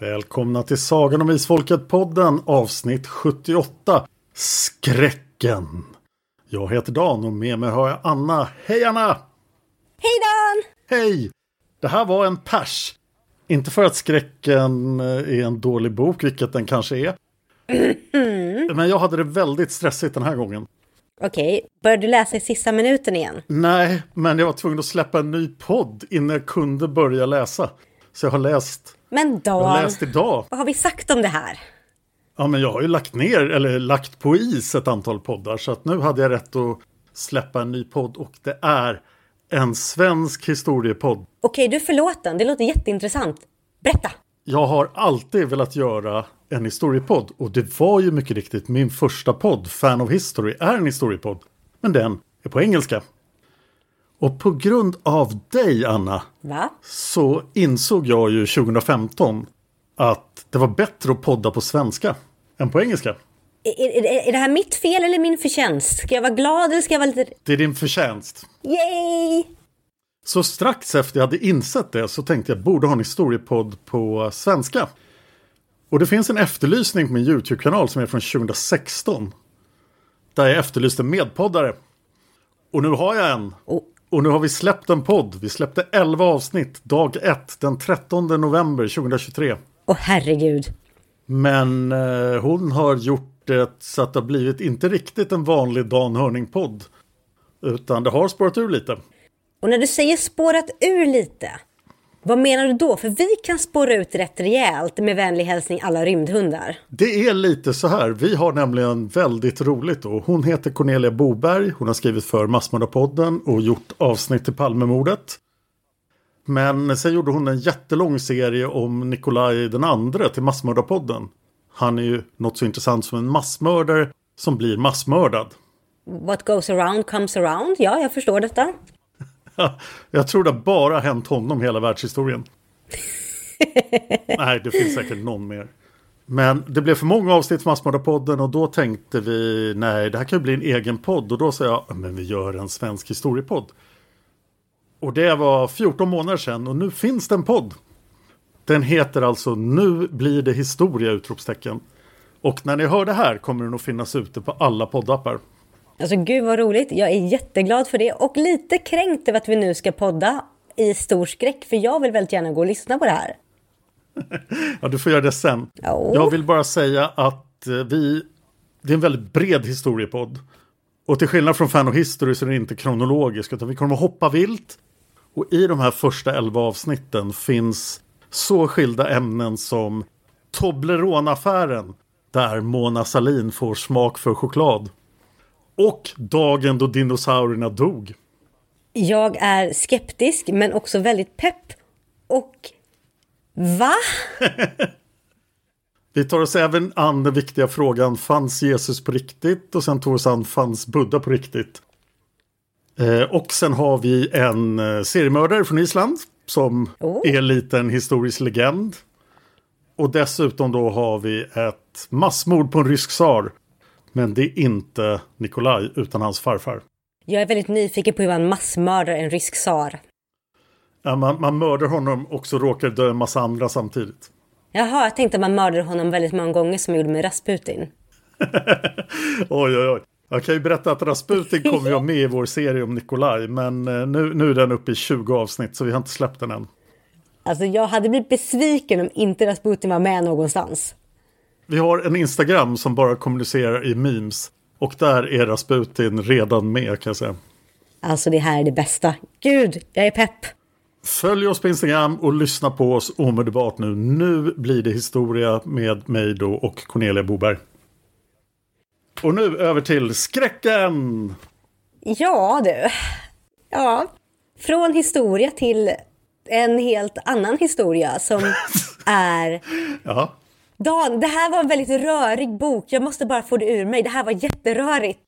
Välkomna till Sagan om Isfolket-podden avsnitt 78 Skräcken. Jag heter Dan och med mig har jag Anna. Hej Anna! Hej Dan! Hej! Det här var en pers. Inte för att Skräcken är en dålig bok, vilket den kanske är. Men jag hade det väldigt stressigt den här gången. Okej, började du läsa i sista minuten igen? Nej, men jag var tvungen att släppa en ny podd innan jag kunde börja läsa. Så jag har läst, Men jag Dan, läst idag. vad har vi sagt om det här? Ja, men jag har ju lagt ner, eller lagt på is ett antal poddar. Så att nu hade jag rätt att släppa en ny podd och det är en svensk historiepodd. Okej, du är förlåten. Det låter jätteintressant. Berätta! Jag har alltid velat göra en historiepodd och det var ju mycket riktigt min första podd, Fan of History, är en historiepodd. Men den är på engelska. Och på grund av dig, Anna, Va? så insåg jag ju 2015 att det var bättre att podda på svenska än på engelska. Är, är, är det här mitt fel eller min förtjänst? Ska jag vara glad eller ska jag vara lite... Det är din förtjänst. Yay! Så strax efter jag hade insett det så tänkte jag borde ha en historiepodd på svenska. Och det finns en efterlysning på min YouTube-kanal som är från 2016. Där jag efterlyste medpoddare. Och nu har jag en. Oh. Och nu har vi släppt en podd. Vi släppte 11 avsnitt dag 1 den 13 november 2023. Åh herregud. Men eh, hon har gjort det så att det har blivit inte riktigt en vanlig Dan Hörning-podd. Utan det har spårat ur lite. Och när du säger spårat ur lite, vad menar du då? För vi kan spåra ut rätt rejält med vänlig hälsning alla rymdhundar. Det är lite så här. Vi har nämligen väldigt roligt. Och hon heter Cornelia Boberg. Hon har skrivit för Massmördarpodden och gjort avsnitt till Palmemordet. Men sen gjorde hon en jättelång serie om Nikolaj den andre till Massmördarpodden. Han är ju något så intressant som en massmördare som blir massmördad. What goes around comes around. Ja, jag förstår detta. Jag tror det bara hänt honom hela världshistorien. Nej, det finns säkert någon mer. Men det blev för många avsnitt för Massmördarpodden och då tänkte vi nej, det här kan ju bli en egen podd. Och då sa jag, men vi gör en svensk historiepodd. Och det var 14 månader sedan och nu finns det en podd. Den heter alltså Nu blir det historia! utropstecken. Och när ni hör det här kommer den att finnas ute på alla poddappar. Alltså gud vad roligt. Jag är jätteglad för det och lite kränkt över att vi nu ska podda i stor skräck. För jag vill väldigt gärna gå och lyssna på det här. Ja, du får göra det sen. Ja. Jag vill bara säga att eh, vi... Det är en väldigt bred historiepodd. Och till skillnad från Fan och History så är det inte kronologisk utan vi kommer att hoppa vilt. Och i de här första elva avsnitten finns så skilda ämnen som Toblerone-affären där Mona Salin får smak för choklad. Och dagen då dinosaurierna dog. Jag är skeptisk men också väldigt pepp. Och va? Vi tar oss även an den viktiga frågan fanns Jesus på riktigt? Och sen vi oss an fanns Buddha på riktigt? Eh, och sen har vi en eh, seriemördare från Island som Oh. är lite en historisk legend. Och dessutom då har vi ett massmord på en rysk tsar. Men det är inte Nikolaj utan hans farfar. Jag är väldigt nyfiken på hur man massmördar en rysk tsar. Ja, man, man mördar honom och så råkar dö en massa andra samtidigt. Jaha, jag tänkte att man mördade honom väldigt många gånger som jag gjorde med Rasputin. oj, oj, oj. Jag kan ju berätta att Rasputin kommer ju med i vår serie om Nikolaj. Men eh, nu, nu är den uppe i 20 avsnitt så vi har inte släppt den än. Alltså jag hade blivit besviken om inte Rasputin var med någonstans. Vi har en Instagram som bara kommunicerar i memes. Och där är Rasputin redan med kan jag säga. Alltså det här är det bästa. Gud, jag är pepp. Följ oss på Instagram och lyssna på oss omedelbart nu. Nu blir det historia med mig då och Cornelia Boberg. Och nu över till skräcken! Ja du. Ja. Från historia till en helt annan historia som är... Ja. Dan, det här var en väldigt rörig bok. Jag måste bara få det ur mig. Det här var jätterörigt.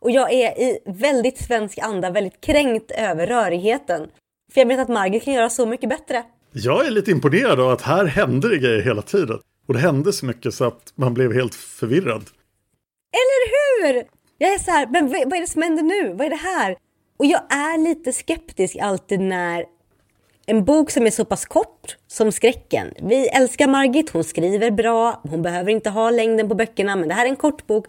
Och jag är i väldigt svensk anda väldigt kränkt över rörigheten. För jag vet att Margit kan göra så mycket bättre. Jag är lite imponerad av att här händer det grejer hela tiden. Och det hände så mycket så att man blev helt förvirrad. Eller hur? Jag är så här, men vad är det som händer nu? Vad är det här? Och jag är lite skeptisk alltid när en bok som är så pass kort som skräcken. Vi älskar Margit, hon skriver bra, hon behöver inte ha längden på böckerna, men det här är en kort bok.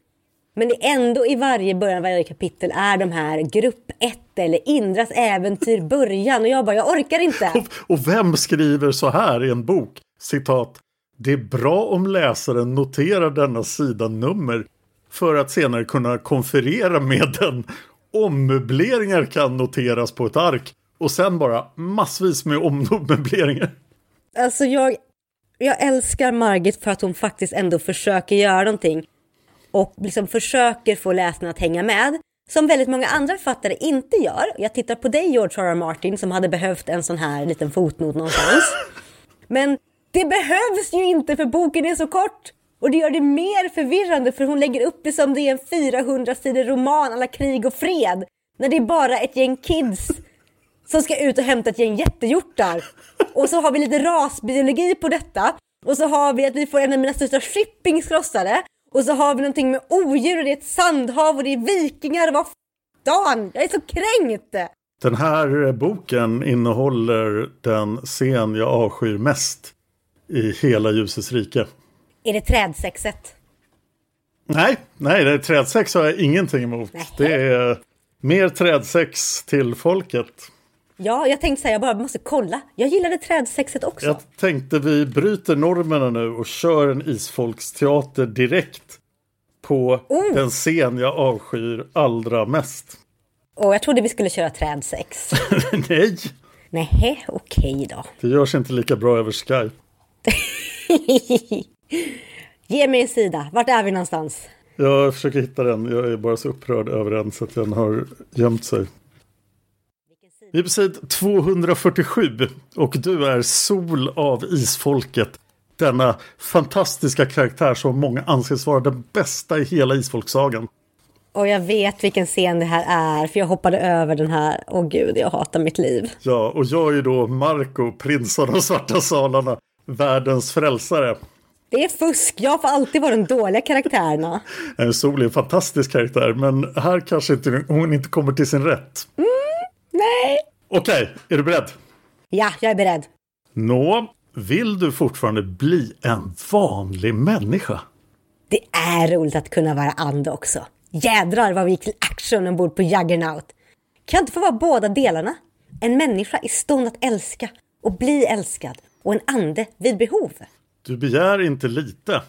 Men ändå i varje början av varje kapitel är de här grupp 1 eller Indras äventyr början och jag bara, jag orkar inte. Och, och vem skriver så här i en bok? Citat. Det är bra om läsaren noterar denna sidanummer för att senare kunna konferera med den. Ommöbleringar kan noteras på ett ark och sen bara massvis med ommöbleringar. Alltså jag, jag älskar Margit för att hon faktiskt ändå försöker göra någonting och liksom försöker få läsarna att hänga med. Som väldigt många andra författare inte gör. Jag tittar på dig George R. R. Martin som hade behövt en sån här liten fotnot någonstans. Men det behövs ju inte för boken är så kort. Och det gör det mer förvirrande för hon lägger upp det som det är en 400 sidor roman alla krig och fred. När det är bara ett gäng kids som ska ut och hämta ett gäng jättehjortar. Och så har vi lite rasbiologi på detta. Och så har vi att vi får en av mina största shippings krossade. Och så har vi någonting med odjur och det är ett sandhav och det är vikingar. Vad fan, jag är så kränkt! Den här boken innehåller den scen jag avskyr mest i hela ljusets rike. Är det trädsexet? Nej, nej, det är trädsex har jag ingenting emot. Nej. Det är mer trädsex till folket. Ja, jag tänkte säga, jag bara måste kolla. Jag gillade trädsexet också. Jag tänkte vi bryter normerna nu och kör en isfolksteater direkt på Oh. den scen jag avskyr allra mest. Och jag trodde vi skulle köra trädsex. Nej, Nej, okej då. det görs inte lika bra över Skype. Ge mig en sida. Vart är vi någonstans? Jag försöker hitta den. Jag är bara så upprörd över den så att den har gömt sig. Vi är på sid 247 och du är Sol av Isfolket. Denna fantastiska karaktär som många anses vara den bästa i hela Isfolksagan. Och jag vet vilken scen det här är, för jag hoppade över den här. Åh gud, jag hatar mitt liv. Ja, och jag är då Marco, prins av de svarta salarna, världens frälsare. Det är fusk, jag får alltid vara de dåliga karaktärerna. Eh, Sol är en fantastisk karaktär, men här kanske inte, hon inte kommer till sin rätt. Nej! Okej, är du beredd? Ja, jag är beredd. Nå, vill du fortfarande bli en vanlig människa? Det är roligt att kunna vara ande också. Jädrar vad vi gick till action ombord på Juggernaut. Kan jag inte få vara båda delarna? En människa i stånd att älska och bli älskad och en ande vid behov. Du begär inte lite.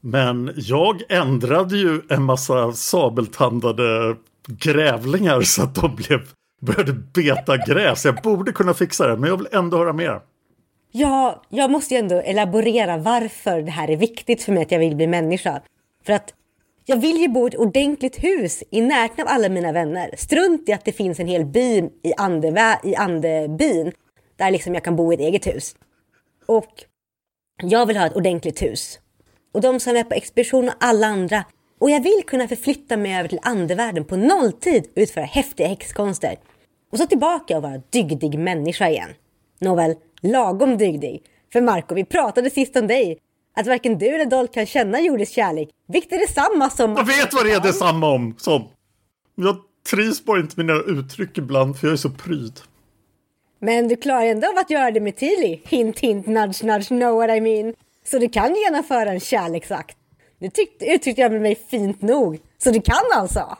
Men jag ändrade ju en massa sabeltandade grävlingar så att de blev, började beta gräs. Jag borde kunna fixa det, men jag vill ändå höra mer. Ja, jag måste ju ändå elaborera varför det här är viktigt för mig att jag vill bli människa. För att jag vill ju bo i ett ordentligt hus i närheten av alla mina vänner. Strunt i att det finns en hel by i, andevä- i andebyn där liksom jag kan bo i ett eget hus. Och jag vill ha ett ordentligt hus. Och de som är på expedition och alla andra. Och jag vill kunna förflytta mig över till andevärlden på nolltid och utföra häftiga häxkonster. Och så tillbaka och vara dygdig människa igen. Nåväl, lagom dygdig. För Marco, vi pratade sist om dig. att varken du eller Dolk kan känna jordisk kärlek, vilket är detsamma som... Jag vet vad det är detsamma om som. Jag trivs bara inte med mina uttryck ibland för jag är så pryd. Men du klarar ändå av att göra det med Tilly. Hint, hint, nudge, nudge, know what I mean. Så du kan genomföra en kärleksakt. Nu uttryckte jag mig fint nog. Så du kan alltså?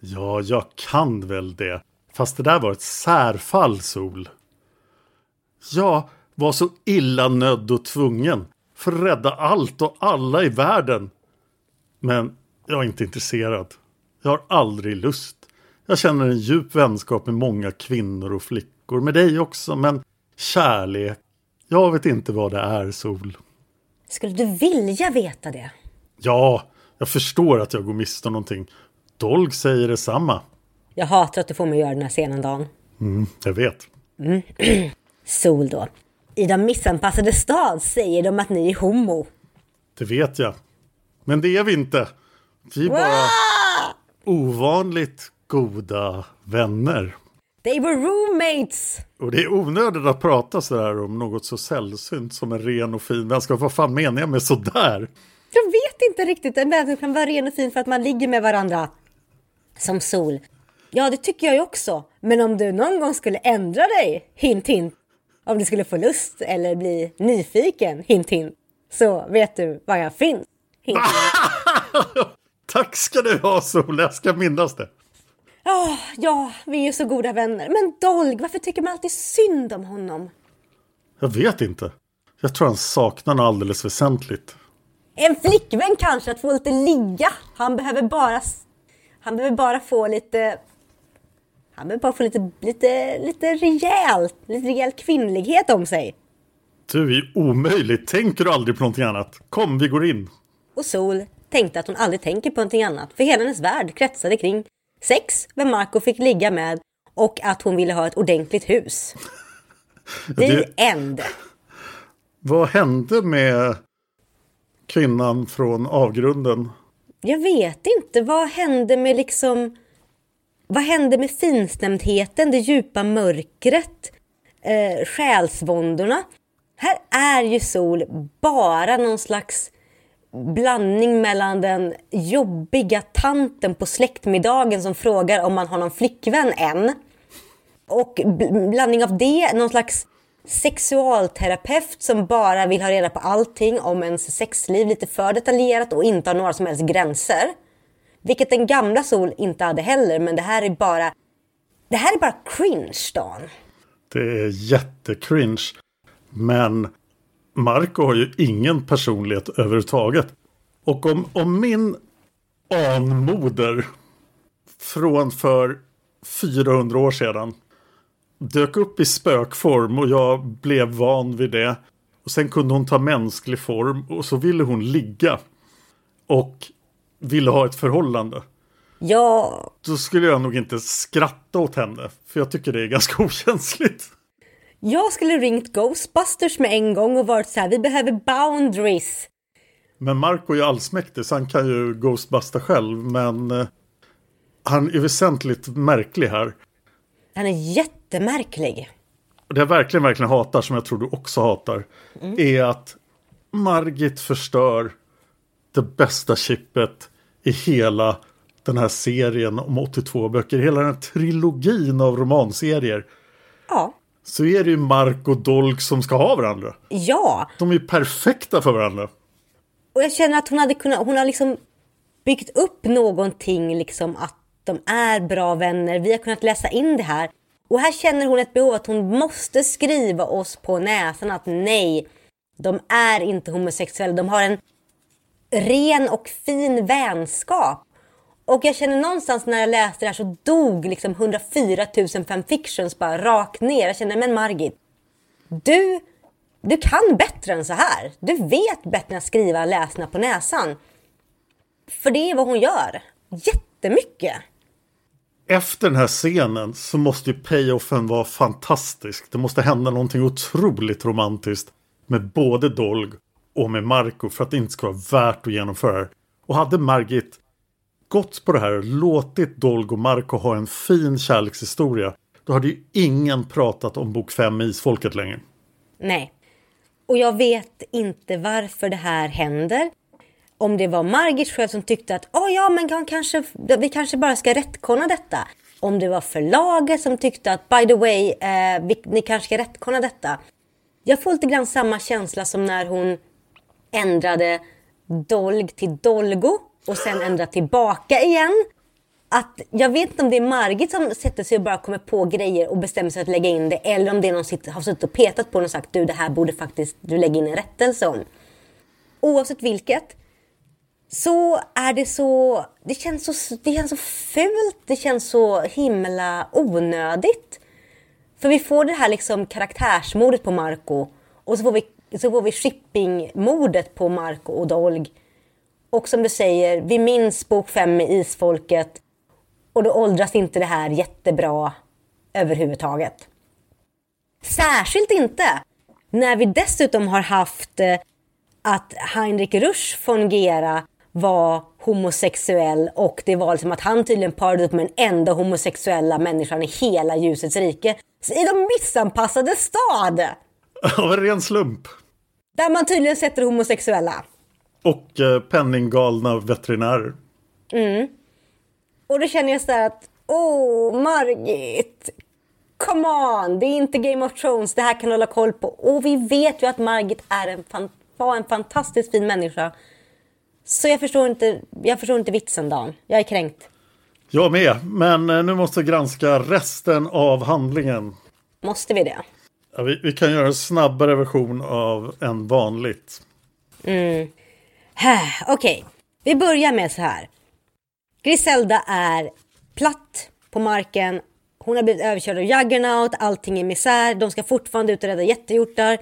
Ja, jag kan väl det. Fast det där var ett särfall, Sol. Jag var så illa nödd och tvungen för att rädda allt och alla i världen. Men jag är inte intresserad. Jag har aldrig lust. Jag känner en djup vänskap med många kvinnor och flickor. Med dig också, men kärlek. Jag vet inte vad det är, Sol. Skulle du vilja veta det? Ja, jag förstår att jag går miste om någonting. Dolg säger detsamma. Jag hatar att du får mig att göra den här scenen, Dan. Mm, jag vet. Mm. Sol då. I de missanpassade stad säger de att ni är homo. Det vet jag. Men det är vi inte. Vi är bara ovanligt goda vänner. They were roommates! Och det är onödigt att prata sådär om något så sällsynt som en ren och fin vänskap. Vad fan menar jag med sådär? Jag vet inte riktigt. En vänskap kan vara ren och fin för att man ligger med varandra. Som sol. Ja, det tycker jag ju också. Men om du någon gång skulle ändra dig, hint hint, om du skulle få lust eller bli nyfiken, hint hint, så vet du var jag finns. Hint, hint. Tack ska du ha Sol, jag ska minnas det. Oh, ja, vi är ju så goda vänner. Men Dolg, varför tycker man alltid synd om honom? Jag vet inte. Jag tror han saknar något alldeles väsentligt. En flickvän kanske, att få lite ligga. Han behöver bara... Han behöver bara få lite... Han behöver bara få lite, lite, lite rejält, lite rejäl kvinnlighet om sig. Du är omöjligt. Tänker du aldrig på någonting annat? Kom, vi går in. Och Sol tänkte att hon aldrig tänker på någonting annat, för hela hennes värld kretsade kring sex, vem Marco fick ligga med och att hon ville ha ett ordentligt hus. The det... end. Vad hände med kvinnan från avgrunden? Jag vet inte. Vad hände med liksom... Vad hände med finstämdheten, det djupa mörkret, eh, själsvåndorna? Här är ju Sol bara någon slags blandning mellan den jobbiga tanten på släktmiddagen som frågar om man har någon flickvän än. Och blandning av det, någon slags sexualterapeut som bara vill ha reda på allting om ens sexliv lite för detaljerat och inte har några som helst gränser. Vilket den gamla Sol inte hade heller, men det här är bara... Det här är bara cringe, Dan. Det är jättecringe. Men Marco har ju ingen personlighet överhuvudtaget. Och om, om min anmoder från för 400 år sedan dök upp i spökform och jag blev van vid det. Och sen kunde hon ta mänsklig form och så ville hon ligga. Och ville ha ett förhållande. Ja. Då skulle jag nog inte skratta åt henne. För jag tycker det är ganska okänsligt. Jag skulle ringt Ghostbusters med en gång och varit så här, vi behöver boundaries. Men Marco är ju allsmäktig så han kan ju Ghostbusta själv. Men eh, han är väsentligt märklig här. Han är jättemärklig. Det jag verkligen, verkligen hatar, som jag tror du också hatar, mm. är att Margit förstör det bästa chippet i hela den här serien om 82 böcker. Hela den här trilogin av romanserier. Ja så är det ju Mark och Dolk som ska ha varandra. Ja! De är ju perfekta för varandra. Och jag känner att hon hade kunnat, hon har liksom byggt upp någonting liksom att de är bra vänner. Vi har kunnat läsa in det här. Och här känner hon ett behov att hon måste skriva oss på näsan att nej, de är inte homosexuella. De har en ren och fin vänskap. Och jag känner någonstans när jag läste det här så dog liksom 104 000 fanfictions bara rakt ner. Jag känner, men Margit, du, du kan bättre än så här. Du vet bättre än att skriva läsna på näsan. För det är vad hon gör. Jättemycket. Efter den här scenen så måste ju payoffen vara fantastisk. Det måste hända någonting otroligt romantiskt med både Dolg och med Marco för att det inte ska vara värt att genomföra det. Och hade Margit gått på det här, och låtit Dolgo Marco ha en fin kärlekshistoria, då hade ju ingen pratat om bok 5 med Isfolket längre. Nej. Och jag vet inte varför det här händer. Om det var Margit själv som tyckte att oh, ja, men kanske, vi kanske bara ska rättkonna detta. Om det var förlaget som tyckte att by the way, eh, vi, ni kanske ska rättkonna detta. Jag får lite grann samma känsla som när hon ändrade Dolg till Dolgo och sen ändrade tillbaka igen. Att jag vet inte om det är Margit som sätter sig och bara kommer på grejer och bestämmer sig att lägga in det eller om det är någon som har suttit och petat på den och sagt du det här borde faktiskt du lägga in en rättelse om. Oavsett vilket så är det så, det känns så, det känns så fult, det känns så himla onödigt. För vi får det här liksom karaktärsmordet på Marco och så får vi, så får vi shippingmordet på Marco och Dolg. Och som du säger, vi minns bok 5 med Isfolket och då åldras inte det här jättebra överhuvudtaget. Särskilt inte när vi dessutom har haft eh, att Heinrich Rusch von Gera var homosexuell och det var liksom att han tydligen parade upp med den enda homosexuella människan i hela ljusets rike i de missanpassade stad. Av en ren slump. Där man tydligen sätter homosexuella. Och eh, penninggalna veterinärer. Mm. Och då känner jag så här att, oh, Margit, come on, det är inte Game of Thrones, det här kan du hålla koll på. Och vi vet ju att Margit är en, var en fantastiskt fin människa. Så jag förstår inte, jag förstår inte vitsen Dan. Jag är kränkt. Jag med, men eh, nu måste vi granska resten av handlingen. Måste vi det? Ja, vi, vi kan göra en snabbare version av än vanligt. Mm. Okej, okay. vi börjar med så här. Griselda är platt på marken. Hon har blivit överkörd av Juggernaut, allting är misär. De ska fortfarande ut och rädda jättehjortar.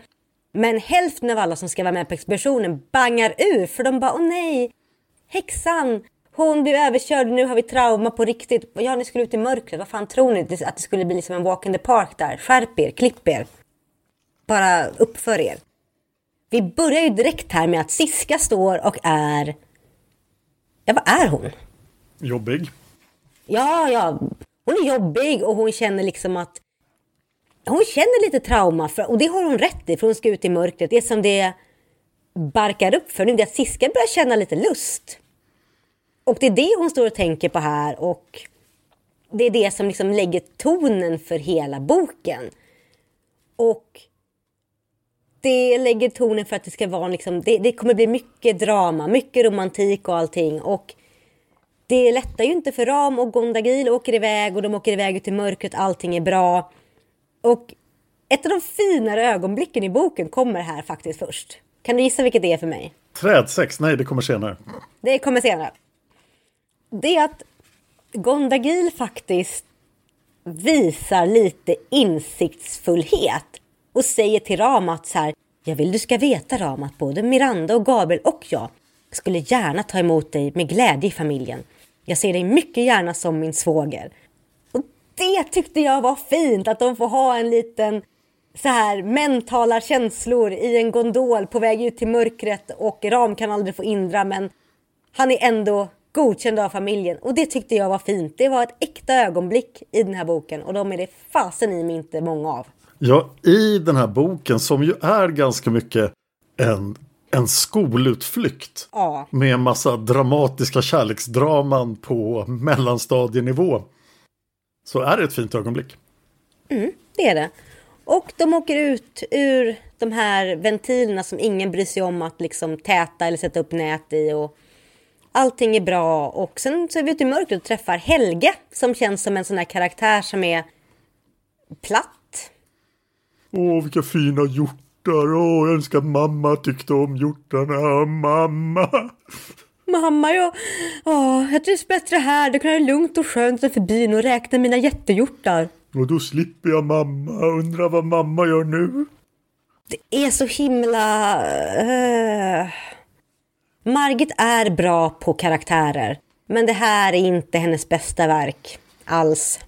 Men hälften av alla som ska vara med på expeditionen bangar ur för de bara åh nej, häxan, hon blev överkörd, nu har vi trauma på riktigt. Ja, ni skulle ut i mörkret, vad fan tror ni att det skulle bli Som en walk in the park där? Skärp er, klipp er. Bara uppför er. Vi börjar ju direkt här med att Siska står och är... Ja, vad är hon? Jobbig. Ja, ja. Hon är jobbig och hon känner liksom att hon känner lite trauma för, och det har hon rätt i för hon ska ut i mörkret. Det som det barkar upp för nu är att Siska börjar känna lite lust. Och det är det hon står och tänker på här och det är det som liksom lägger tonen för hela boken. Och det lägger tonen för att det ska vara liksom, det, det kommer bli mycket drama, mycket romantik och allting. Och det lättar ju inte för Ram och Gondagil åker iväg och de åker iväg ut i mörkret, allting är bra. Och ett av de finare ögonblicken i boken kommer här faktiskt först. Kan du gissa vilket det är för mig? Trädsex? Nej, det kommer senare. Det kommer senare. Det är att Gondagil faktiskt visar lite insiktsfullhet och säger till Ramat så här. Jag vill du ska veta Ramat, både Miranda och Gabriel och jag skulle gärna ta emot dig med glädje i familjen. Jag ser dig mycket gärna som min svåger Och det tyckte jag var fint, att de får ha en liten så här mentala känslor i en gondol på väg ut till mörkret och Ram kan aldrig få Indra men han är ändå godkänd av familjen och det tyckte jag var fint. Det var ett äkta ögonblick i den här boken och de är det fasen i mig inte många av. Ja, i den här boken som ju är ganska mycket en, en skolutflykt. Ja. Med en massa dramatiska kärleksdraman på mellanstadienivå så är det ett fint ögonblick. Mm, det är det. Och de åker ut ur de här ventilerna som ingen bryr sig om att liksom täta eller sätta upp nät i. Och allting är bra. Och sen så är vi ute i mörkret och träffar Helge som känns som en sån här karaktär som är platt. Åh, vilka fina hjortar. Åh, jag önskar mamma tyckte om hjortarna. Mamma. Mamma, jag, åh, jag trivs bättre här. Det kan vara lugnt och skönt utanför byn och räkna mina jättehjortar. Och då slipper jag mamma. Undrar vad mamma gör nu? Det är så himla... Uh... Margit är bra på karaktärer. Men det här är inte hennes bästa verk. Alls.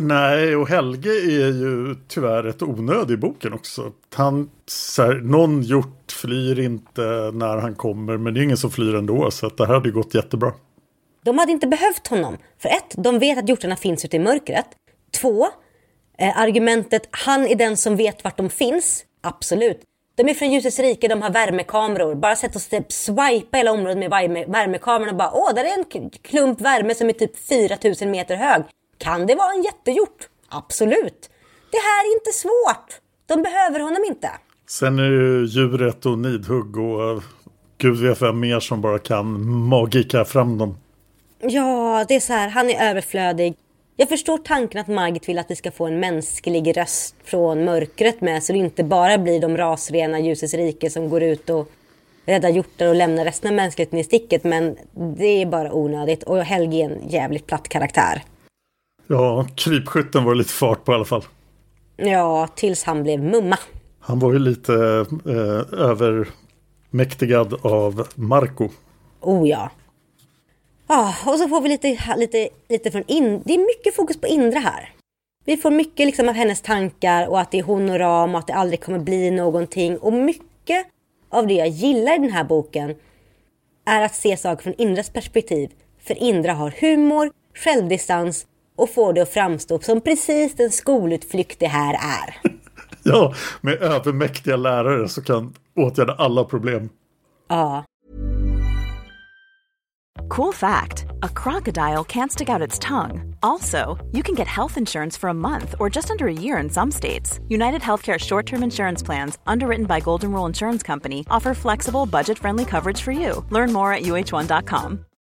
Nej, och Helge är ju tyvärr ett onödig i boken också. Han, så här, någon gjort flyr inte när han kommer, men det är ingen som flyr ändå. Så att det här hade gått jättebra. De hade inte behövt honom. För ett, de vet att hjortarna finns ute i mörkret. Två, eh, argumentet han är den som vet vart de finns. Absolut. De är från ljusets rike, de har värmekameror. Bara sätt oss typ swipa hela området med värmekamerorna värmekameran och bara åh, där är en klump värme som är typ 4000 meter hög. Kan det vara en jättehjort? Absolut. Det här är inte svårt. De behöver honom inte. Sen är det ju djuret och Nidhugg och gud vet vem mer som bara kan magika fram dem. Ja, det är så här, han är överflödig. Jag förstår tanken att Margit vill att vi ska få en mänsklig röst från mörkret med så det inte bara blir de rasrena ljusets rike som går ut och räddar hjortar och lämnar resten av mänskligheten i sticket men det är bara onödigt och Helge är en jävligt platt karaktär. Ja, krypskytten var lite fart på i alla fall. Ja, tills han blev mumma. Han var ju lite eh, övermäktigad av Marco. Oh ja. Ja, och så får vi lite, lite, lite från in... Det är mycket fokus på Indra här. Vi får mycket liksom av hennes tankar och att det är hon och Ram och att det aldrig kommer bli någonting. Och mycket av det jag gillar i den här boken är att se saker från Indras perspektiv. För Indra har humor, självdistans och får det att framstå som precis den skolutflykt det här är. ja, med övermäktiga lärare som kan åtgärda alla problem. Ja. Cool fact a crocodile can't stick out its tongue. Also, you can get health insurance for a month or just under a year in some states. United Healthcare short term insurance plans, underwritten by Golden Rule Insurance Company, offer flexible, budget friendly coverage for you. Learn more at uh1.com.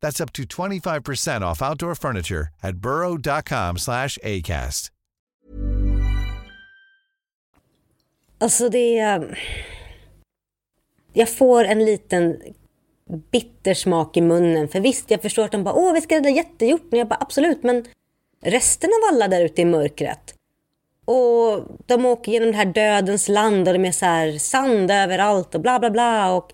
That's up to 25% off outdoor furniture at burrow.com slash ACAST. Alltså det är... Um, jag får en liten bitter smak i munnen. För visst, jag förstår att de bara åh, vi ska rädda jättehjorten. Jag bara absolut, men resten av alla där ute i mörkret. Och de åker genom det här dödens land och det är så här sand överallt och bla bla bla. Och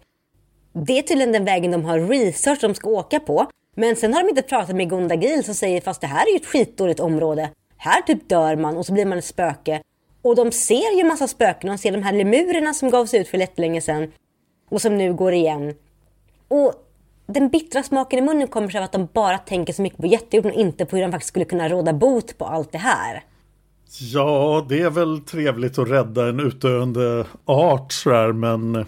det är tydligen den vägen de har research de ska åka på. Men sen har de inte pratat med Gondagil som säger fast det här är ju ett skitdåligt område. Här typ dör man och så blir man ett spöke. Och de ser ju massa spöken. De ser de här lemurerna som gavs ut för länge sedan. Och som nu går igen. Och den bittra smaken i munnen kommer sig av att de bara tänker så mycket på jättehjorten och inte på hur de faktiskt skulle kunna råda bot på allt det här. Ja, det är väl trevligt att rädda en utdöende art sådär, men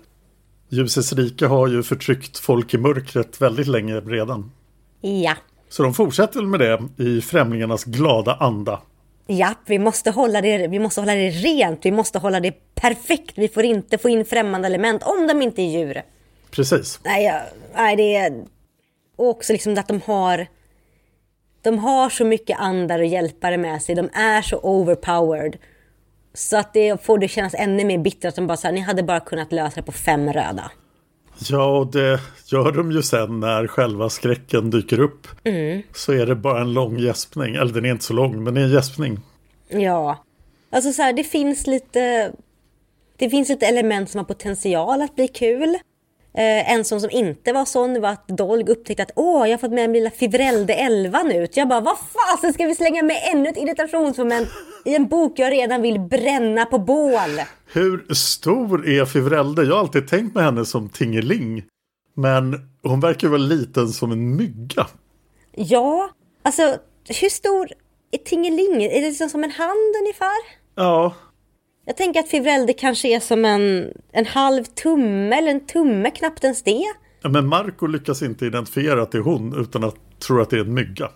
Ljusets rike har ju förtryckt folk i mörkret väldigt länge redan. Ja. Så de fortsätter med det i främlingarnas glada anda. Ja, vi måste, hålla det, vi måste hålla det rent, vi måste hålla det perfekt. Vi får inte få in främmande element om de inte är djur. Precis. Nej, ja, nej det är... Och också liksom att de har... De har så mycket andar och hjälpare med sig. De är så overpowered. Så att det får det kännas ännu mer bittert att de bara så ni hade bara kunnat lösa det på fem röda. Ja, och det gör de ju sen när själva skräcken dyker upp. Mm. Så är det bara en lång gäspning. Eller den är inte så lång, men det är en gäspning. Ja. Alltså så här, det finns lite... Det finns lite element som har potential att bli kul. Eh, en sån som inte var sån var att Dolg upptäckte att åh, jag har fått med min lilla Fivrelde 11 nu. Jag bara, vad fasen ska vi slänga med ännu ett irritationsmoment i en bok jag redan vill bränna på bål? Hur stor är Fivrelde? Jag har alltid tänkt med henne som Tingeling. Men hon verkar vara liten som en mygga. Ja, alltså hur stor är Tingeling? Är det liksom som en hand ungefär? Ja, jag tänker att Fivrelde kanske är som en, en halv tumme eller en tumme, knappt ens det. Men Marco lyckas inte identifiera att det är hon utan att tro att det är en mygga.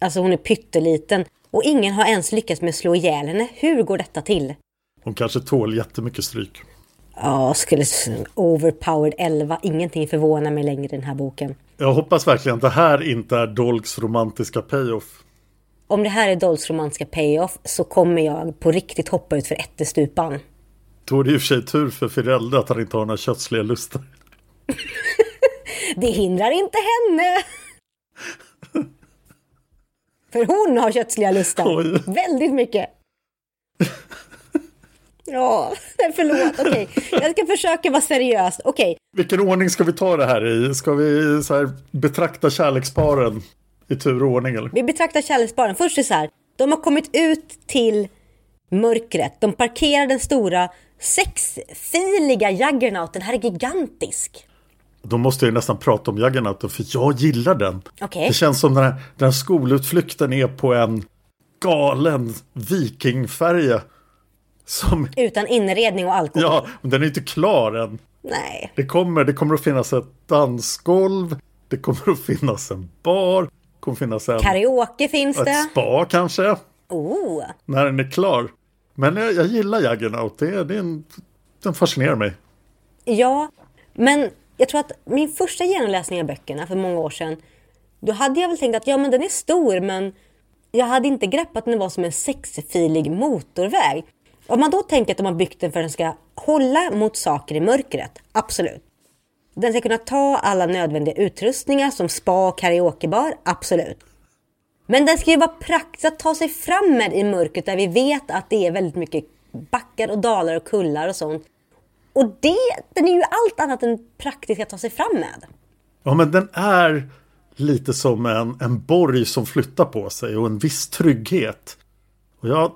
Alltså hon är pytteliten och ingen har ens lyckats med att slå ihjäl henne. Hur går detta till? Hon kanske tål jättemycket stryk. Ja, skulle overpowered 11. Ingenting förvånar mig längre i den här boken. Jag hoppas verkligen att det här inte är Dolks romantiska payoff. Om det här är Dolls romantiska payoff så kommer jag på riktigt hoppa ut för ättestupan. Då är det i och för sig tur för Firelda att han inte har några kötsliga lustar. Det hindrar inte henne! För hon har kötsliga lustar. Oj. Väldigt mycket. Ja, förlåt. Okej, jag ska försöka vara seriös. Okej, Vilken ordning ska vi ta det här i? Ska vi så här betrakta kärleksparen i tur och ordning eller? vi betraktar kärleksbaren. Först är det så här. De har kommit ut till mörkret. De parkerar den stora sexfiliga Juggernauten. Den här är gigantisk. Då måste jag nästan prata om Juggernauten för jag gillar den. Okej. Det känns som den här, den här skolutflykten är på en galen vikingfärja. Som, Utan inredning och alkohol. ja, men den är inte klar än. Nej. Det kommer, det kommer att finnas ett dansgolv. Det kommer att finnas en bar. Kommer finnas en, Karaoke finns ett det. spa kanske. Oh. När den är klar. Men jag, jag gillar Juggernaut. Det, det en, den fascinerar mig. Ja, men jag tror att min första genomläsning av böckerna för många år sedan, då hade jag väl tänkt att ja, men den är stor, men jag hade inte greppat att den var som en sexfilig motorväg. Om man då tänker att de har byggt den för att den ska hålla mot saker i mörkret, absolut. Den ska kunna ta alla nödvändiga utrustningar som spa och karaokebar, absolut. Men den ska ju vara praktisk att ta sig fram med i mörkret där vi vet att det är väldigt mycket backar och dalar och kullar och sånt. Och det, den är ju allt annat än praktisk att ta sig fram med. Ja, men den är lite som en, en borg som flyttar på sig och en viss trygghet. Och jag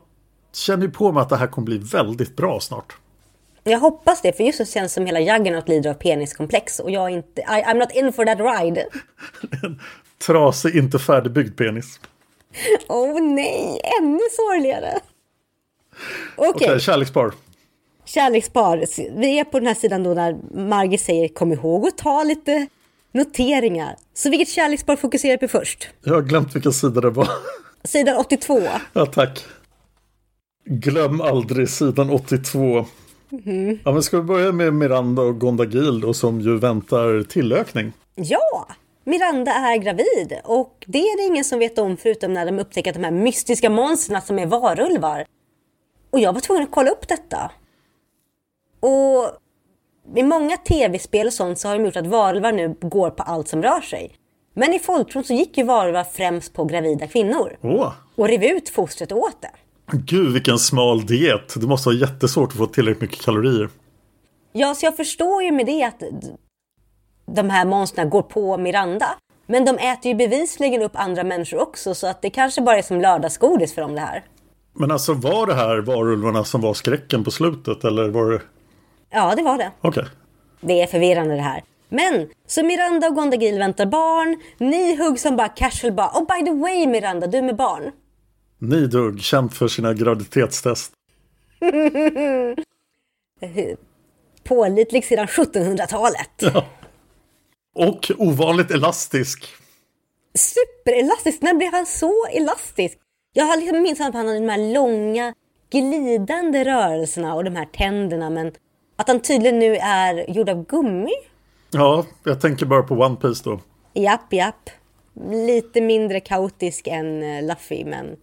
känner ju på mig att det här kommer bli väldigt bra snart. Jag hoppas det, för just nu känns som hela Juggernaut lider av peniskomplex och jag är inte, I, I'm not in for that ride. En trasig, inte färdigbyggd penis. Oh nej, ännu sorgligare. Okej, Okej, kärlekspar. kärlekspar. Vi är på den här sidan då när Margit säger kom ihåg att ta lite noteringar. Så vilket kärlekspar fokuserar på först? Jag har glömt vilken sida det var. Sidan 82. Ja, tack. Glöm aldrig sidan 82. Ja, men ska vi börja med Miranda och Gondagil då, som ju väntar tillökning? Ja, Miranda är gravid och det är det ingen som vet om förutom när de upptäcker de här mystiska monstren som är varulvar. Och jag var tvungen att kolla upp detta. Och i många tv-spel och sånt så har de gjort att varulvar nu går på allt som rör sig. Men i folktron så gick ju varulvar främst på gravida kvinnor Åh, och rev ut fostret åt det. Gud vilken smal diet. Det måste vara jättesvårt att få tillräckligt mycket kalorier. Ja, så jag förstår ju med det att de här monstren går på Miranda. Men de äter ju bevisligen upp andra människor också så att det kanske bara är som lördagsgodis för dem det här. Men alltså var det här varulvarna som var skräcken på slutet eller var det... Ja, det var det. Okej. Det är förvirrande det här. Men, så Miranda och Gondagil väntar barn. Ni hugg som bara casual bara, oh by the way Miranda, du med barn. Nidhugg, känt för sina graviditetstest. Pålitlig sedan 1700-talet. Och ovanligt elastisk. Superelastisk, när blev han så elastisk? Jag har liksom minns att han hade de här långa glidande rörelserna och de här tänderna men att han tydligen nu är gjord av gummi? Ja, jag tänker bara på One Piece då. Japp, japp. Lite mindre kaotisk än eh, Luffy men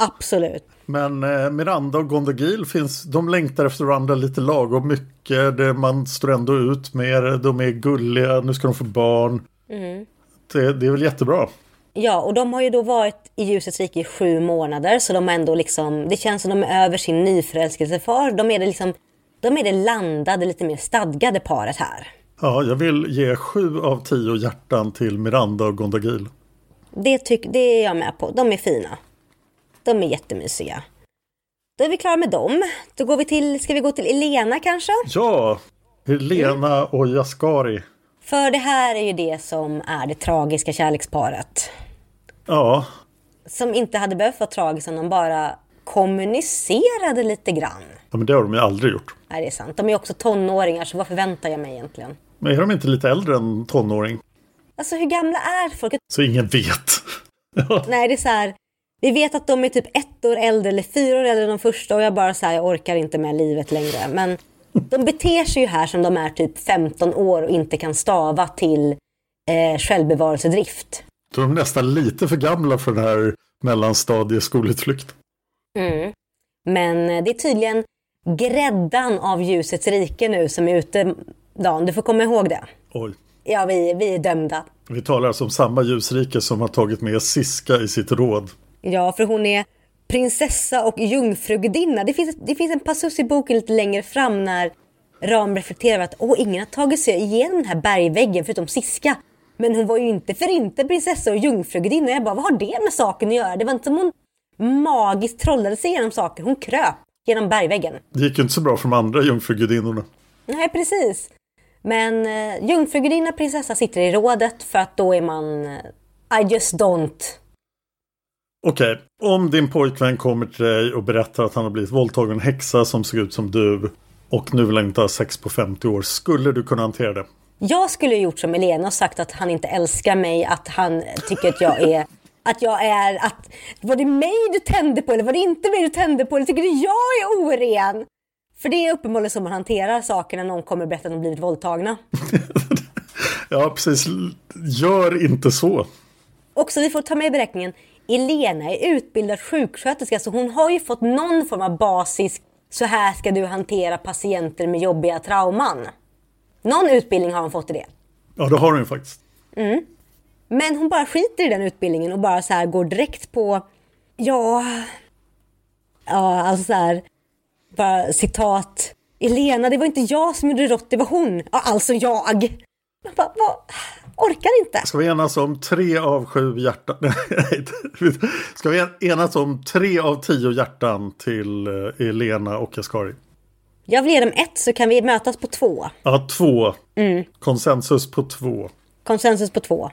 absolut. Men eh, Miranda och Gondagil finns, de längtar efter varandra lite lagom mycket. Det, man står ändå ut med det, de är gulliga, nu ska de få barn. Det, det är väl jättebra. Ja, och de har ju då varit i ljusets rike i sju månader så de har ändå liksom, det känns som de är över sin nyförälskelsefas. De är det liksom, de är det landade, lite mer stadgade paret här. Ja, jag vill ge sju av tio hjärtan till Miranda och Gondagil. Det, tyck, det är jag med på. De är fina. De är jättemysiga. Då är vi klara med dem. Då går vi till, ska vi gå till Elena kanske? Ja, Helena och Jaskari. För det här är ju det som är det tragiska kärleksparet. Ja, Som inte hade behövt vara tragiskt om de bara kommunicerade lite grann. ja, men det har de ju aldrig gjort. Nej, det är sant. De är också tonåringar, så vad förväntar jag mig egentligen? Men är de inte lite äldre än tonåring? Alltså hur gamla är folk? Så ingen vet. Nej, det är så här. Vi vet att de är typ ett år äldre eller fyra år äldre än de första och jag bara så här, jag orkar inte med livet längre. Men De beter sig ju här som de är typ 15 år och inte kan stava till eh, självbevarelsedrift. De är nästan lite för gamla för den här mellanstadieskolutflykt. Mm. Men eh, det är tydligen gräddan av ljusets rike nu som är ute. Dan, du får komma ihåg det. Oj. Ja, vi, vi är dömda. Vi talar alltså om samma ljusrike som har tagit med Siska i sitt råd. Ja, för hon är prinsessa och jungfrugudinna. Det finns, det finns en passus i boken lite längre fram när Ram reflekterar över att Åh, ingen har tagit sig igenom den här bergväggen förutom Siska. Men hon var ju inte för inte prinsessa och jungfrugudinna. Jag bara, vad har det med saken att göra? Det var inte som hon magiskt trollade sig genom saker. Hon kröp genom bergväggen. Det gick ju inte så bra för de andra jungfrugudinnorna. Nej, precis. Men eh, jungfrugudinna prinsessa sitter i rådet för att då är man eh, I just don't. Okej, om din pojkvän kommer till dig och berättar att han har blivit våldtagen en häxa som ser ut som du och nu vill han inte ha sex på 50 år, skulle du kunna hantera det? Jag skulle gjort som Elena och sagt att han inte älskar mig, att han tycker att jag är att jag är, att var det mig du tände på eller var det inte mig du tände på eller tycker du jag är oren? För det är uppenbarligen så man hanterar saker när någon kommer och berättar att de blivit våldtagna. ja, precis. Gör inte så. Också, vi får ta med i beräkningen, Elena är utbildad sjuksköterska så hon har ju fått någon form av basis, så här ska du hantera patienter med jobbiga trauman. Någon utbildning har hon fått i det. Ja, det har hon ju faktiskt. Mm. Men hon bara skiter i den utbildningen och bara så här går direkt på, ja, ja alltså så här, bara citat. Elena, det var inte jag som gjorde rått, det var hon. Ja, alltså jag. jag bara, vad? Orkar inte. Ska vi enas om tre av sju hjärtan? Ska vi enas om tre av tio hjärtan till eh, Elena och Kaskari? Jag vill ge dem ett så kan vi mötas på två. Ja, två. Mm. Konsensus på två. Konsensus på två.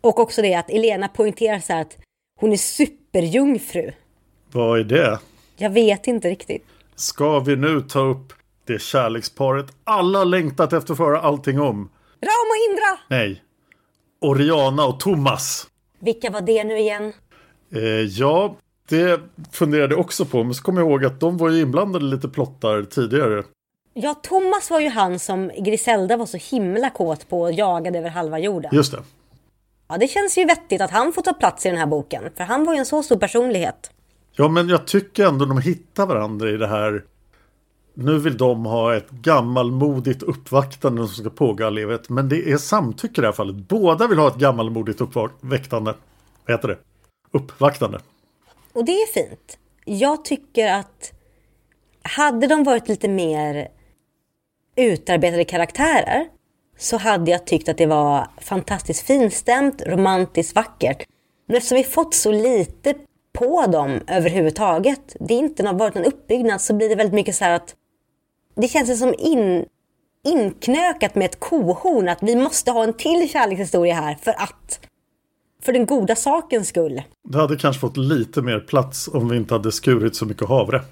Och också det att Elena poängterar så här att hon är superjungfru. Vad är det? Jag vet inte riktigt. Ska vi nu ta upp det kärleksparet alla längtat efter att få höra allting om? Ram och Indra! Nej. Oriana och Thomas. Vilka var det nu igen? Eh, ja, det funderade jag också på. Men så kom jag ihåg att de var ju inblandade lite plottar tidigare. Ja, Thomas var ju han som Griselda var så himla kåt på och jagade över halva jorden. Just det. Ja, det känns ju vettigt att han får ta plats i den här boken. För han var ju en så stor personlighet. Ja, men jag tycker ändå de hittar varandra i det här. Nu vill de ha ett gammalmodigt uppvaktande som ska pågå all evighet. Men det är samtycke i det här fallet. Båda vill ha ett gammalmodigt uppvaktande. Vad heter det? Uppvaktande. Och det är fint. Jag tycker att hade de varit lite mer utarbetade karaktärer så hade jag tyckt att det var fantastiskt finstämt, romantiskt vackert. Men eftersom vi fått så lite på dem överhuvudtaget, det inte har varit någon uppbyggnad, så blir det väldigt mycket så här att det känns som in, inknökat med ett kohorn att vi måste ha en till kärlekshistoria här för att för den goda sakens skull. Det hade kanske fått lite mer plats om vi inte hade skurit så mycket havre.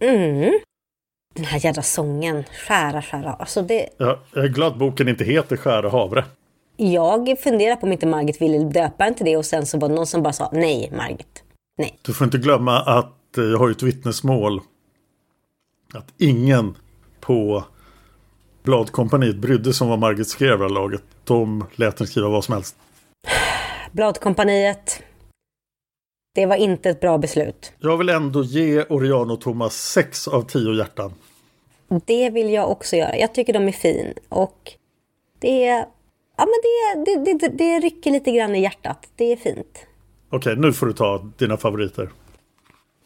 Mm. Den här jädra sången, Skära, skära. Alltså det... Ja, jag är glad boken inte heter Skära havre. Jag funderar på om inte Margit ville döpa den till det och sen så var det någon som bara sa nej Margit. Nej. Du får inte glömma att eh, jag har ett vittnesmål. Att ingen på Bladkompaniet brydde sig om vad Margit skrev det här laget. De lät henne skriva vad som helst. Bladkompaniet. Det var inte ett bra beslut. Jag vill ändå ge Oriano och Thomas 6 av 10 hjärtan. Det vill jag också göra. Jag tycker de är fin. Och det är... Ja men det, det, det, det rycker lite grann i hjärtat. Det är fint. Okej, nu får du ta dina favoriter.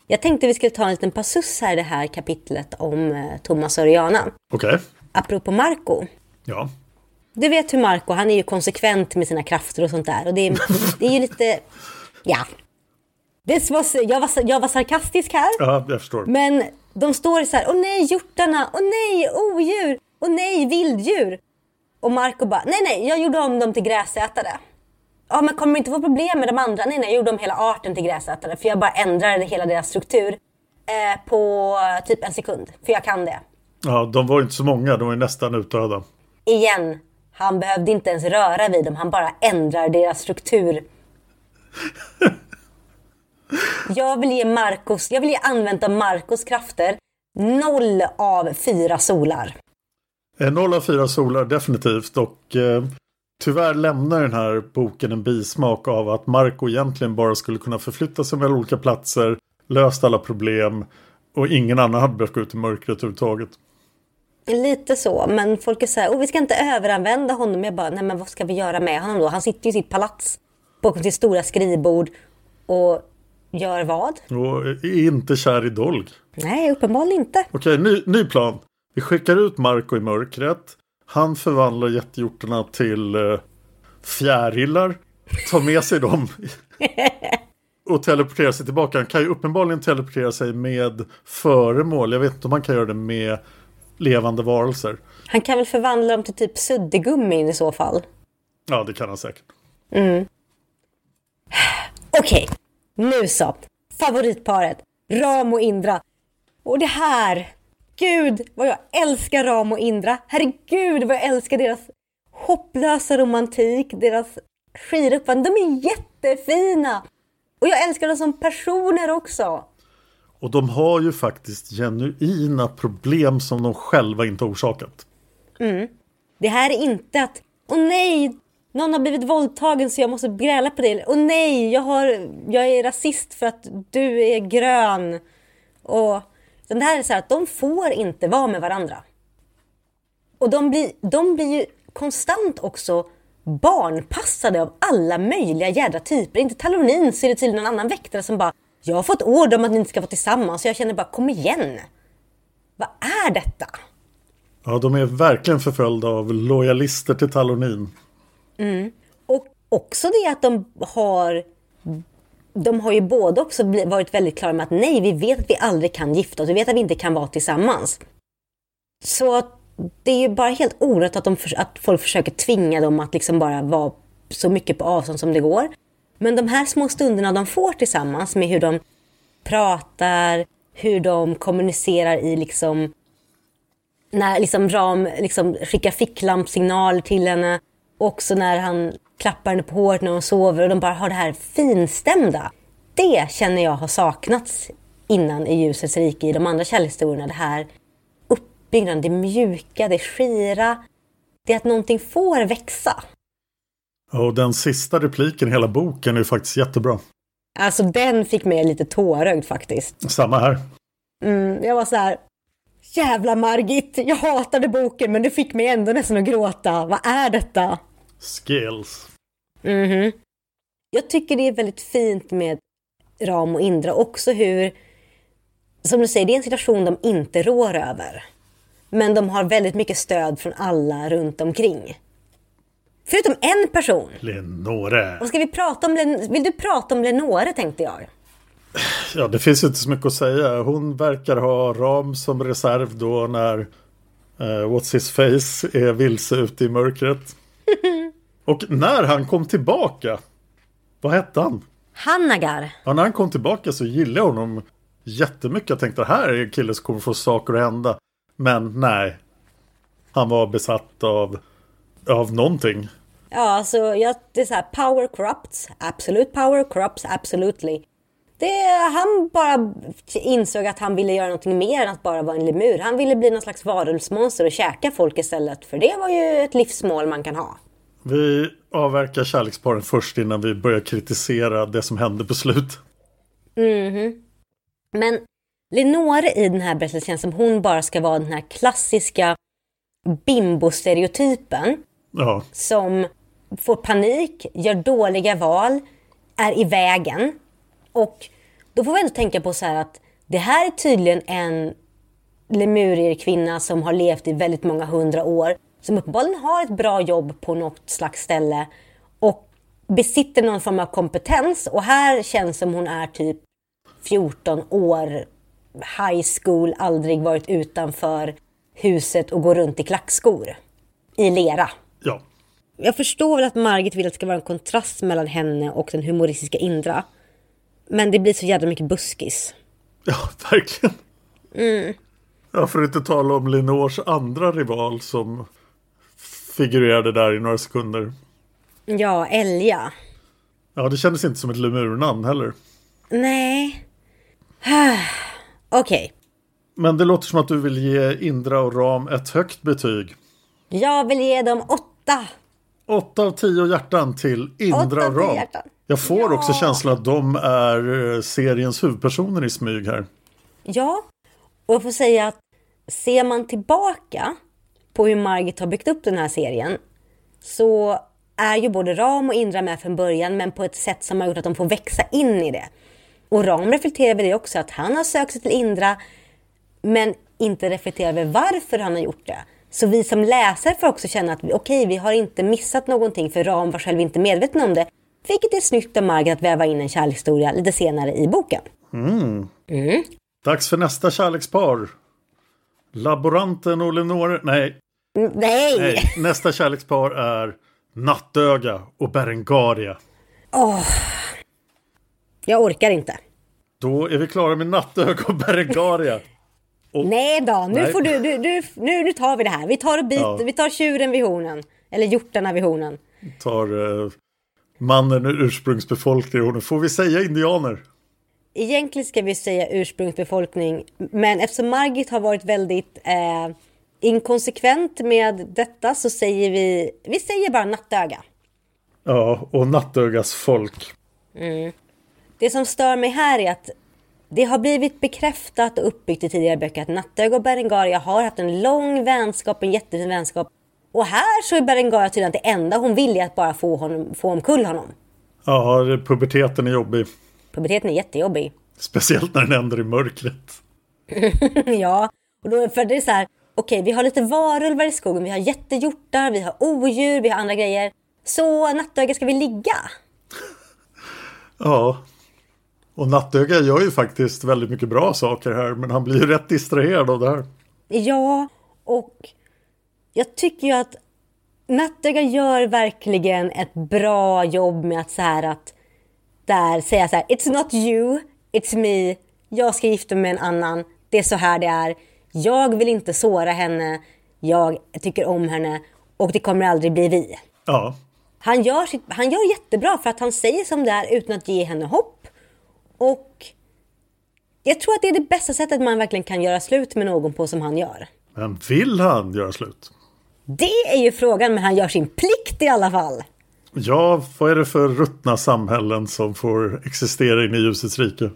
Jag tänkte vi skulle ta en liten passus här i det här kapitlet om eh, Thomas och Oriana. Okej. Apropå Marco. Ja. Du vet hur Marco, han är ju konsekvent med sina krafter och sånt där. Och det är, det är ju lite... Ja. Det var, jag, var, jag var sarkastisk här. Ja, jag förstår. Men de står så här, åh nej hjortarna, åh nej odjur, åh nej vilddjur. Och Marco bara, nej nej, jag gjorde om dem till gräsätare. Ja men kommer du inte få problem med de andra? Nej nej, jag gjorde om hela arten till gräsätare. För jag bara ändrade hela deras struktur eh, på typ en sekund. För jag kan det. Ja, de var inte så många, de var nästan utdöda. Igen, han behövde inte ens röra vid dem, han bara ändrar deras struktur. jag vill ge Marcos, jag vill ge använda Marcos krafter Noll av fyra solar. Eh, Noll av fyra solar definitivt och eh, tyvärr lämnar den här boken en bismak av att Marco egentligen bara skulle kunna förflytta sig mellan olika platser, löst alla problem och ingen annan hade behövt gå ut i mörkret överhuvudtaget. Lite så, men folk är så här, oh, vi ska inte överanvända honom. Jag bara, nej men vad ska vi göra med honom då? Han sitter i sitt palats bakom sitt stora skrivbord och gör vad? Och är inte kär i Dolg. Nej, uppenbarligen inte. Okej, ny, ny plan. Vi skickar ut Marco i mörkret. Han förvandlar jättehjortarna till eh, fjärilar. Tar med sig dem. och teleporterar sig tillbaka. Han kan ju uppenbarligen teleportera sig med föremål. Jag vet inte om han kan göra det med levande varelser. Han kan väl förvandla dem till typ suddgummi i så fall. Ja, det kan han säkert. Okej, nu så. Favoritparet. Ram och Indra. Och det här. Gud vad jag älskar Ram och Indra. Herregud vad jag älskar deras hopplösa romantik. Deras skiduppvandring. De är jättefina. Och jag älskar dem som personer också. Och de har ju faktiskt genuina problem som de själva inte har orsakat. Det här är inte att Åh nej, någon har blivit våldtagen så jag måste gräla på dig. Åh nej, jag, har, jag är rasist för att du är grön. Och det här är så här att de får inte vara med varandra. Och de blir, de blir ju konstant också barnpassade av alla möjliga jädra typer. Inte Talonin så är det tydligen någon annan väktare som bara Jag har fått order om att ni inte ska vara tillsammans. Så jag känner bara kom igen. Vad är detta? Ja, de är verkligen förföljda av lojalister till Talonin. Och också det att de har de har ju båda också varit väldigt klara med att nej, vi vet att vi aldrig kan gifta oss. Vi vet att vi inte kan vara tillsammans. Så det är ju bara helt orätt att, de, att folk försöker tvinga dem att liksom bara vara så mycket på avstånd som det går. Men de här små stunderna de får tillsammans med hur de pratar, hur de kommunicerar i liksom när liksom Ram liksom skickar ficklampsignaler till henne. Också när han klappar henne på håret när hon sover och de bara har det här finstämda. Det känner jag har saknats innan i Ljusets rike i de andra källhistorierna. Det här uppbyggnaden, det mjuka, det skira. Det är att någonting får växa. Och den sista repliken i hela boken är faktiskt jättebra. Alltså den fick mig lite tårögd faktiskt. Samma här. Mm, jag var så här. Jävla Margit, jag hatade boken men du fick mig ändå nästan att gråta. Vad är detta? Skills. Mhm. Jag tycker det är väldigt fint med Ram och Indra också hur, som du säger, det är en situation de inte rår över. Men de har väldigt mycket stöd från alla runt omkring. Förutom en person. Lenore. Vad ska vi prata om? Len- Vill du prata om Lenore tänkte jag? Ja, det finns ju inte så mycket att säga. Hon verkar ha Ram som reserv då när eh, What's His Face är vilse ute i mörkret. Och när han kom tillbaka. Vad hette han? Hannagar. Ja, när han kom tillbaka så gillade jag honom jättemycket. Jag tänkte här är en kille som kommer få saker att hända. Men nej. Han var besatt av, av någonting. Ja, alltså jag, det är så här, power corrupts, absolute power corrupts absolutely. Det, han bara insåg att han ville göra någonting mer än att bara vara en lemur. Han ville bli någon slags varulvsmonster och käka folk istället. För det var ju ett livsmål man kan ha. Vi avverkar kärleksparen först innan vi börjar kritisera det som hände på slut. Men Lenore i den här berättelsen känns som hon bara ska vara den här klassiska bimbo-stereotypen Ja, som får panik, gör dåliga val, är i vägen. Och då får vi ändå tänka på så att det här är tydligen en lemurierkvinna som har levt i väldigt många hundra år. Som uppenbarligen har ett bra jobb på något slags ställe. Och besitter någon form av kompetens. Och här känns som hon är typ 14 år, high school, aldrig varit utanför huset och går runt i klackskor. I lera. ja. Jag förstår väl att Margit vill att det ska vara en kontrast mellan henne och den humoristiska Indra. Men det blir så jävla mycket buskis. Ja, verkligen. Ja, för att inte tala om Lenores andra rival som figurerade där i några sekunder. Ja, Elja. Ja, det kändes inte som ett lemurnamn heller. Nej. Okej. Men det låter som att du vill ge Indra och Ram ett högt betyg. Jag vill ge dem åtta. Åtta av tio hjärtan till Indra Åtta och Ram. hjärtan. Jag får Ja. också känslan att de är eh, seriens huvudpersoner i smyg här. Ja, och jag får säga att ser man tillbaka på hur Margit har byggt upp den här serien så är ju både Ram och Indra med från början men på ett sätt som har gjort att de får växa in i det. Och Ram reflekterar över det också, att han har sökt sig till Indra men inte reflekterar över varför han har gjort det. Så vi som läsare får också känna att okej, vi har inte missat någonting för Ram var själv inte medveten om det. Vilket är snyggt av Margit att väva in en kärlekshistoria lite senare i boken. Dags för nästa kärlekspar. Laboranten och Lenore. Nej, Mm, Nej! nej. Nästa kärlekspar är Nattöga och Berengaria. Jag orkar inte. Då är vi klara med Nattöga och Berengaria. Nej då, nu Nej. får du, du, du, nu, nu tar vi det här. Vi tar och bit, Ja. vi tar tjuren vid hornen. Eller hjortarna vid hornen. Tar eh, mannen ur ursprungsbefolkningen. Får vi säga indianer? Egentligen ska vi säga ursprungsbefolkning, men eftersom Margit har varit väldigt eh, inkonsekvent med detta så säger vi, vi säger bara nattöga. Ja, och Nattögas folk. Det som stör mig här är att det har blivit bekräftat och uppbyggt i tidigare böcker att Nattöga och Berengaria har haft en lång vänskap, en jättefin vänskap. Och här så är Berengaria tydligen det enda hon vill är att bara få, honom, få omkull honom. Ja, puberteten är jobbig. Puberteten är jättejobbig. Speciellt när den händer i mörkret. ja, och då, för det är så här, okej vi har lite varulvar i skogen, vi har jättehjortar, vi har odjur, vi har andra grejer. Så nattöga ska vi ligga? Ja. Och Nattöga gör ju faktiskt väldigt mycket bra saker här. Men han blir ju rätt distraherad av det här. Ja, och jag tycker ju att Nattöga gör verkligen ett bra jobb med att så här att där säga så här, it's not you, it's me, jag ska gifta mig med en annan, det är så här det är, jag vill inte såra henne, jag tycker om henne och det kommer aldrig bli vi. Ja. Han gör, sitt, han gör jättebra för att han säger som det är utan att ge henne hopp. Och jag tror att det är det bästa sättet man verkligen kan göra slut med någon på som han gör. Men vill han göra slut? Det är ju frågan, men han gör sin plikt i alla fall. Ja, vad är det för ruttna samhällen som får existera in i ljusets rike?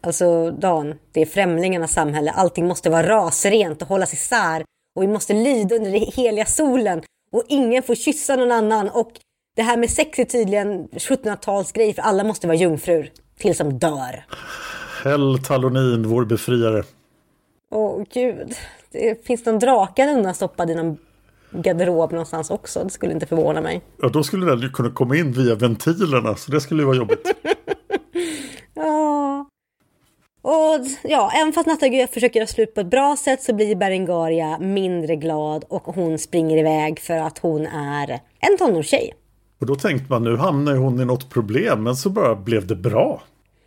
Alltså Dan, det är främlingarnas samhälle. Allting måste vara rasrent och hållas isär. Och vi måste lyda under den heliga solen. Och ingen får kyssa någon annan. Och det här med sex är tydligen 1700-talsgrej för alla måste vara jungfrur. Tills de dör. Hell Talonin, vår befriare. Åh gud. Det finns någon drake undanstoppad i någon garderob någonstans också. Det skulle inte förvåna mig. Ja, då skulle den ju kunna komma in via ventilerna. Så det skulle ju vara jobbigt. Ja. Och ja, även fast Nattagu försöker göra slut på ett bra sätt så blir Berengaria mindre glad och hon springer iväg för att hon är en tonårstjej. Och då tänkte man nu hamnar ju hon i något problem. Men så bara blev det bra.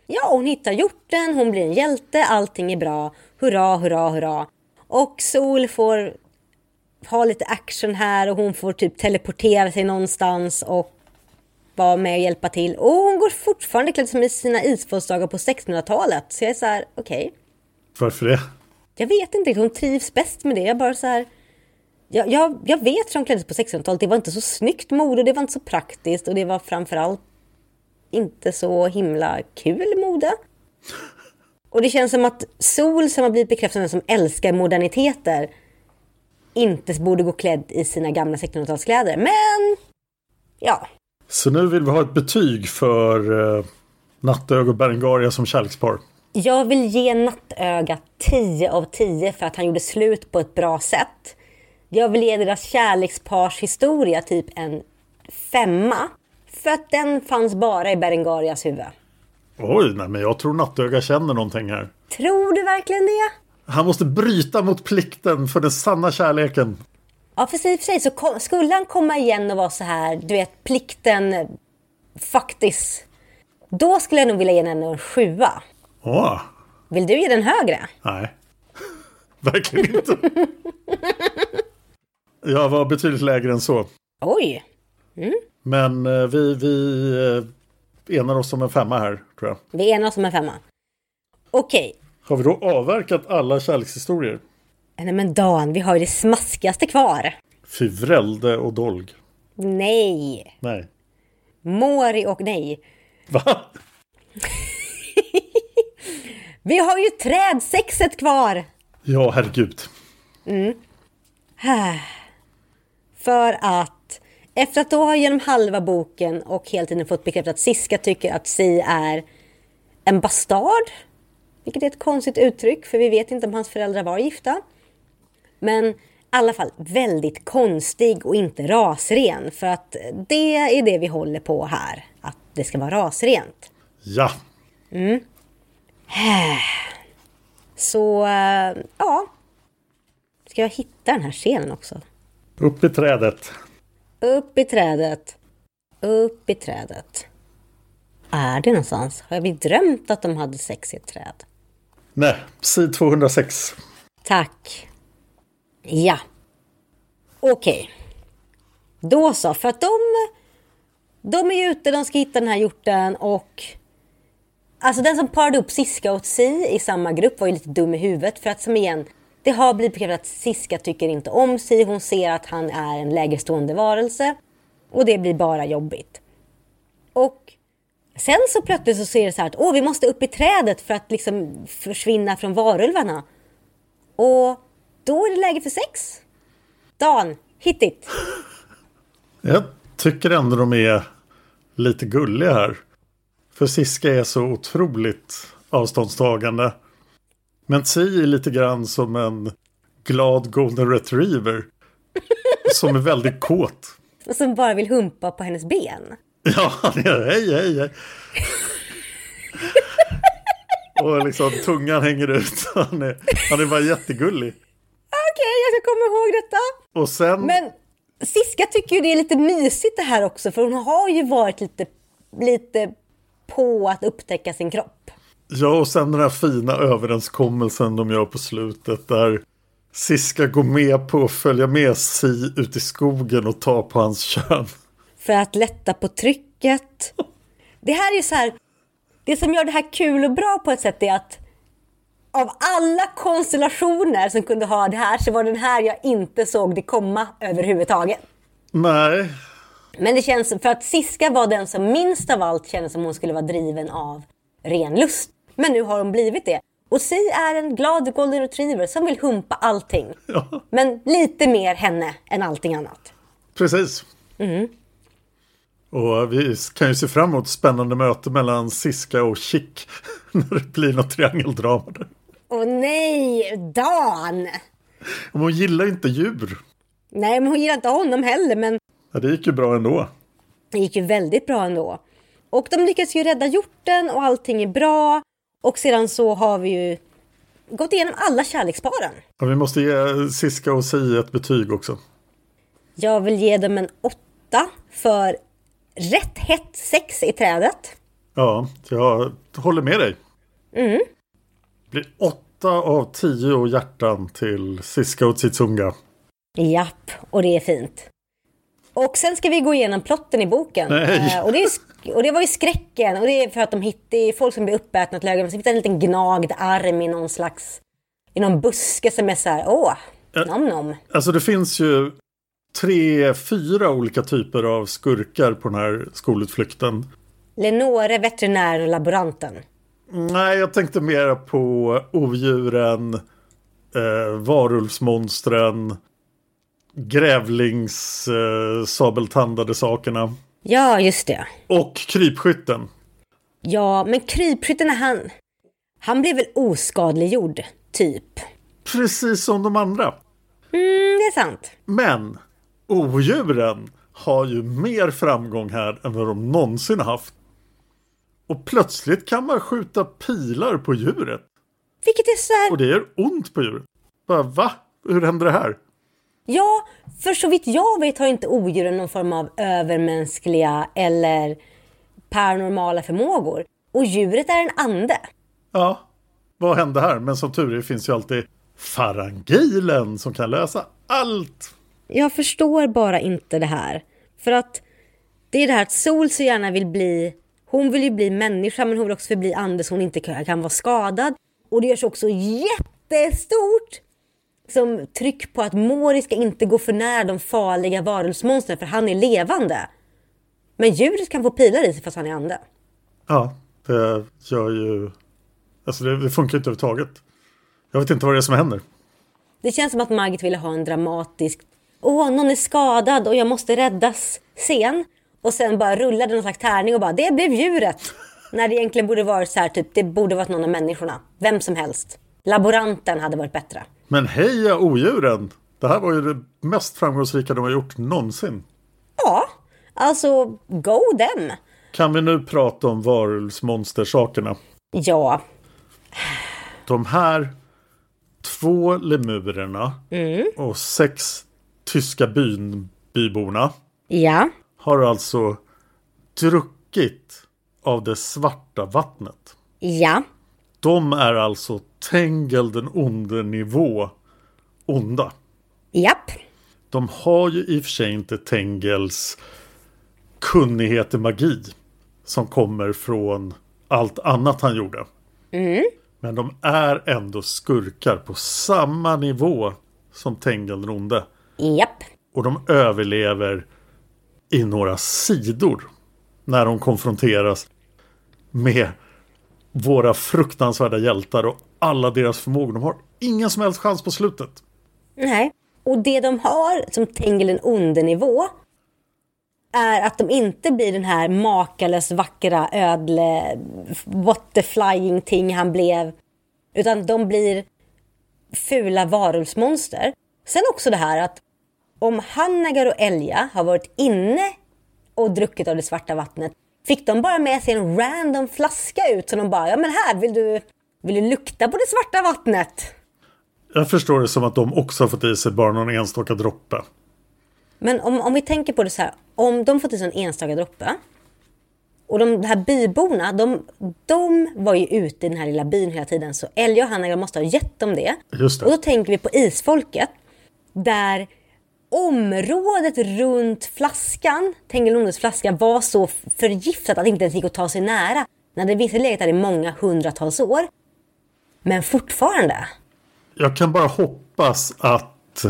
Ja, hon hittar hjorten, hon blir en hjälte, allting är bra. Hurra, hurra, hurra. Och Sol får ha lite action här och hon får typ teleportera sig någonstans och vara med och hjälpa till. Och hon går fortfarande klädd som i sina isfolksdagar på 1600-talet. Så jag är så här, okej. Varför det? Jag vet inte, hon trivs bäst med det. Jag bara så här... Jag, jag, jag vet hur de kläddes på 1600-talet. Det var inte så snyggt mode, det var inte så praktiskt och det var framförallt inte så himla kul mode. Och det känns som att Sol som har blivit bekräftad som älskar moderniteter inte borde gå klädd i sina gamla 1600-talskläder. Men ja, Så nu vill vi ha ett betyg för uh, Nattög och Berengaria som kärlekspar. Jag vill ge Nattöga 10 av 10 för att han gjorde slut på ett bra sätt. Jag vill ge deras kärlekspars historia typ en femma. För att den fanns bara i Berengarias huvud. Oj, nej men jag tror Nattöga känner någonting här. Tror du verkligen det? Han måste bryta mot plikten för den sanna kärleken. Ja, för sig, för sig så kom, skulle han komma igen och vara så här, du vet, plikten faktiskt. Då skulle jag nog vilja ge den en sjua. Åh, Vill du ge den högre? nej. Verkligen inte. Jag var betydligt lägre än så. Oj! Men eh, vi, vi eh, enar oss om en femma här, tror jag. Vi enar oss om en femma. Okej, Har vi då avverkat alla kärlekshistorier? Nej men Dan, vi har ju det smaskigaste kvar. Fivrelde och Dolg. Nej. Nej. Mori och nej. Va? Vi har ju trädsexet kvar! Ja, herregud. För att efter att då ha genom halva boken och hela tiden fått bekräftat att Siska tycker att Si är en bastard. Vilket är ett konstigt uttryck för vi vet inte om hans föräldrar var gifta. Men i alla fall väldigt konstig och inte rasren. För att det är det vi håller på här. Att det ska vara rasrent. Ja. Så eh, ja. Ska jag hitta den här scenen också? Upp i trädet. Upp i trädet. Upp i trädet. Är det någonstans? Har vi drömt att de hade sex i ett träd? Nej, sid 206. Tack. Ja. Okej. Då så, för att de... De är ju ute, de ska hitta den här hjorten och... Alltså den som parade upp Siska och Si i samma grupp var ju lite dum i huvudet för att som igen, det har blivit bekräftat att Siska tycker inte om Si. Hon ser att han är en lägerstående varelse och det blir bara jobbigt. Och sen så plötsligt så ser det så här att åh, vi måste upp i trädet för att liksom försvinna från varulvarna. Och då är det läge för sex. Dan, hit it. Jag tycker ändå de är lite gulliga här. För Siska är så otroligt avståndstagande. Men Tsi är lite grann som en glad golden retriever. som är väldigt kåt. Och som bara vill humpa på hennes ben. Ja, han är hej, hej, hej. Och liksom tungan hänger ut. Han är, han är bara jättegullig. Okej, jag ska komma ihåg detta. Och sen... Men Siska tycker ju det är lite mysigt det här också. För hon har ju varit lite, lite på att upptäcka sin kropp. Ja, och sen den här fina överenskommelsen de gör på slutet där Siska går med på att följa med Si ut i skogen och ta på hans kön. För att lätta på trycket. Det här är ju så här. Det som gör det här kul och bra på ett sätt är att av alla konstellationer som kunde ha det här så var den här jag inte såg det komma överhuvudtaget. Nej, Men det känns för att Siska var den som minst av allt kände som hon skulle vara driven av ren lust. Men nu har hon blivit det. Och Si är en glad golden retriever som vill humpa allting. Ja. Men lite mer henne än allting annat. precis. Och vi kan ju se fram emot spännande möte mellan Siska och Chick. När det blir något triangeldrama. Åh nej, Dan! Men hon gillar inte djur. Nej, men hon gillar inte honom heller, men Ja, det gick ju bra ändå. det gick ju väldigt bra ändå. Och de lyckas ju rädda hjorten och allting är bra. Och sedan så har vi ju gått igenom alla kärleksparen. Och vi måste ge Siska och Si ett betyg också. Jag vill ge dem en åtta för rätt hett sex i trädet. Ja, jag håller med dig. Mm. Det blir åtta av tio hjärtan till Siska och Tsitsunga. Japp, och det är fint. Och sen ska vi gå igenom plotten i boken. Nej. Eh, och, det är, och det var ju skräcken. Och det är för att de hittar folk som blir uppätna till. Men så hittar en liten gnagd arm i någon slags... I någon buske som är så här, åh, nom nom. Alltså det finns ju tre, fyra olika typer av skurkar på den här skolutflykten. Lenore, veterinär och laboranten. Nej, jag tänkte mer på odjuren, eh, varulvsmonstren, grävlings eh, sabeltandade sakerna Ja, just det. och krypskytten. Ja, men krypskytten är han... Han blev väl oskadliggjord, typ. Precis som de andra. Mm, det är sant. Men odjuren har ju mer framgång här än vad de någonsin haft. Och plötsligt kan man skjuta pilar på djuret. Vilket är så här... Och det gör ont på djuret. Bara, va? Hur händer det här? Ja, för så vitt jag vet har inte odjuren någon form av övermänskliga eller paranormala förmågor. Och djuret är en ande. Ja, vad hände här? Men som tur är finns ju alltid farangilen som kan lösa allt. Jag förstår bara inte det här. För att det är det här att Sol så gärna vill bli... Hon vill ju bli människa men hon vill också bli ande så hon inte kan kan vara skadad. Och det görs också jättestort som tryck på att Mori ska inte gå för nära de farliga varulvsmonstren för han är levande. Men djuret kan få pilar i sig fast han är ande. Ja, det gör ju... Alltså det, det funkar inte överhuvudtaget. Jag vet inte vad det är som händer. Det känns som att Margit ville ha en dramatisk Åh, någon är skadad och jag måste räddas scen. Och sen bara rullade någon slags tärning och bara det blev djuret. När det egentligen borde varit så här typ det borde varit någon av människorna. Vem som helst. Laboranten hade varit bättre. Men heja odjuren! Det här var ju det mest framgångsrika de har gjort någonsin. Ja, alltså go them. Kan vi nu prata om varulvsmonstersakerna? Ja. De här två lemurerna och sex tyska byn, byborna Ja. har alltså druckit av det svarta vattnet. Ja. De är alltså Tengel den onde nivå onda. Japp. De har ju i och för sig inte Tengels kunnighet i magi som kommer från allt annat han gjorde. Men de är ändå skurkar på samma nivå som Tengel den onde. Japp. Och de överlever i några sidor när de konfronteras med våra fruktansvärda hjältar och alla deras förmågor. De har ingen som helst chans på slutet. Nej. Och det de har som Tengil den onde nivå är att de inte blir den här makalös vackra ödle what the flying ting han blev. Utan de blir fula varulvsmonster. Sen också det här att om Hannagar och Elja har varit inne och druckit av det svarta vattnet fick de bara med sig en random flaska ut så de bara, ja men här vill du, vill du lukta på det svarta vattnet? Jag förstår det som att de också har fått i sig bara någon enstaka droppe. Men om, om vi tänker på det så här, om de fått i sig en enstaka droppe och de, de här byborna, de, de var ju ute i den här lilla byn hela tiden så Elja och Hannagar måste ha gett dem det. Just det. Och då tänker vi på isfolket där området runt flaskan, Tengilondes flaska, var så förgiftat att det inte ens gick att ta sig nära. När det visserligen legat där i många hundratals år. Men fortfarande. Jag kan bara hoppas att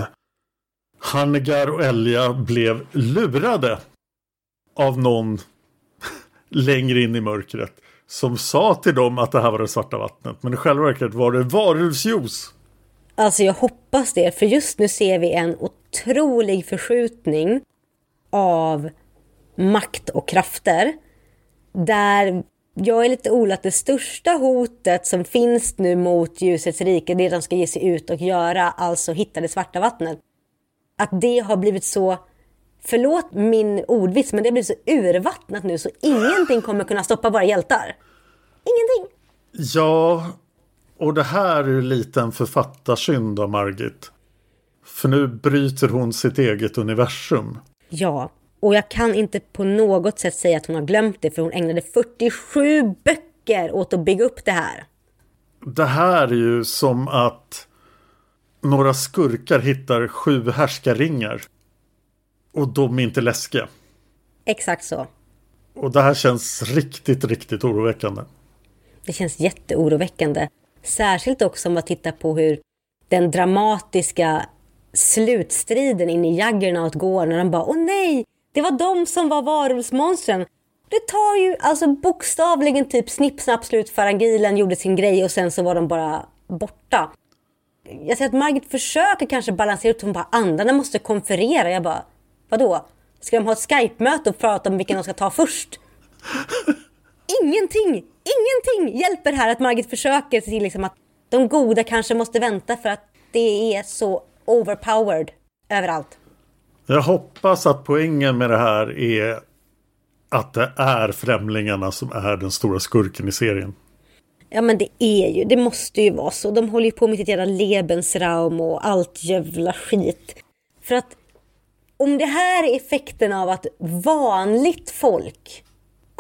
Hannegar och Elja blev lurade av någon längre in i mörkret som sa till dem att det här var det svarta vattnet. Men i själva verket var det varulvsjuice. Alltså jag hoppas det, för just nu ser vi en otrolig förskjutning av makt och krafter. Där jag är lite orolig att det största hotet som finns nu mot ljusets rike, det de ska ge sig ut och göra, alltså hitta det svarta vattnet. Att det har blivit så, förlåt min ordvits, men det har blivit så urvattnat nu så ingenting kommer kunna stoppa våra hjältar. Ingenting! Ja, och det här är ju lite en författarsynd av Margit. För nu bryter hon sitt eget universum. Ja, och jag kan inte på något sätt säga att hon har glömt det för hon ägnade 47 böcker åt att bygga upp det här. Det här är ju som att några skurkar hittar sju härskarringar. Och de är inte läskiga. Exakt så. Och det här känns riktigt, riktigt oroväckande. Det känns jätteoroväckande. Särskilt också om man tittar på hur den dramatiska slutstriden in i Juggernaut går när de bara åh nej, det var de som var varulvsmonstren. Det tar ju alltså bokstavligen typ snipp, snapp, slut, farangilen gjorde sin grej och sen så var de bara borta. Jag ser att Margit försöker kanske balansera ut, hon bara andarna måste konferera. Jag bara, vadå? Ska de ha ett Skype-möte och prata om vilken de ska ta först? Ingenting, ingenting hjälper här att Margit försöker se till liksom att de goda kanske måste vänta för att det är så overpowered överallt. Jag hoppas att poängen med det här är att det är främlingarna som är den stora skurken i serien. Ja men det är ju, det måste ju vara så. De håller ju på med sitt jävla Lebensraum och allt jävla skit. För att om det här är effekten av att vanligt folk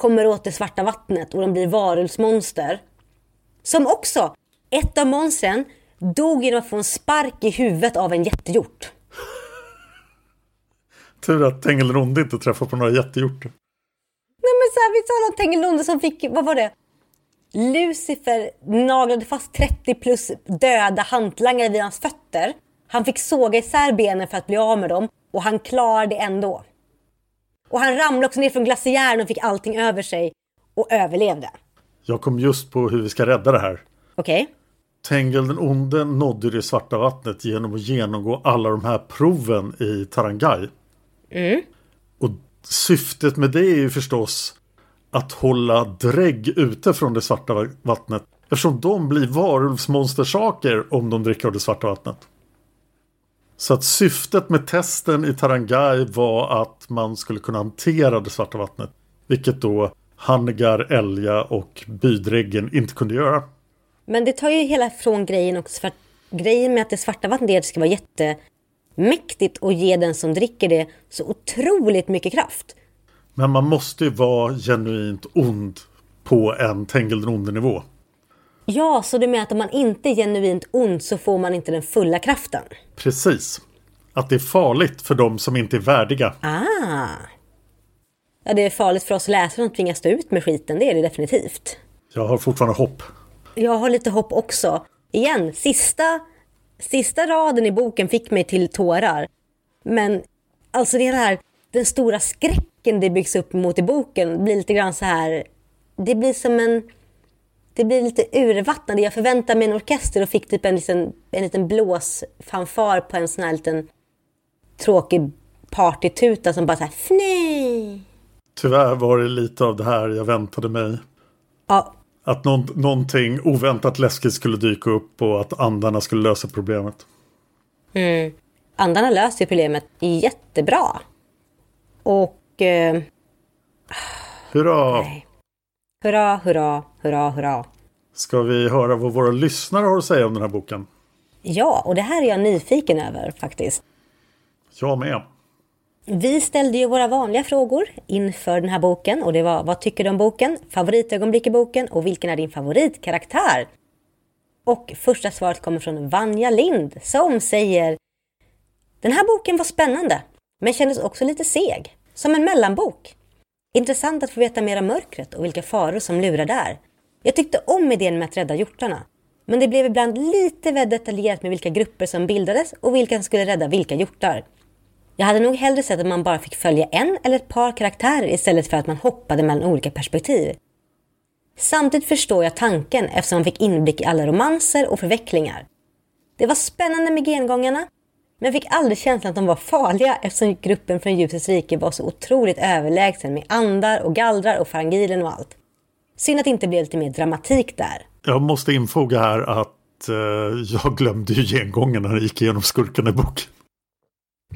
kommer åt det svarta vattnet och de blir varulvsmonster. Som också, ett av monstren dog genom att få en spark i huvudet av en jättehjort. Tur att Tengilronde inte träffar på några jättehjortar. Nej men så här, vi talar om Tengilonde som fick, vad var det? Lucifer naglade fast 30 plus döda hantlangare vid hans fötter. Han fick såga isär benen för att bli av med dem och han klarade det ändå. Och han ramlade också ner från glaciären och fick allting över sig och överlevde. Jag kom just på hur vi ska rädda det här. Okej? Okay? Tengel den onde nådde det svarta vattnet genom att genomgå alla de här proven i Tarangai. Mm. Och syftet med det är ju förstås att hålla drägg ute från det svarta vattnet. Eftersom de blir varulvsmonstersaker om de dricker av det svarta vattnet. Så att syftet med testen i Tarangai var att man skulle kunna hantera det svarta vattnet. Vilket då Hangar, Elja och bydräggen inte kunde göra. Men det tar ju hela från grejen också för grejen med att det svarta vattnet ska vara jättemäktigt och ge den som dricker det så otroligt mycket kraft. Men man måste ju vara genuint ond på en Tengil den onde nivå. Ja, så du menar att om man inte är genuint ond så får man inte den fulla kraften? Precis. Att det är farligt för de som inte är värdiga. Ah. Ja, det är farligt för oss läsare som tvingas stå ut med skiten, det är det definitivt. Jag har fortfarande hopp. Jag har lite hopp också. Igen, sista, sista raden i boken fick mig till tårar. Men alltså det här, den stora skräcken det byggs upp mot i boken blir lite grann så här. Det blir som en... Det blir lite urvattnande. Jag förväntade mig en orkester och fick typ en liten, en liten blåsfanfar på en sån här liten tråkig partytuta som bara så här fnej. Tyvärr var det lite av det här jag väntade mig. Ja, att någon, någonting oväntat läskigt skulle dyka upp och att andarna skulle lösa problemet. Mm. Andarna löser problemet jättebra. Och... Eh... Hurra! Nej. Hurra, hurra, hurra, hurra. Ska vi höra vad våra lyssnare har att säga om den här boken? Ja, och det här är jag nyfiken över faktiskt. Jag med. Vi ställde ju våra vanliga frågor inför den här boken och det var vad tycker du om boken, favoritögonblick i boken och vilken är din favoritkaraktär? Och första svaret kommer från Vanja Lind som säger Den här boken var spännande men kändes också lite seg, som en mellanbok. Intressant att få veta mer om mörkret och vilka faror som lurar där. Jag tyckte om idén med att rädda hjortarna men det blev ibland lite väl detaljerat med vilka grupper som bildades och vilka som skulle rädda vilka hjortar. Jag hade nog hellre sett att man bara fick följa en eller ett par karaktärer istället för att man hoppade mellan olika perspektiv. Samtidigt förstår jag tanken eftersom man fick inblick i alla romanser och förvecklingar. Det var spännande med gengångarna, men fick aldrig känslan att de var farliga eftersom gruppen från ljusets rike var så otroligt överlägsen med andar och gallrar och farangilen och allt. Synd att det inte blev lite mer dramatik där. Jag måste infoga här att eh, jag glömde ju gengångarna när jag gick igenom skurkarna i boken.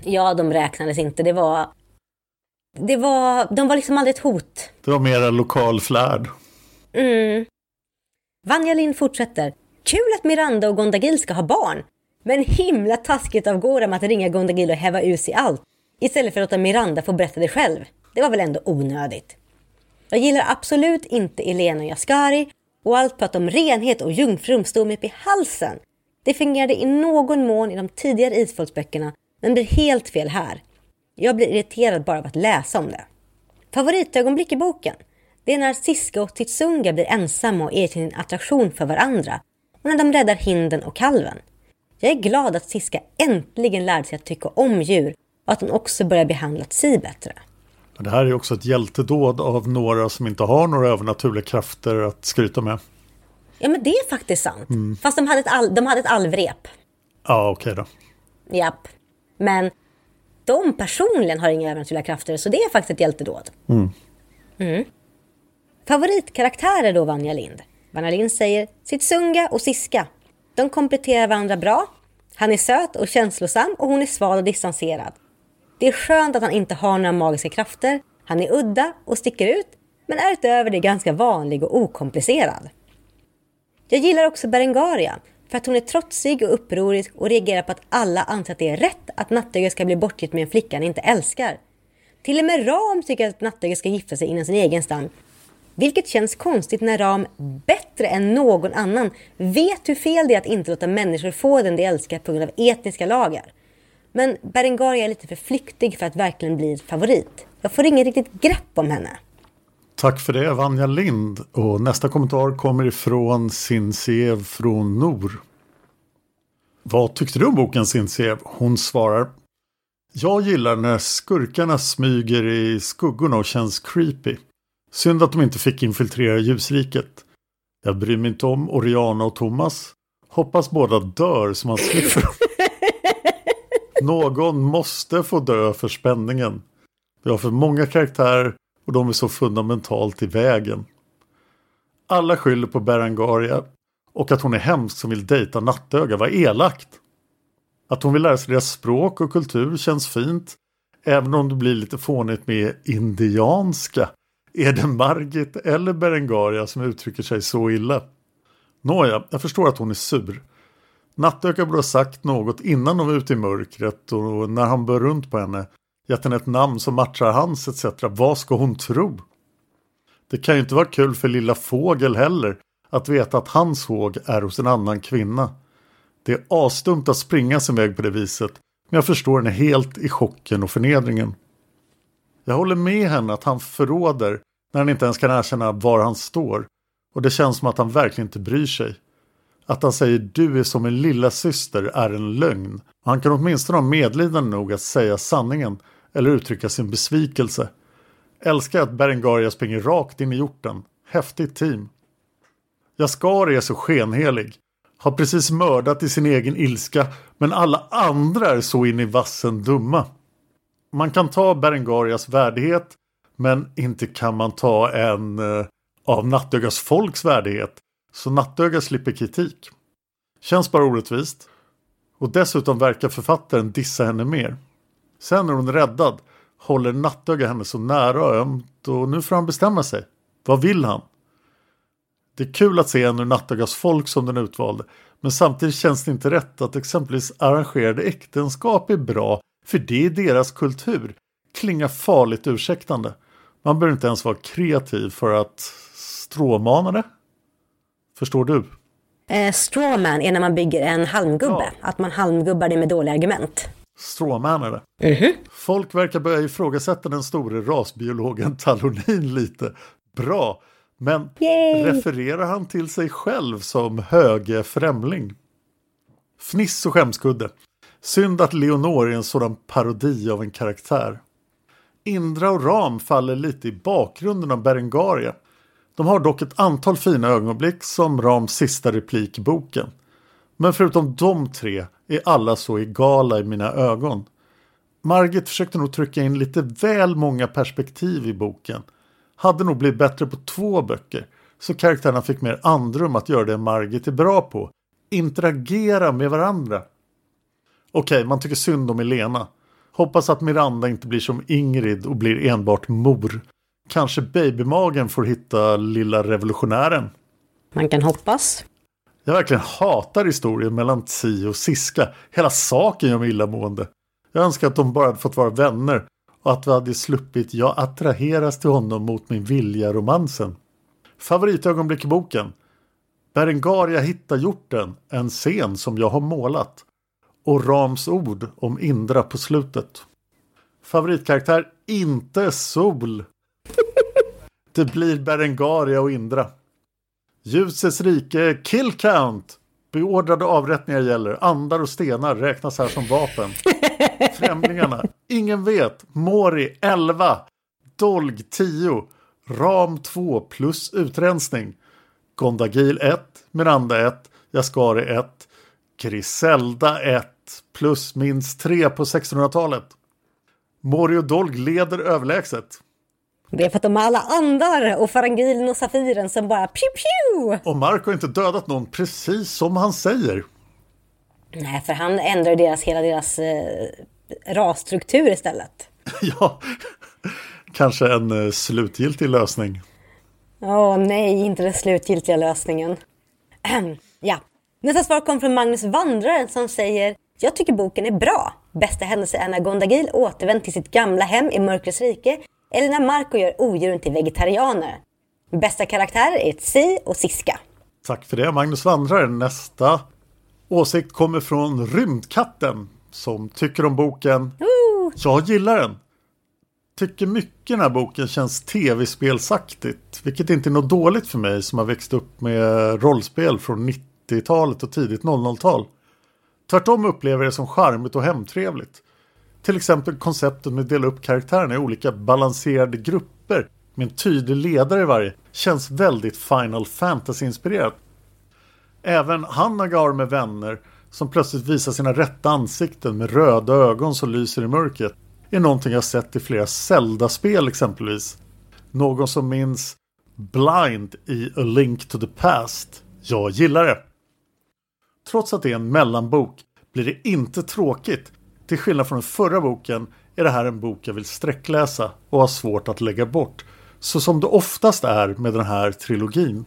Ja, de räknades inte. Det var... Det var... De var liksom aldrig ett hot. Det var mer en lokal flärd. Mm. Vanja Lind fortsätter. Kul att Miranda och Gondagil ska ha barn. Men himla taskigt av Goram att ringa Gondagil och häva ur sig allt. Istället för att låta Miranda få berätta det själv. Det var väl ändå onödigt. Jag gillar absolut inte Elena och Jaskari och allt prat om renhet och jungfrum stod mig upp i halsen. Det fungerade i någon mån i de tidigare isfolksböckerna men blir helt fel här. Jag blir irriterad bara av att läsa om det. Favoritögonblick i boken? Det är när Siska och Titsunga blir ensamma och erkänner sin attraktion för varandra och när de räddar hinden och kalven. Jag är glad att Siska äntligen lärde sig att tycka om djur och att hon också börjar behandla Si bättre. Det här är också ett hjältedåd av några som inte har några övernaturliga krafter att skryta med. Ja, men det är faktiskt sant. Mm. Fast de hade ett, all, de hade ett alvrep. Ja, okej okay då. Japp. Men de personligen har inga övernaturliga krafter så det är faktiskt ett hjältedåd. Mm. Mm. Favoritkaraktärer då Vanja Lind? Vanja Lind säger Sitsunga och Siska. De kompletterar varandra bra. Han är söt och känslosam och hon är sval och distanserad. Det är skönt att han inte har några magiska krafter. Han är udda och sticker ut men är utöver det ganska vanlig och okomplicerad. Jag gillar också Berengaria för att hon är trotsig och upprorisk och reagerar på att alla anser att det är rätt att Nattöga ska bli bortgift med en flicka han inte älskar. Till och med Ram tycker att Nattöga ska gifta sig inom sin egen stam. Vilket känns konstigt när Ram, bättre än någon annan, vet hur fel det är att inte låta människor få den de älskar på grund av etniska lagar. Men Berengaria är lite för flyktig för att verkligen bli favorit. Jag får inget riktigt grepp om henne. Tack för det Vanja Lind och nästa kommentar kommer ifrån Sinsiev från Nor. Vad tyckte du om boken Sinsiev? Hon svarar Jag gillar när skurkarna smyger i skuggorna och känns creepy. Synd att de inte fick infiltrera ljusriket. Jag bryr mig inte om Oriana och Thomas. Hoppas båda dör så man slipper. Någon måste få dö för spänningen. Vi har för många karaktärer och de är så fundamentalt i vägen. Alla skyller på Berengaria och att hon är hemsk som vill dejta Nattöga var elakt. Att hon vill lära sig deras språk och kultur känns fint. Även om det blir lite fånigt med indianska. Är det Margit eller Berengaria som uttrycker sig så illa? Nåja, jag förstår att hon är sur. Nattöka borde ha sagt något innan de var ute i mörkret och när han bör runt på henne gett henne ett namn som matchar hans etc. Vad ska hon tro? Det kan ju inte vara kul för lilla fågel heller att veta att hans håg är hos en annan kvinna. Det är astumt att springa sin väg på det viset men jag förstår henne helt i chocken och förnedringen. Jag håller med henne att han förråder när han inte ens kan erkänna var han står och det känns som att han verkligen inte bryr sig. Att han säger du är som en lilla syster är en lögn. Han kan åtminstone ha medlidande nog att säga sanningen eller uttrycka sin besvikelse. Älskar att Berengaria springer rakt in i hjorten. Häftigt team. Jaskari är så skenhelig. Har precis mördat i sin egen ilska men alla andra är så in i vassen dumma. Man kan ta Berengarias värdighet men inte kan man ta en eh, av Nattögas folks värdighet. Så Nattöga slipper kritik. Känns bara orättvist. Och dessutom verkar författaren dissa henne mer. Sen är hon räddad håller Nattöga henne så nära och ömt och nu får han bestämma sig. Vad vill han? Det är kul att se en ur Nattögas folk som den utvalde men samtidigt känns det inte rätt att exempelvis arrangerade äktenskap är bra för det är deras kultur. Klingar farligt ursäktande. Man behöver inte ens vara kreativ för att stråmana det. Förstår du? Eh, strawman är när man bygger en halmgubbe. Ja. Att man halmgubbar det med dåliga argument. Stråman är det. Folk verkar börja ifrågasätta den store rasbiologen Talonin lite. Bra, men Yay! refererar han till sig själv som höge främling? Fniss och skämskudde. Synd att Leonor är en sådan parodi av en karaktär. Indra och Ram faller lite i bakgrunden av Berengaria. De har dock ett antal fina ögonblick som Rams sista replik i boken. Men förutom de tre är alla så egala i mina ögon. Margit försökte nog trycka in lite väl många perspektiv i boken. Hade nog blivit bättre på två böcker. Så karaktärerna fick mer andrum att göra det Margit är bra på. Interagera med varandra. Okej, man tycker synd om Elena. Hoppas att Miranda inte blir som Ingrid och blir enbart mor. Kanske babymagen får hitta lilla revolutionären. Man kan hoppas. Jag verkligen hatar historien mellan Ti och Siska. Hela saken gör mig illamående. Jag önskar att de bara hade fått vara vänner och att vi hade sluppit jag attraheras till honom mot min vilja romansen. Favoritögonblick i boken. Berengaria hittar hjorten, en scen som jag har målat. Och Rams ord om Indra på slutet. Favoritkaraktär, inte Sol. Det blir Berengaria och Indra. Ljusets rike, kill count! Beordrade avrättningar gäller. Andar och stenar räknas här som vapen. Främlingarna, ingen vet. Mori 11. Dolg 10. Ram 2 plus utrensning. Gondagil 1. Miranda 1. Jaskari 1. Griselda 1. Plus minst 3 på 1600-talet. Mori och Dolg leder överlägset. Det är för att de har alla andar och farangilen och safiren som bara pju pju. Och Mark har inte dödat någon precis som han säger. Nej, för han ändrar deras, hela deras eh, rasstruktur istället. ja, kanske en eh, slutgiltig lösning. Åh nej, inte den slutgiltiga lösningen. Ja. Nästa svar kom från Magnus Vandraren som säger Jag tycker boken är bra. Bästa händelse är när Gondagil återvänt till sitt gamla hem i Mörkrets rike eller när Marco gör odjuren till vegetarianer. Bästa karaktärer är Tsi och Siska. Tack för det Magnus Vandraren. Nästa åsikt kommer från Rymdkatten som tycker om boken. Woo! Jag gillar den. tycker mycket den här boken känns tv-spelsaktigt. Vilket inte är något dåligt för mig som har växt upp med rollspel från 90-talet och tidigt 00-tal. Tvärtom upplever jag det som charmigt och hemtrevligt. Till exempel konceptet med att dela upp karaktärerna i olika balanserade grupper med en tydlig ledare i varje känns väldigt Final Fantasy-inspirerat. Även Hanagar med vänner som plötsligt visar sina rätta ansikten med röda ögon som lyser i mörkret är någonting jag sett i flera Zelda-spel exempelvis. Någon som minns Blind i A Link to the Past. Jag gillar det. Trots att det är en mellanbok blir det inte tråkigt. Till skillnad från den förra boken är det här en bok jag vill sträckläsa och har svårt att lägga bort. Så som det oftast är med den här trilogin.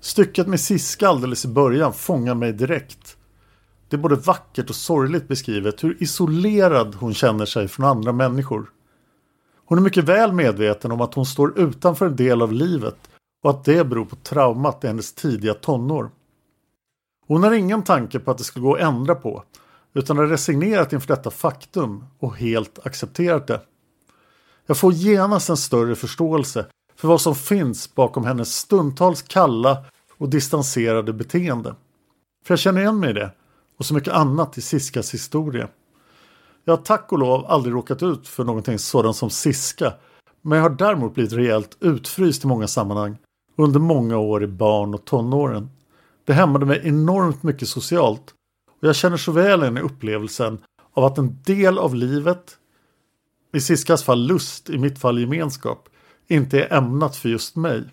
Stycket med Siska alldeles i början fångar mig direkt. Det är både vackert och sorgligt beskrivet hur isolerad hon känner sig från andra människor. Hon är mycket väl medveten om att hon står utanför en del av livet och att det beror på traumat i hennes tidiga tonår. Hon har ingen tanke på att det skulle gå att ändra på utan har resignerat inför detta faktum och helt accepterat det. Jag får genast en större förståelse för vad som finns bakom hennes stundtals kalla och distanserade beteende. För jag känner igen mig i det och så mycket annat i Siskas historia. Jag har tack och lov aldrig råkat ut för någonting sådant som Siska men jag har däremot blivit rejält utfryst i många sammanhang under många år i barn och tonåren. Det hämmade mig enormt mycket socialt och jag känner så väl igen i upplevelsen av att en del av livet, i Siskas fall lust, i mitt fall gemenskap, inte är ämnat för just mig.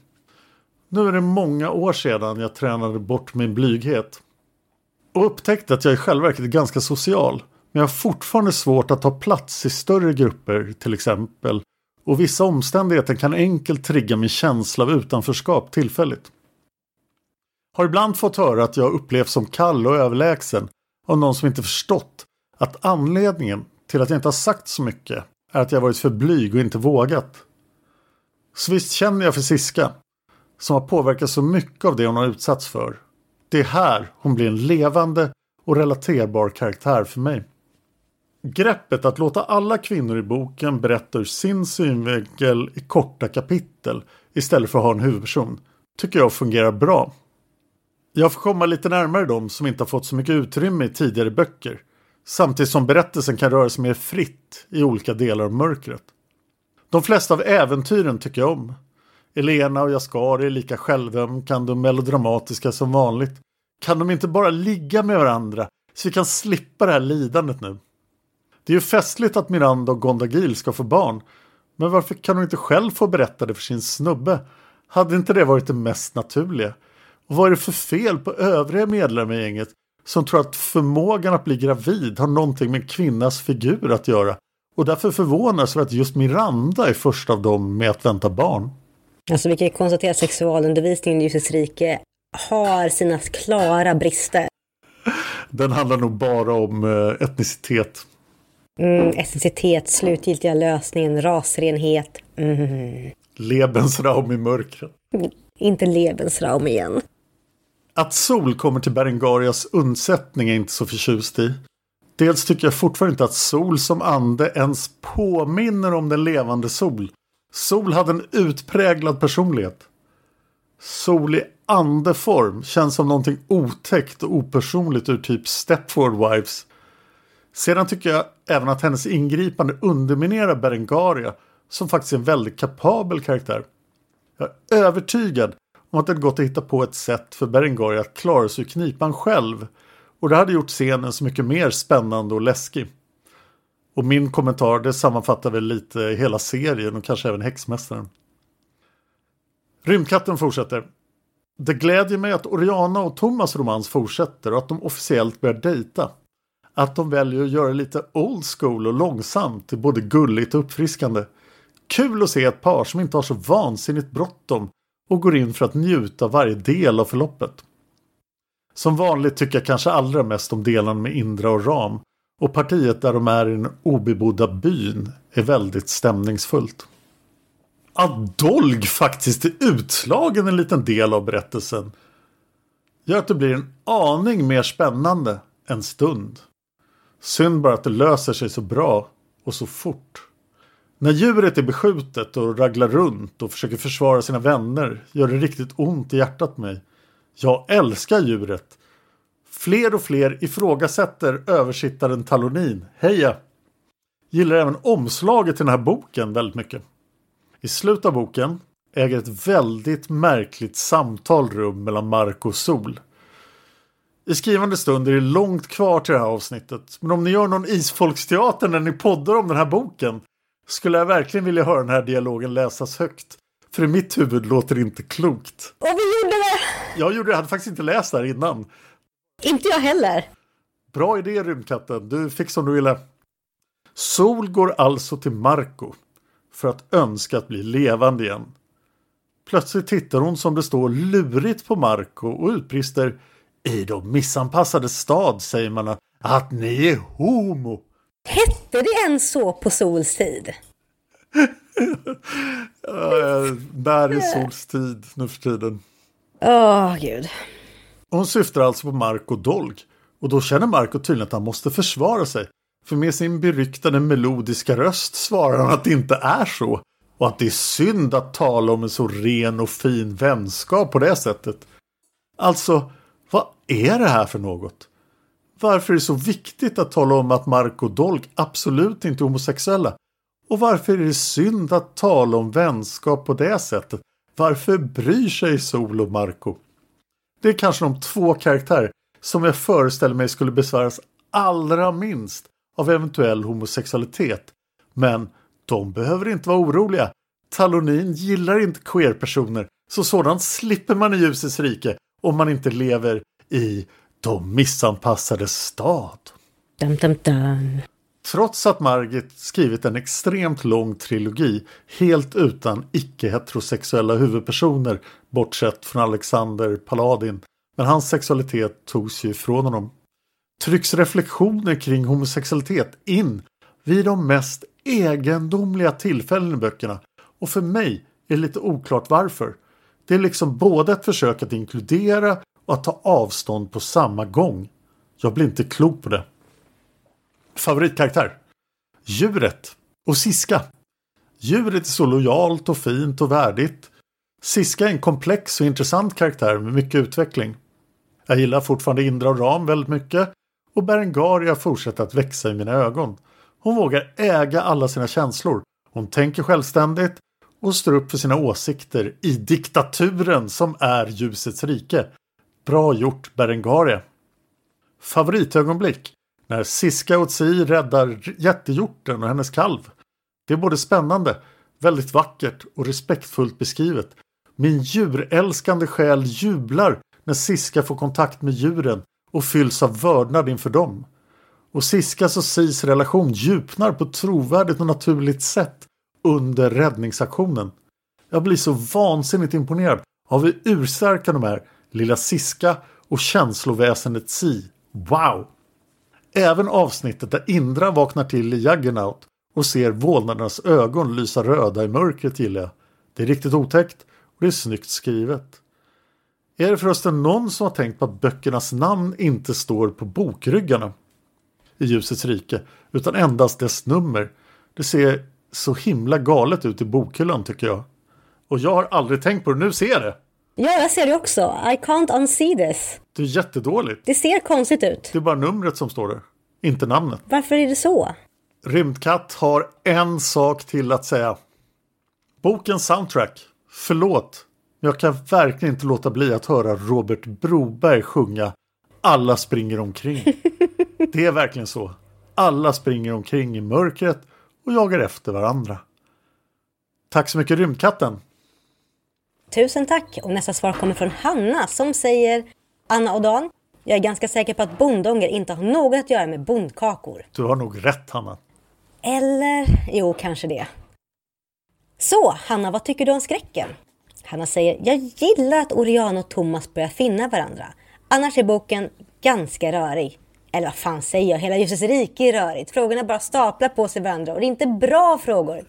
Nu är det många år sedan jag tränade bort min blyghet och upptäckte att jag i själva verket är ganska social. Men jag har fortfarande svårt att ta plats i större grupper till exempel. Och vissa omständigheter kan enkelt trigga min känsla av utanförskap tillfälligt. Har ibland fått höra att jag upplevs som kall och överlägsen av någon som inte förstått att anledningen till att jag inte har sagt så mycket är att jag varit för blyg och inte vågat. Så visst känner jag för Siska, som har påverkats så mycket av det hon har utsatts för det är här hon blir en levande och relaterbar karaktär för mig. Greppet att låta alla kvinnor i boken berätta ur sin synvinkel i korta kapitel istället för att ha en huvudperson tycker jag fungerar bra. Jag får komma lite närmare dem som inte har fått så mycket utrymme i tidigare böcker samtidigt som berättelsen kan röra sig mer fritt i olika delar av mörkret. De flesta av äventyren tycker jag om. Elena och Jaskari är lika självömkande och melodramatiska som vanligt. Kan de inte bara ligga med varandra så vi kan slippa det här lidandet nu? Det är ju festligt att Miranda och Gondagil ska få barn. Men varför kan hon inte själv få berätta det för sin snubbe? Hade inte det varit det mest naturliga? Vad är det för fel på övriga medlemmar i gänget som tror att förmågan att bli gravid har någonting med en kvinnas figur att göra och därför förvånas över att just Miranda är först av dem med att vänta barn? Alltså vi kan ju konstatera att sexualundervisningen i Ljusets rike har sina klara brister. Den handlar nog bara om eh, etnicitet. Mm, etnicitet, slutgiltiga lösningen, rasrenhet. Mm. Lebensraum i mörkret. Inte Lebensraum igen. Att Sol kommer till Berengarias undsättning är inte så förtjust i. Dels tycker jag fortfarande inte att Sol som ande ens påminner om den levande Sol. Sol hade en utpräglad personlighet. Sol i andeform känns som någonting otäckt och opersonligt ur typ Stepford Wives. Sedan tycker jag även att hennes ingripande underminerar Berengaria som faktiskt är en väldigt kapabel karaktär. Jag är övertygad om att det gått att hitta på ett sätt för Berengari att klara sig ur knipan själv och det hade gjort scenen så mycket mer spännande och läskig. Och min kommentar det sammanfattar väl lite hela serien och kanske även Häxmästaren. Rymdkatten fortsätter. Det glädjer mig att Oriana och Thomas romans fortsätter och att de officiellt börjar dejta. Att de väljer att göra lite old school och långsamt är både gulligt och uppfriskande. Kul att se ett par som inte har så vansinnigt bråttom och går in för att njuta av varje del av förloppet. Som vanligt tycker jag kanske allra mest om delen med Indra och Ram och partiet där de är i den obebodda byn är väldigt stämningsfullt. Att Dolg faktiskt är utslagen en liten del av berättelsen gör att det blir en aning mer spännande en stund. Synd bara att det löser sig så bra och så fort. När djuret är beskjutet och raglar runt och försöker försvara sina vänner gör det riktigt ont i hjärtat mig. Jag älskar djuret. Fler och fler ifrågasätter översittaren Talonin. Heja! Gillar även omslaget till den här boken väldigt mycket. I slutet av boken äger ett väldigt märkligt samtal rum mellan Mark och Sol. I skrivande stund är det långt kvar till det här avsnittet. Men om ni gör någon isfolksteater när ni poddar om den här boken skulle jag verkligen vilja höra den här dialogen läsas högt. För i mitt huvud låter det inte klokt. Och vi gjorde det! Jag gjorde det, jag hade faktiskt inte läst det här innan. Inte jag heller. Bra idé rymdkatten, du fick som du ville. Sol går alltså till Marco för att önska att bli levande igen. Plötsligt tittar hon som det står lurigt på Marco och utbrister I de missanpassade stad säger man att ni är homo. Hette det ens så på Sols tid? uh, när är Sols tid nu för tiden? Åh, oh, gud. Hon syftar alltså på Marco Dolg och då känner Marco tydligen att han måste försvara sig. För med sin beryktade melodiska röst svarar han att det inte är så och att det är synd att tala om en så ren och fin vänskap på det sättet. Alltså, vad är det här för något? Varför är det så viktigt att tala om att Marco Dolk absolut inte är homosexuella? Och varför är det synd att tala om vänskap på det sättet? Varför bryr sig Sol och Marco? Det är kanske de två karaktärer som jag föreställer mig skulle besväras allra minst av eventuell homosexualitet. Men de behöver inte vara oroliga. Talonin gillar inte queer-personer så sådant slipper man i ljusets rike om man inte lever i de missanpassade stad. Dum, dum, dum. Trots att Margit skrivit en extremt lång trilogi helt utan icke-heterosexuella huvudpersoner bortsett från Alexander Paladin. Men hans sexualitet togs ju ifrån honom. Trycks reflektioner kring homosexualitet in vid de mest egendomliga tillfällen i böckerna och för mig är det lite oklart varför. Det är liksom både ett försök att inkludera och att ta avstånd på samma gång. Jag blir inte klok på det. Favoritkaraktär? Djuret och Siska. Djuret är så lojalt och fint och värdigt. Siska är en komplex och intressant karaktär med mycket utveckling. Jag gillar fortfarande Indra och Ram väldigt mycket och Berengaria fortsätter att växa i mina ögon. Hon vågar äga alla sina känslor. Hon tänker självständigt och står upp för sina åsikter i diktaturen som är ljusets rike. Bra gjort Berengaria! Favoritögonblick när Siska Otsi räddar jättehjorten och hennes kalv. Det är både spännande, väldigt vackert och respektfullt beskrivet. Min djurälskande själ jublar när Siska får kontakt med djuren och fylls av vördnad inför dem. Och Siskas och Sis relation djupnar på ett trovärdigt och naturligt sätt under räddningsaktionen. Jag blir så vansinnigt imponerad av hur urstarka de är, lilla Siska och känsloväsendet Si. Wow! Även avsnittet där Indra vaknar till i Juggernaut och ser vålnadernas ögon lysa röda i mörkret gillar jag. Det är riktigt otäckt och det är snyggt skrivet. Är det förresten någon som har tänkt på att böckernas namn inte står på bokryggarna i Ljusets rike utan endast dess nummer? Det ser så himla galet ut i bokhyllan tycker jag. Och jag har aldrig tänkt på det, nu ser jag det! Ja, jag ser det också. I can't unsee this. Det är jättedåligt. Det ser konstigt ut. Det är bara numret som står där, inte namnet. Varför är det så? Rymdkatt har en sak till att säga. Bokens soundtrack. Förlåt, men jag kan verkligen inte låta bli att höra Robert Broberg sjunga Alla springer omkring. Det är verkligen så. Alla springer omkring i mörkret och jagar efter varandra. Tack så mycket Rymdkatten! Tusen tack! Och nästa svar kommer från Hanna som säger Anna och Dan, jag är ganska säker på att bondånger inte har något att göra med bondkakor. Du har nog rätt Hanna. Eller, jo kanske det. Så, Hanna, vad tycker du om skräcken? Hanna säger, jag gillar att Oriana och Thomas börjar finna varandra. Annars är boken ganska rörig. Eller vad fan säger jag, hela ljusets rike är rörigt. Frågorna bara staplar på sig varandra och det är inte bra frågor.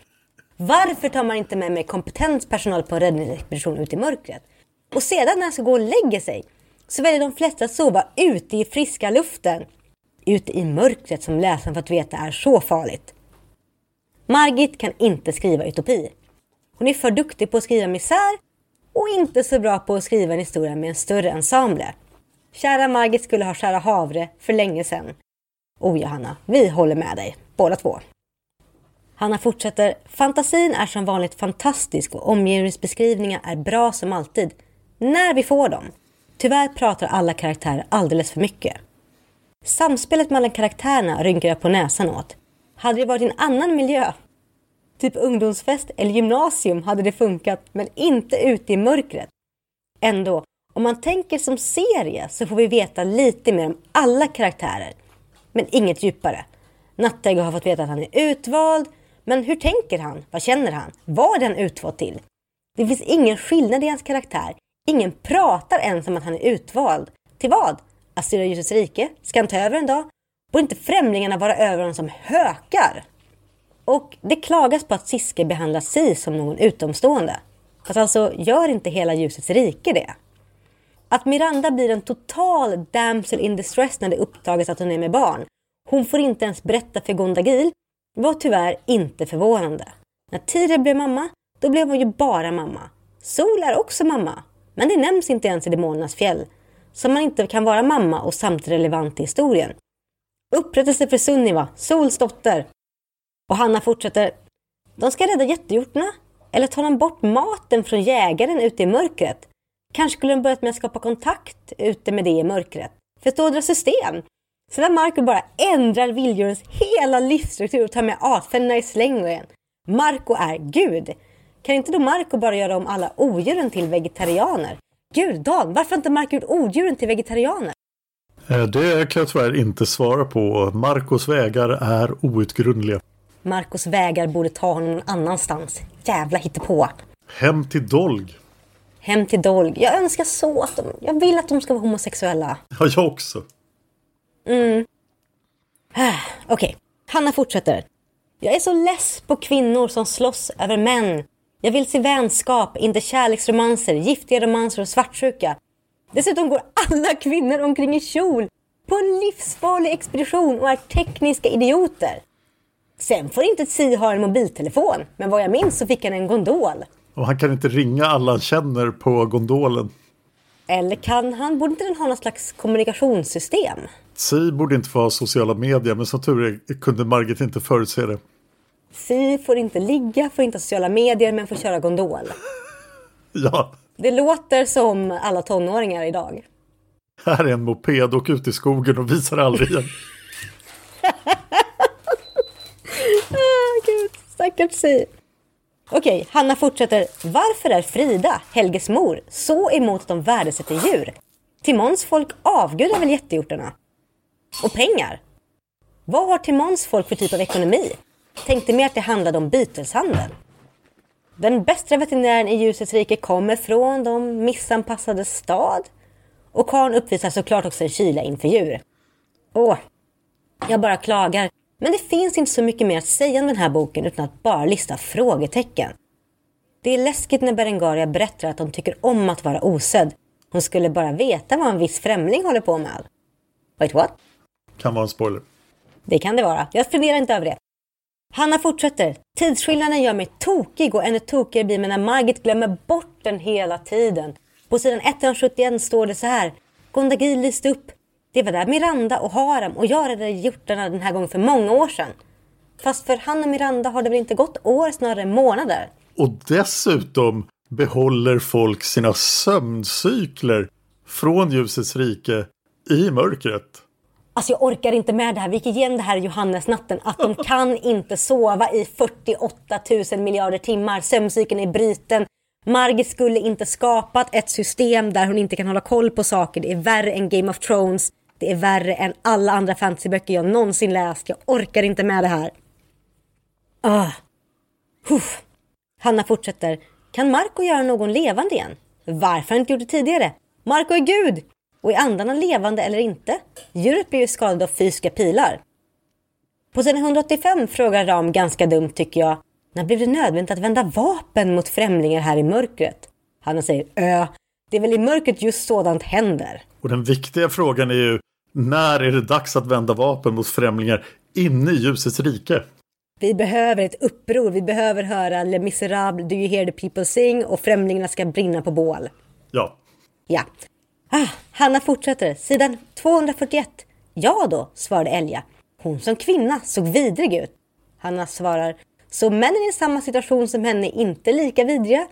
Varför tar man inte med mig kompetent personal på en räddningsexpedition ut i mörkret? Och sedan när han ska gå och lägga sig så väljer de flesta att sova ute i friska luften. Ute i mörkret som läsaren fått veta är så farligt. Margit kan inte skriva utopi. Hon är för duktig på att skriva misär och inte så bra på att skriva en historia med en större ensemble. Kära Margit skulle ha Kära Havre för länge sedan. Oh Johanna, vi håller med dig, båda två. Hanna fortsätter. Fantasin är som vanligt fantastisk och omgivningsbeskrivningar är bra som alltid. När vi får dem. Tyvärr pratar alla karaktärer alldeles för mycket. Samspelet mellan karaktärerna rynkar jag på näsan åt. Hade det varit i en annan miljö, typ ungdomsfest eller gymnasium, hade det funkat, men inte ute i mörkret. Ändå, om man tänker som serie så får vi veta lite mer om alla karaktärer, men inget djupare. Nattägg har fått veta att han är utvald, men hur tänker han? Vad känner han? Vad är han utvald till? Det finns ingen skillnad i hans karaktär. Ingen pratar ens om att han är utvald. Till vad? Att styra ljusets rike? Ska han ta över en dag? Borde inte främlingarna vara över honom som hökar? Och det klagas på att Siske behandlar Si som någon utomstående. Fast alltså, gör inte hela ljusets rike det? Att Miranda blir en total damsel in distress när det uppdagas att hon är med barn. Hon får inte ens berätta för Gondagil var tyvärr inte förvånande. När Tire blev mamma, då blev hon ju bara mamma. Sol är också mamma, men det nämns inte ens i Demonernas fjäll. Så man inte kan vara mamma och samtidigt relevant i historien. Upprättelse för Sunniva, Sols dotter. Och Hanna fortsätter. De ska rädda jättehjortarna. Eller tar de bort maten från jägaren ute i mörkret? Kanske skulle de börjat med att skapa kontakt ute med det i mörkret. Förstå deras system. Sedan Marco bara ändrar vilddjurens hela livsstruktur och tar med artfränderna i släng Marco är Gud. Kan inte då Marco bara göra om alla odjuren till vegetarianer? Gud, Dan, varför har inte Marco gjort odjuren till vegetarianer? Eh, det kan jag tyvärr inte svara på. Marcos vägar är outgrundliga. Marcos vägar borde ta honom någon annanstans. Jävla hittepå. Hem till Dolg. Hem till Dolg. Jag önskar så att de... Jag vill att de ska vara homosexuella. Ja, jag också. Mm. Okej, okay. Hanna fortsätter. Jag är så less på kvinnor som slåss över män. Jag vill se vänskap, inte kärleksromanser, giftiga romanser och svartsjuka. Dessutom går alla kvinnor omkring i kjol på en livsfarlig expedition och är tekniska idioter. Sen får inte Si ha en mobiltelefon, men vad jag minns så fick han en gondol. Och han kan inte ringa alla han känner på gondolen. Eller kan han? Borde inte den ha något slags kommunikationssystem? Si borde inte få ha sociala medier, men som tur är kunde Margit inte förutse det. Si får inte ligga, får inte ha sociala medier, men får köra gondol. ja. Det låter som alla tonåringar idag. Här är en moped, åk ut i skogen och visar aldrig igen. ah, gud, stackars Si. Okej, Hanna fortsätter. Varför är Frida, Helges mor, så emot att de värdesätter djur? Timons folk avgudar väl jättehjortarna? Och pengar? Vad har Timons folk för typ av ekonomi? Tänkte mer att det handlade om byteshandel. Den bästa veterinären i ljusets rike kommer från de missanpassade stad. Och karln uppvisar såklart också en kyla inför djur. Åh, jag bara klagar. Men det finns inte så mycket mer att säga om den här boken utan att bara lista frågetecken. Det är läskigt när Berengaria berättar att hon tycker om att vara osedd. Hon skulle bara veta vad en viss främling håller på med. Wait what? Kan vara en spoiler. Det kan det vara. Jag funderar inte över det. Hanna fortsätter. Tidsskillnaden gör mig tokig och ännu tokigare blir mig när Margit glömmer bort den hela tiden. På sidan 171 står det så här. Gondagil lyste upp. Det var där Miranda och Harem och jag hade gjort den här gången för många år sedan. Fast för han och Miranda har det väl inte gått år, snarare månader. Och dessutom behåller folk sina sömncykler från ljusets rike i mörkret. Alltså jag orkar inte med det här. Vi gick igen det här Johannesnatten. Att de kan inte sova i 48 000 miljarder timmar. Sömncykeln är bruten. Margit skulle inte skapat ett system där hon inte kan hålla koll på saker. Det är värre än Game of Thrones. Det är värre än alla andra fantasyböcker jag någonsin läst. Jag orkar inte med det här. Ah. Huff. Hanna fortsätter. Kan Marco göra någon levande igen? Varför har han inte gjort det tidigare? Marco är Gud! Och är andarna levande eller inte? Djuret blir ju skadat av fysiska pilar. På sidan 185 frågar Ram ganska dumt tycker jag. När blev det nödvändigt att vända vapen mot främlingar här i mörkret? Hanna säger ö. Det är väl i mörkret just sådant händer. Och den viktiga frågan är ju när är det dags att vända vapen mot främlingar inne i ljusets rike? Vi behöver ett uppror, vi behöver höra Les Misérables, Do you hear the people sing och Främlingarna ska brinna på bål. Ja. Ja. Ah, Hanna fortsätter, sidan 241. Ja då, svarade Elja. Hon som kvinna såg vidrig ut. Hanna svarar, så männen i samma situation som henne är inte lika vidriga?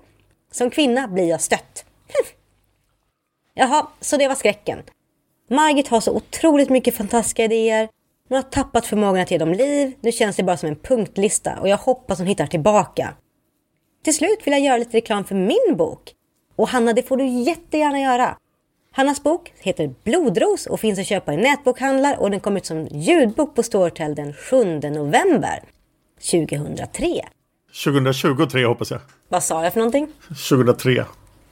Som kvinna blir jag stött. Hm. Jaha, så det var skräcken. Margit har så otroligt mycket fantastiska idéer. Hon har tappat förmågan att ge dem liv. Nu känns det bara som en punktlista och jag hoppas hon hittar tillbaka. Till slut vill jag göra lite reklam för min bok. Och Hanna, det får du jättegärna göra. Hannas bok heter Blodros och finns att köpa i nätbokhandlar och den kom ut som ljudbok på Storytel den 7 november 2003. 2023 hoppas jag. Vad sa jag för någonting? 2003.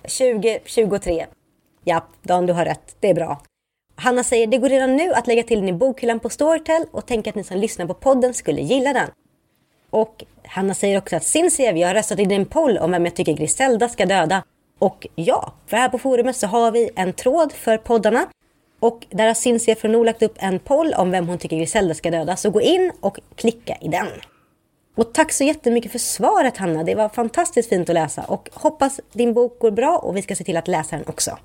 2023. Ja, Dan, du har rätt. Det är bra. Hanna säger det går redan nu att lägga till den i bokhyllan på Storytel och tänker att ni som lyssnar på podden skulle gilla den. Och Hanna säger också att sin CV har röstat i din poll om vem jag tycker Griselda ska döda. Och ja, för här på forumet så har vi en tråd för poddarna. Och där har Cinzia från Nord lagt upp en poll om vem hon tycker Griselda ska döda. Så gå in och klicka i den. Och tack så jättemycket för svaret Hanna. Det var fantastiskt fint att läsa och hoppas din bok går bra och vi ska se till att läsa den också.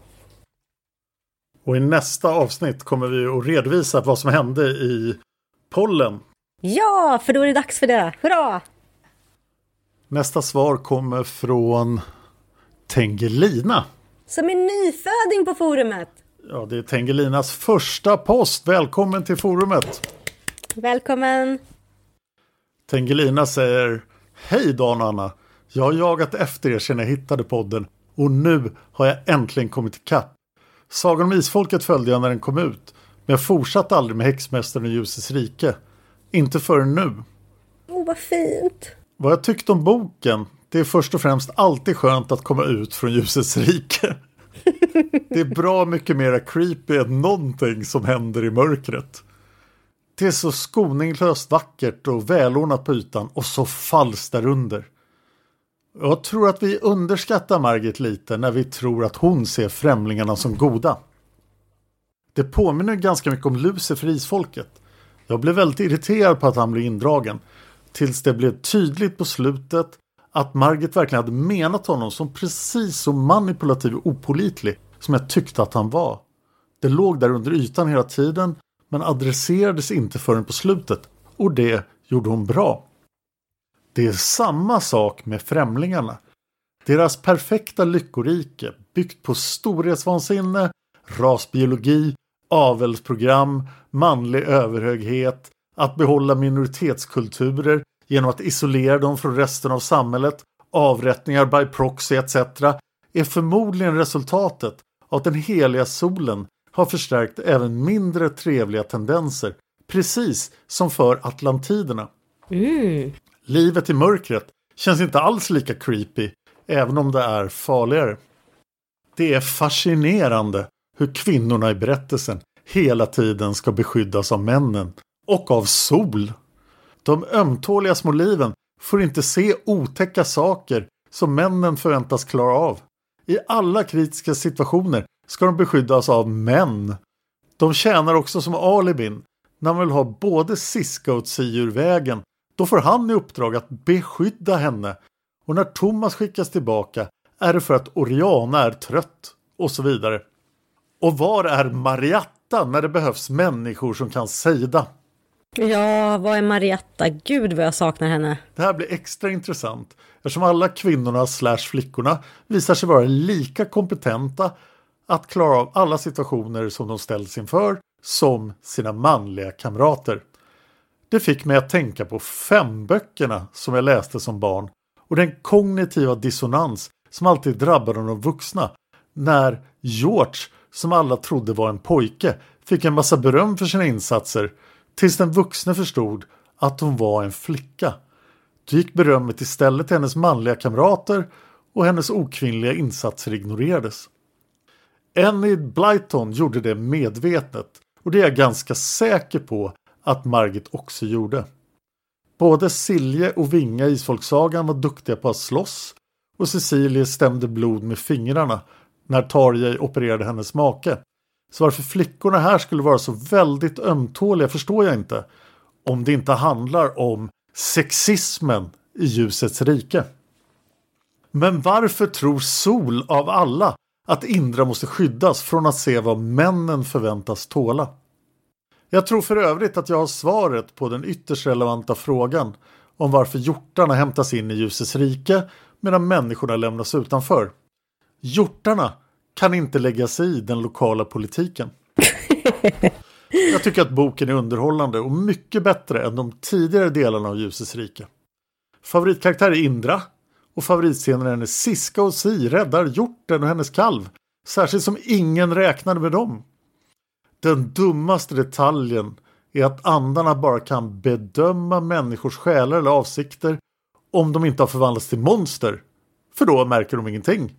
Och i nästa avsnitt kommer vi att redovisa vad som hände i pollen. Ja, för då är det dags för det. Hurra! Nästa svar kommer från Tengelina. Som är nyföding på forumet. Ja, det är Tengelinas första post. Välkommen till forumet. Välkommen. Tengelina säger Hej Dan och Anna. Jag har jagat efter er sedan jag hittade podden och nu har jag äntligen kommit ikapp. Sagan om Isfolket följde jag när den kom ut men jag fortsatte aldrig med Häxmästaren och Ljusets rike. Inte förrän nu. Åh, oh, vad fint. Vad jag tyckte om boken det är först och främst alltid skönt att komma ut från ljusets rike. Det är bra mycket mera creepy än någonting som händer i mörkret. Det är så skoningslöst vackert och välordnat på ytan och så falskt därunder. Jag tror att vi underskattar Margit lite när vi tror att hon ser främlingarna som goda. Det påminner ganska mycket om Lucifer isfolket. Jag blev väldigt irriterad på att han blev indragen. Tills det blev tydligt på slutet att Margit verkligen hade menat honom som precis så manipulativ och opolitlig som jag tyckte att han var. Det låg där under ytan hela tiden men adresserades inte förrän på slutet och det gjorde hon bra. Det är samma sak med främlingarna. Deras perfekta lyckorike byggt på storhetsvansinne, rasbiologi, avelsprogram, manlig överhöghet, att behålla minoritetskulturer genom att isolera dem från resten av samhället, avrättningar by proxy etc. är förmodligen resultatet av att den heliga solen har förstärkt även mindre trevliga tendenser, precis som för atlantiderna. Mm. Livet i mörkret känns inte alls lika creepy, även om det är farligare. Det är fascinerande hur kvinnorna i berättelsen hela tiden ska beskyddas av männen och av sol. De ömtåliga små liven får inte se otäcka saker som männen förväntas klara av. I alla kritiska situationer ska de beskyddas av män. De tjänar också som alibin. När man vill ha både Siska och Tsi ur vägen, då får han i uppdrag att beskydda henne. Och när Thomas skickas tillbaka är det för att Oriana är trött och så vidare. Och var är Mariatta när det behövs människor som kan sejda? Ja, vad är Marietta? Gud vad jag saknar henne. Det här blir extra intressant eftersom alla kvinnorna slash flickorna visar sig vara lika kompetenta att klara av alla situationer som de ställs inför som sina manliga kamrater. Det fick mig att tänka på femböckerna som jag läste som barn och den kognitiva dissonans som alltid drabbade de vuxna när George, som alla trodde var en pojke, fick en massa beröm för sina insatser tills den vuxne förstod att hon var en flicka. Då gick berömmet istället till hennes manliga kamrater och hennes okvinnliga insatser ignorerades. Enid Blyton gjorde det medvetet och det är jag ganska säker på att Margit också gjorde. Både Silje och Vinga i Isfolksagan var duktiga på att slåss och Cecilie stämde blod med fingrarna när Tarjei opererade hennes make. Så varför flickorna här skulle vara så väldigt ömtåliga förstår jag inte. Om det inte handlar om Sexismen i ljusets rike. Men varför tror Sol av alla att Indra måste skyddas från att se vad männen förväntas tåla? Jag tror för övrigt att jag har svaret på den ytterst relevanta frågan om varför hjortarna hämtas in i ljusets rike medan människorna lämnas utanför. Hjortarna kan inte lägga sig i den lokala politiken. Jag tycker att boken är underhållande och mycket bättre än de tidigare delarna av Ljusets rike. Favoritkaraktär är Indra och favoritscenen är när Siska och Si räddar hjorten och hennes kalv. Särskilt som ingen räknade med dem. Den dummaste detaljen är att andarna bara kan bedöma människors själar eller avsikter om de inte har förvandlats till monster. För då märker de ingenting.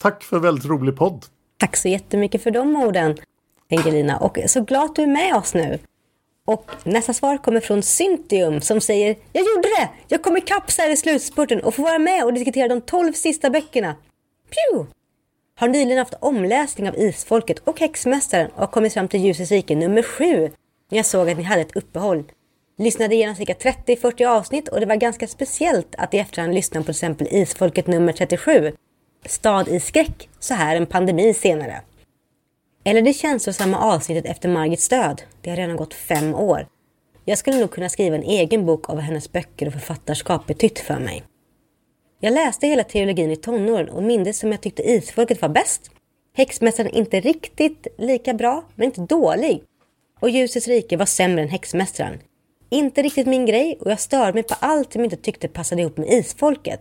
Tack för en väldigt rolig podd. Tack så jättemycket för de orden, Angelina. Och så glad du är med oss nu. Och nästa svar kommer från Syntium som säger Jag gjorde det! Jag kom ikapp så här i slutspurten och får vara med och diskutera de tolv sista böckerna. Pju! Har nyligen haft omläsning av Isfolket och Häxmästaren och kommit fram till Ljusets rike nummer sju. När jag såg att ni hade ett uppehåll. Lyssnade igenom cirka 30-40 avsnitt och det var ganska speciellt att i efterhand lyssna på till exempel Isfolket nummer 37. Stad i skräck, så här en pandemi senare. Eller det känslosamma avsnittet efter Margits död. Det har redan gått fem år. Jag skulle nog kunna skriva en egen bok av vad hennes böcker och författarskap betytt för mig. Jag läste hela teologin i tonåren och mindes som jag tyckte Isfolket var bäst. Häxmästaren inte riktigt lika bra, men inte dålig. Och Ljusets rike var sämre än Häxmästaren. Inte riktigt min grej och jag störde mig på allt som jag inte tyckte passade ihop med Isfolket.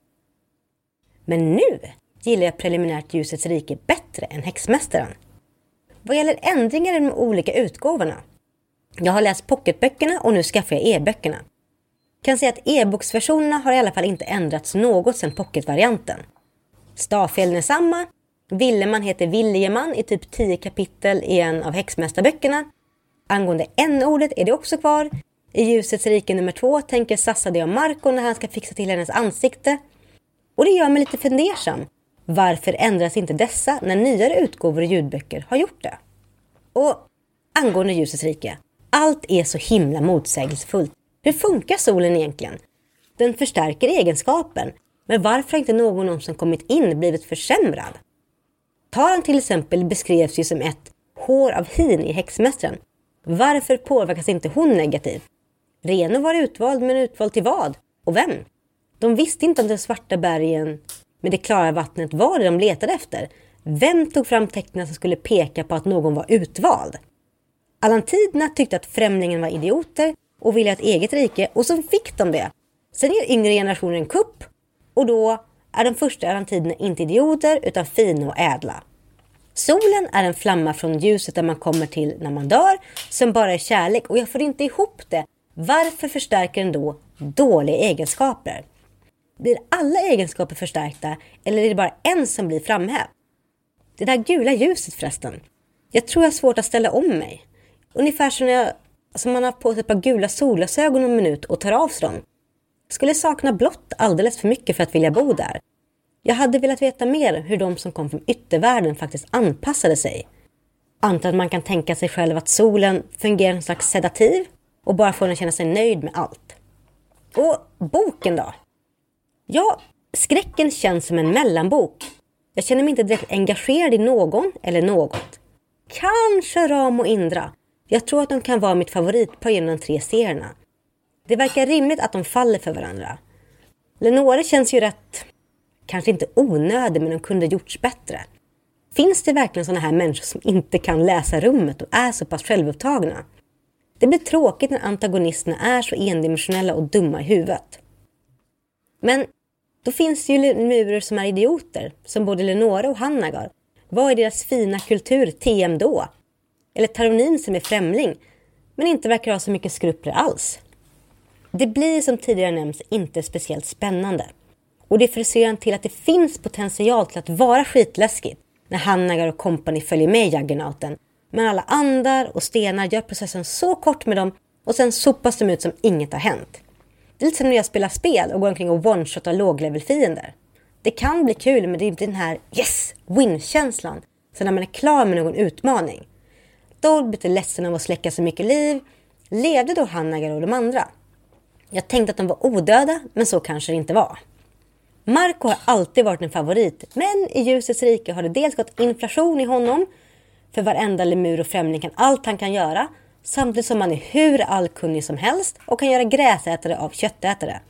Men nu gillar jag preliminärt Ljusets rike bättre än Häxmästaren. Vad gäller ändringar i de olika utgåvorna. Jag har läst pocketböckerna och nu skaffar jag e-böckerna. Kan säga att e-boksversionerna har i alla fall inte ändrats något sedan pocketvarianten. Stavfelen är samma. Villeman heter Viljeman i typ 10 kapitel i en av häxmästarböckerna. Angående n-ordet är det också kvar. I Ljusets rike nummer två tänker Sassa det om Marco när han ska fixa till hennes ansikte. Och det gör mig lite fundersam. Varför ändras inte dessa när nyare utgåvor och ljudböcker har gjort det? Och angående ljusets rike. Allt är så himla motsägelsefullt. Hur funkar solen egentligen? Den förstärker egenskapen. Men varför har inte någon som kommit in blivit försämrad? Taran till exempel beskrevs ju som ett hår av hin i Häxmästaren. Varför påverkas inte hon negativt? Reno var utvald, men utvald till vad? Och vem? De visste inte om de svarta bergen men det klara vattnet var det de letade efter. Vem tog fram tecknen som skulle peka på att någon var utvald? Alantidna tyckte att främlingen var idioter och ville ha ett eget rike och så fick de det. Sen gör yngre generationer en kupp och då är de första alantiderna inte idioter utan fina och ädla. Solen är en flamma från ljuset där man kommer till när man dör som bara är kärlek och jag får inte ihop det. Varför förstärker den då dåliga egenskaper? Blir alla egenskaper förstärkta eller är det bara en som blir framhävd? Det där gula ljuset förresten. Jag tror jag har svårt att ställa om mig. Ungefär som när jag, alltså man har på sig ett par gula solglasögon en minut och tar av sig dem. Skulle sakna blått alldeles för mycket för att vilja bo där. Jag hade velat veta mer hur de som kom från yttervärlden faktiskt anpassade sig. Antar att man kan tänka sig själv att solen fungerar som slags sedativ och bara får en att känna sig nöjd med allt. Och boken då? Ja, skräcken känns som en mellanbok. Jag känner mig inte direkt engagerad i någon eller något. Kanske Ram och Indra. Jag tror att de kan vara mitt favoritpar genom de tre serierna. Det verkar rimligt att de faller för varandra. Lenore känns ju rätt, kanske inte onödig, men de kunde gjorts bättre. Finns det verkligen sådana här människor som inte kan läsa rummet och är så pass självupptagna? Det blir tråkigt när antagonisterna är så endimensionella och dumma i huvudet. Men då finns det ju lemurer som är idioter, som både Lenora och Hannagar. Vad är deras fina kultur TM då? Eller Taronin som är främling, men inte verkar ha så mycket skrupler alls. Det blir som tidigare nämnts inte speciellt spännande. Och det friserar till att det finns potential till att vara skitläskigt när Hannagar och kompani följer med jaggernauten. Men alla andar och stenar gör processen så kort med dem och sen sopas de ut som inget har hänt. Det är lite som när jag spelar spel och går omkring och one-shotar låglevelfiender. Det kan bli kul men det är inte den här yes, win-känslan. Så när man är klar med någon utmaning. Dolby är ledsen av att släcka så mycket liv. Levde då Hannagar och de andra? Jag tänkte att de var odöda, men så kanske det inte var. Marco har alltid varit en favorit, men i ljusets rike har det dels gått inflation i honom, för varenda lemur och främling kan allt han kan göra, samtidigt som man är hur allkunnig som helst och kan göra gräsätare av köttätare.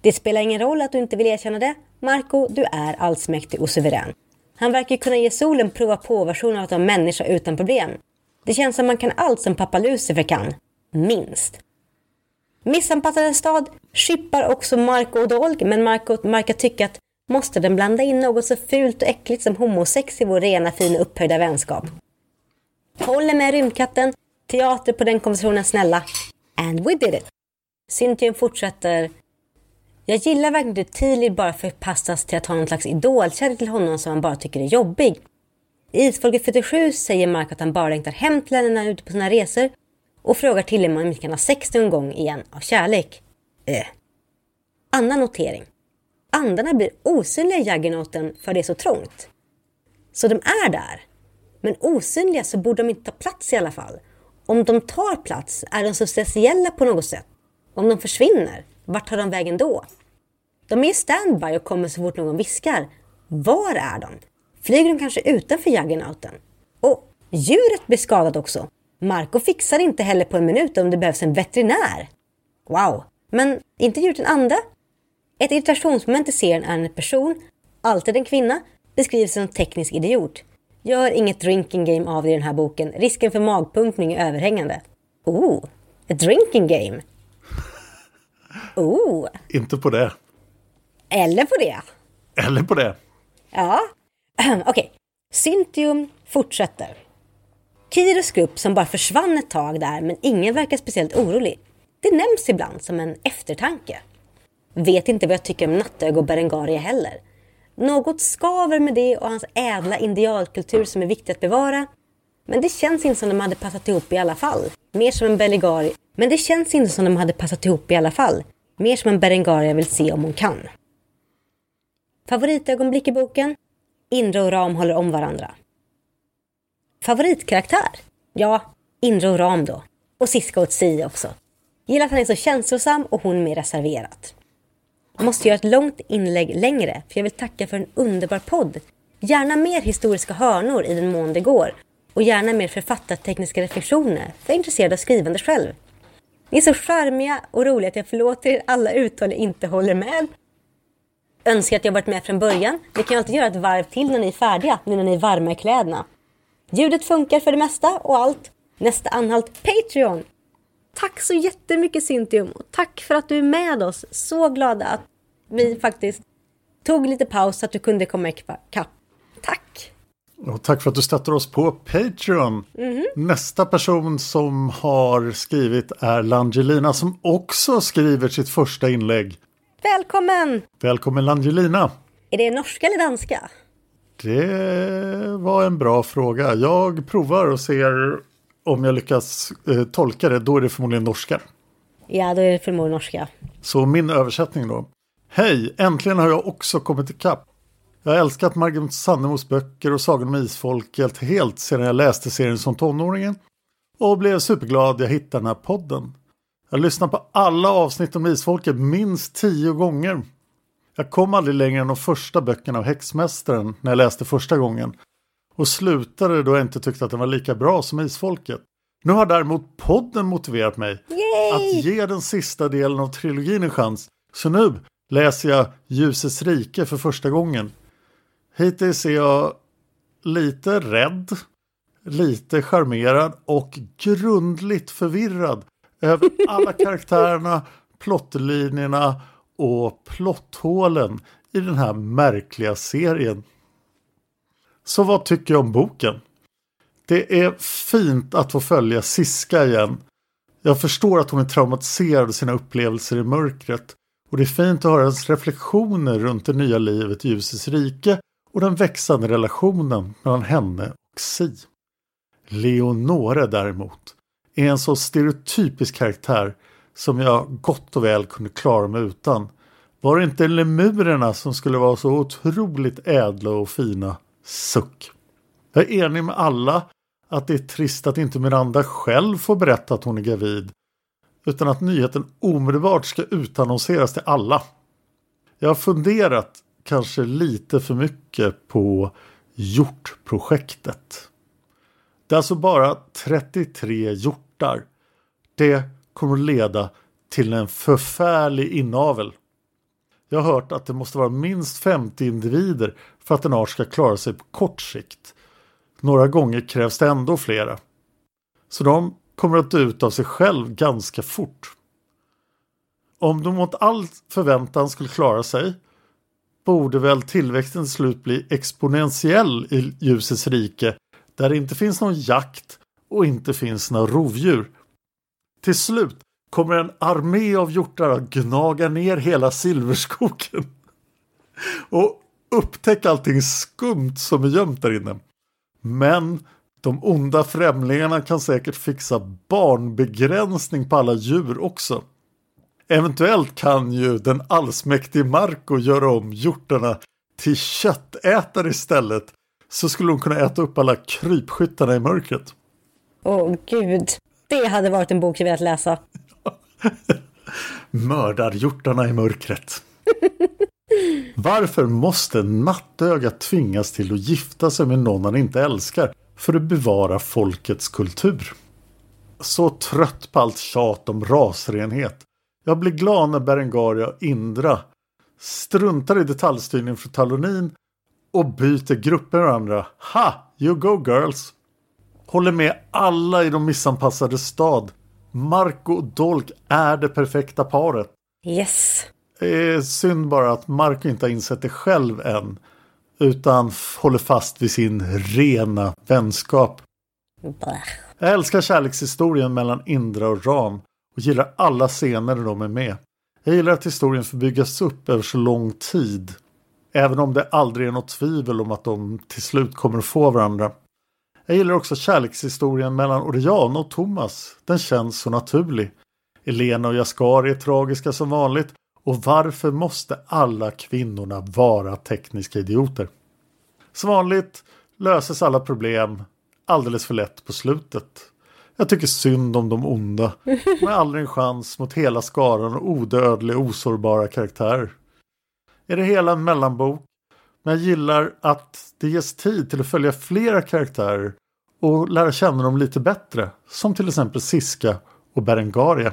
Det spelar ingen roll att du inte vill erkänna det. Marco, du är allsmäktig och suverän. Han verkar kunna ge solen prova på-versionen av att vara människa utan problem. Det känns som man kan allt som pappa Lucifer kan. Minst. Missanpassade stad skippar också Marco och Dolg, men Marco verkar tycka att måste den blanda in något så fult och äckligt som homosex i vår rena, fina, upphöjda vänskap? Håller med rymdkatten. Teater på den konversationen, snälla. And we did it. Cynthia fortsätter. Jag gillar verkligen hur Tilly bara förpassas till att ha någon slags idolkärlek till honom som han bara tycker är jobbig. I Isfolket 47 säger Mark att han bara längtar hem till henne när han är ute på sina resor och frågar till om han inte kan ha sex någon gång igen av kärlek. Äh. Annan notering. Andarna blir osynliga i Jaggernauten för det är så trångt. Så de är där. Men osynliga så borde de inte ta plats i alla fall. Om de tar plats är de så på något sätt. Om de försvinner, vart tar de vägen då? De är standby och kommer så fort någon viskar. Var är de? Flyger de kanske utanför juggernauten? Och djuret blir skadat också. Marco fixar inte heller på en minut om det behövs en veterinär. Wow! Men inte djuret en ande? Ett irritationsmoment i serien är när en person, alltid en kvinna, beskrivs som teknisk idiot. Gör inget drinking game av det i den här boken. Risken för magpumpning är överhängande. Oh, ett drinking game. Oh. Inte på det. Eller på det. Eller på det. Ja. Okej. Okay. Syntium fortsätter. Kiros grupp som bara försvann ett tag där men ingen verkar speciellt orolig. Det nämns ibland som en eftertanke. Vet inte vad jag tycker om Nattög och Berengaria heller. Något skaver med det och hans ädla indialkultur som är viktig att bevara. Men det känns inte som de hade passat ihop i alla fall. Mer som en Berengaria. Men det känns inte som de hade passat ihop i alla fall. Mer som en Berengaria vill se om hon kan. Favoritögonblick i boken? Indra och Ram håller om varandra. Favoritkaraktär? Ja, Indra och Ram då. Och Siska och Tsi också. Gillar att han är så känslosam och hon mer reserverat. Jag måste göra ett långt inlägg längre för jag vill tacka för en underbar podd. Gärna mer historiska hörnor i den mån det går. Och gärna mer författartekniska reflektioner för jag är intresserad av skrivande själv. Ni är så charmiga och roliga att jag förlåter er alla uttal jag inte håller med. Önskar att jag varit med från början. Ni kan ju alltid göra ett varv till när ni är färdiga, nu när ni är varma i kläderna. Ljudet funkar för det mesta och allt. Nästa anhalt Patreon. Tack så jättemycket Cyntium och tack för att du är med oss. Så glada att vi faktiskt tog lite paus så att du kunde komma ikapp. Tack! Och tack för att du stöttar oss på Patreon. Mm -hmm. Nästa person som har skrivit är Langelina som också skriver sitt första inlägg. Välkommen! Välkommen Langelina! Är det norska eller danska? Det var en bra fråga. Jag provar och ser om jag lyckas eh, tolka det. Då är det förmodligen norska. Ja, då är det förmodligen norska. Så min översättning då. Hej! Äntligen har jag också kommit ikapp. Jag har älskat Margit Sandemos böcker och Sagan om Isfolket helt sedan jag läste serien som tonåringen och blev superglad jag hittade den här podden. Jag har lyssnat på alla avsnitt om Isfolket minst tio gånger. Jag kom aldrig längre än de första böckerna av Häxmästaren när jag läste första gången och slutade då jag inte tyckte att den var lika bra som Isfolket. Nu har däremot podden motiverat mig Yay! att ge den sista delen av trilogin en chans. Så nu läser jag Ljusets rike för första gången. Hittills är jag lite rädd, lite charmerad och grundligt förvirrad över alla karaktärerna, plottlinjerna och plotthålen i den här märkliga serien. Så vad tycker jag om boken? Det är fint att få följa Siska igen. Jag förstår att hon är traumatiserad av sina upplevelser i mörkret. Och det är fint att höra hennes reflektioner runt det nya livet i ljusets rike och den växande relationen mellan henne och Si. Leonore däremot är en så stereotypisk karaktär som jag gott och väl kunde klara mig utan. Var det inte lemurerna som skulle vara så otroligt ädla och fina? Suck. Jag är enig med alla att det är trist att inte Miranda själv får berätta att hon är gravid. utan att nyheten omedelbart ska utannonseras till alla. Jag har funderat kanske lite för mycket på hjortprojektet. Det är alltså bara 33 hjortar. Det kommer att leda till en förfärlig inavel. Jag har hört att det måste vara minst 50 individer för att en art ska klara sig på kort sikt. Några gånger krävs det ändå flera. Så de kommer att dö ut av sig själv ganska fort. Om de mot all förväntan skulle klara sig borde väl tillväxten till slut bli exponentiell i ljusets rike där det inte finns någon jakt och inte finns några rovdjur. Till slut kommer en armé av hjortar att gnaga ner hela silverskogen och upptäcka allting skumt som är gömt där inne. Men de onda främlingarna kan säkert fixa barnbegränsning på alla djur också. Eventuellt kan ju den allsmäktige Marco göra om hjortarna till köttätare istället. Så skulle hon kunna äta upp alla krypskyttarna i mörkret. Åh oh, gud, det hade varit en bok jag velat läsa. Mördarhjortarna i mörkret. Varför måste nattögat tvingas till att gifta sig med någon han inte älskar för att bevara folkets kultur? Så trött på allt tjat om rasrenhet. Jag blir glad när Berengaria och Indra struntar i detaljstyrning från Talonin och byter grupper med varandra. Ha! You go girls! Håller med alla i de missanpassade stad. Marco och Dolk är det perfekta paret. Yes. Är synd bara att Marco inte har insett det själv än. Utan håller fast vid sin rena vänskap. Jag älskar kärlekshistorien mellan Indra och Ram och gillar alla scener där de är med. Jag gillar att historien får byggas upp över så lång tid. Även om det aldrig är något tvivel om att de till slut kommer att få varandra. Jag gillar också kärlekshistorien mellan Oriana och Thomas. Den känns så naturlig. Elena och Jaskari är tragiska som vanligt. Och varför måste alla kvinnorna vara tekniska idioter? Som vanligt löses alla problem alldeles för lätt på slutet. Jag tycker synd om de onda. De har aldrig en chans mot hela skaran och odödliga osårbara karaktärer. Är det hela en mellanbok? Men jag gillar att det ges tid till att följa flera karaktärer och lära känna dem lite bättre. Som till exempel Siska och Berengaria.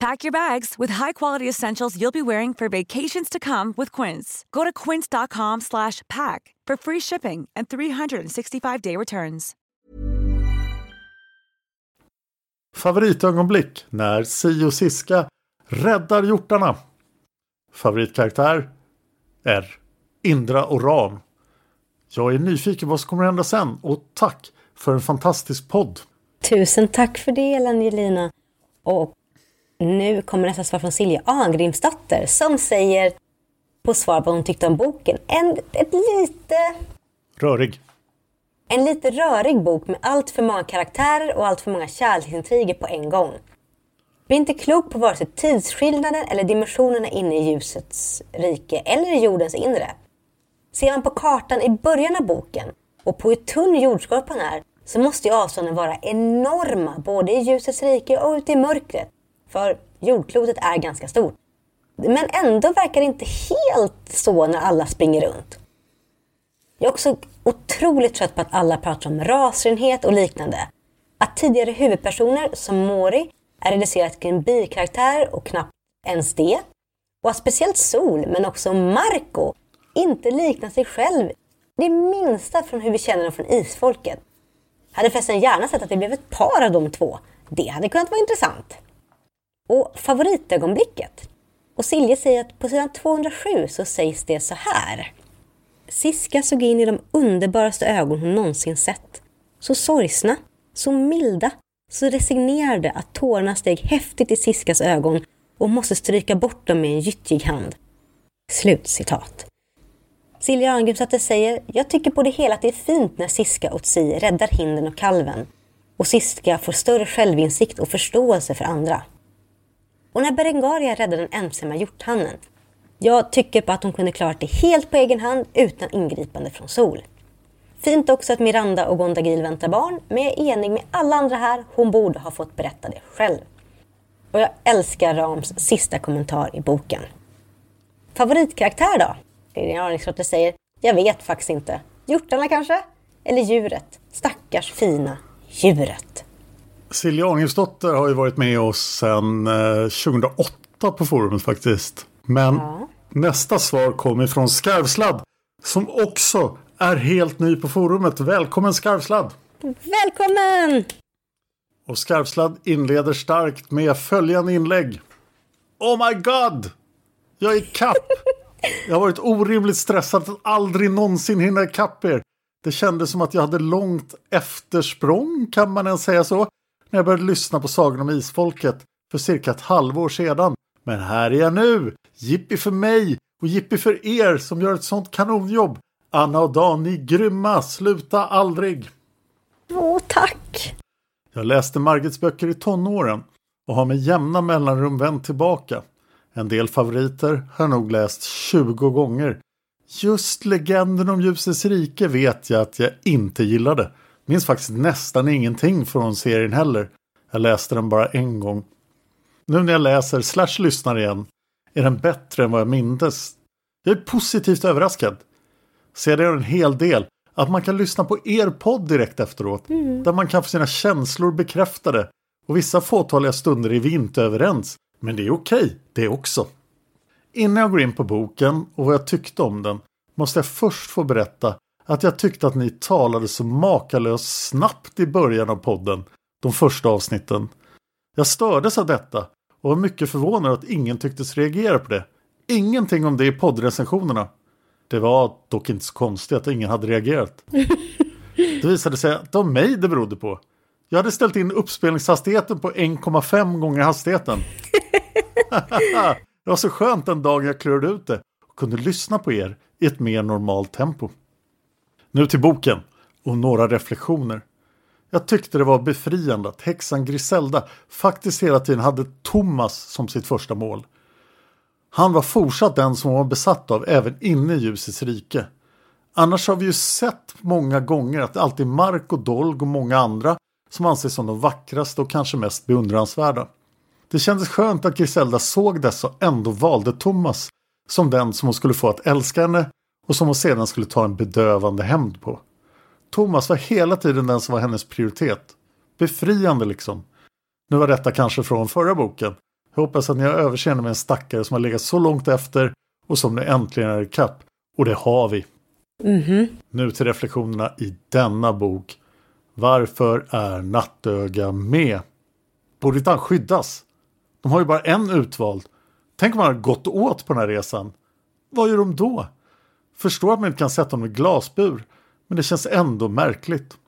Pack your bags with high-quality essentials you'll be wearing for vacations to come with Quince. Go to quince.com slash pack for free shipping and 365-day returns. Favoritögonblick när Si och Siska räddar hjortarna. Favoritkaraktär är Indra och Ram. Jag är nyfiken på vad som kommer hända sen och tack för en fantastisk podd. Tusen tack för det, Angelina. Och nu kommer nästa svar från Silja Arngrimsdotter som säger på svar på vad hon tyckte om boken. En ett lite... Rörig. En lite rörig bok med allt för många karaktärer och allt för många kärleksintriger på en gång. Blir inte klok på vare sig tidsskillnaden eller dimensionerna inne i ljusets rike eller i jordens inre. Ser man på kartan i början av boken och på hur tunn jordskorpan är så måste ju avstånden vara enorma både i ljusets rike och ute i mörkret. För jordklotet är ganska stort. Men ändå verkar det inte helt så när alla springer runt. Jag är också otroligt trött på att alla pratar om rasrenhet och liknande. Att tidigare huvudpersoner som Mori är reducerat till en bikaraktär och knappt ens det. Och att speciellt Sol, men också Marco, inte liknar sig själv det minsta från hur vi känner dem från isfolket. Hade förresten gärna sett att det blev ett par av de två. Det hade kunnat vara intressant. Och favoritögonblicket? Och Silje säger att på sidan 207 så sägs det så här. Siska såg in i de underbaraste ögon hon någonsin sett. Så sorgsna, så milda, så resignerade att tårarna steg häftigt i Siskas ögon och måste stryka bort dem med en gyttjig hand. Slutcitat. Silja Arngrimsdotter säger, jag tycker på det hela att det är fint när Siska och Tsi räddar hinden och kalven och Siska får större självinsikt och förståelse för andra. Och när Berengaria räddar den ensamma hjorthannen. Jag tycker på att hon kunde klarat det helt på egen hand utan ingripande från Sol. Fint också att Miranda och Gondagil väntar barn, men jag är enig med alla andra här, hon borde ha fått berätta det själv. Och jag älskar Rams sista kommentar i boken. Favoritkaraktär då? Lilian Arningsdotter säger, jag vet faktiskt inte. Hjortarna kanske? Eller djuret? Stackars fina djuret. Silja Arningsdotter har ju varit med oss sedan 2008 eh, på forumet faktiskt. Men ja. nästa svar kommer från Skarvsladd som också är helt ny på forumet. Välkommen Skarvsladd! Välkommen! Och Skarvsladd inleder starkt med följande inlägg. Oh my god! Jag är kapp! Jag har varit orimligt stressad att aldrig någonsin hinna ikapp er. Det kändes som att jag hade långt eftersprång, kan man ens säga så, när jag började lyssna på Sagan om Isfolket för cirka ett halvår sedan. Men här är jag nu! Jippi för mig och jippi för er som gör ett sånt kanonjobb. Anna och Dan, ni är grymma! Sluta aldrig! Åh, tack! Jag läste Margits böcker i tonåren och har med jämna mellanrum vänt tillbaka. En del favoriter har jag nog läst 20 gånger. Just Legenden om ljusets rike vet jag att jag inte gillade. Minns faktiskt nästan ingenting från serien heller. Jag läste den bara en gång. Nu när jag läser slash lyssnar igen är den bättre än vad jag mindes. Jag är positivt överraskad. Ser det en hel del att man kan lyssna på er podd direkt efteråt. Mm. Där man kan få sina känslor bekräftade. Och vissa fåtaliga stunder är vi inte överens. Men det är okej, det också. Innan jag går in på boken och vad jag tyckte om den måste jag först få berätta att jag tyckte att ni talade så makalöst snabbt i början av podden, de första avsnitten. Jag stördes av detta och var mycket förvånad att ingen tycktes reagera på det. Ingenting om det i poddrecensionerna. Det var dock inte så konstigt att ingen hade reagerat. Det visade sig att det var mig det berodde på. Jag hade ställt in uppspelningshastigheten på 1,5 gånger hastigheten. det var så skönt den dagen jag klurade ut det och kunde lyssna på er i ett mer normalt tempo. Nu till boken och några reflektioner. Jag tyckte det var befriande att häxan Griselda faktiskt hela tiden hade Thomas som sitt första mål. Han var fortsatt den som hon var besatt av även inne i ljusets rike. Annars har vi ju sett många gånger att det alltid är Mark och Dolg och många andra som anses som de vackraste och kanske mest beundransvärda. Det kändes skönt att Griselda såg dessa och ändå valde Thomas som den som hon skulle få att älska henne och som hon sedan skulle ta en bedövande hämnd på. Thomas var hela tiden den som var hennes prioritet. Befriande liksom. Nu var detta kanske från förra boken. Jag hoppas att ni har överseende med en stackare som har legat så långt efter och som nu äntligen är ikapp. Och det har vi. Mm -hmm. Nu till reflektionerna i denna bok. Varför är Nattöga med? Borde inte han skyddas? De har ju bara en utvald. Tänk om man har gått åt på den här resan. Vad gör de då? Förstår att man inte kan sätta honom i glasbur. Men det känns ändå märkligt.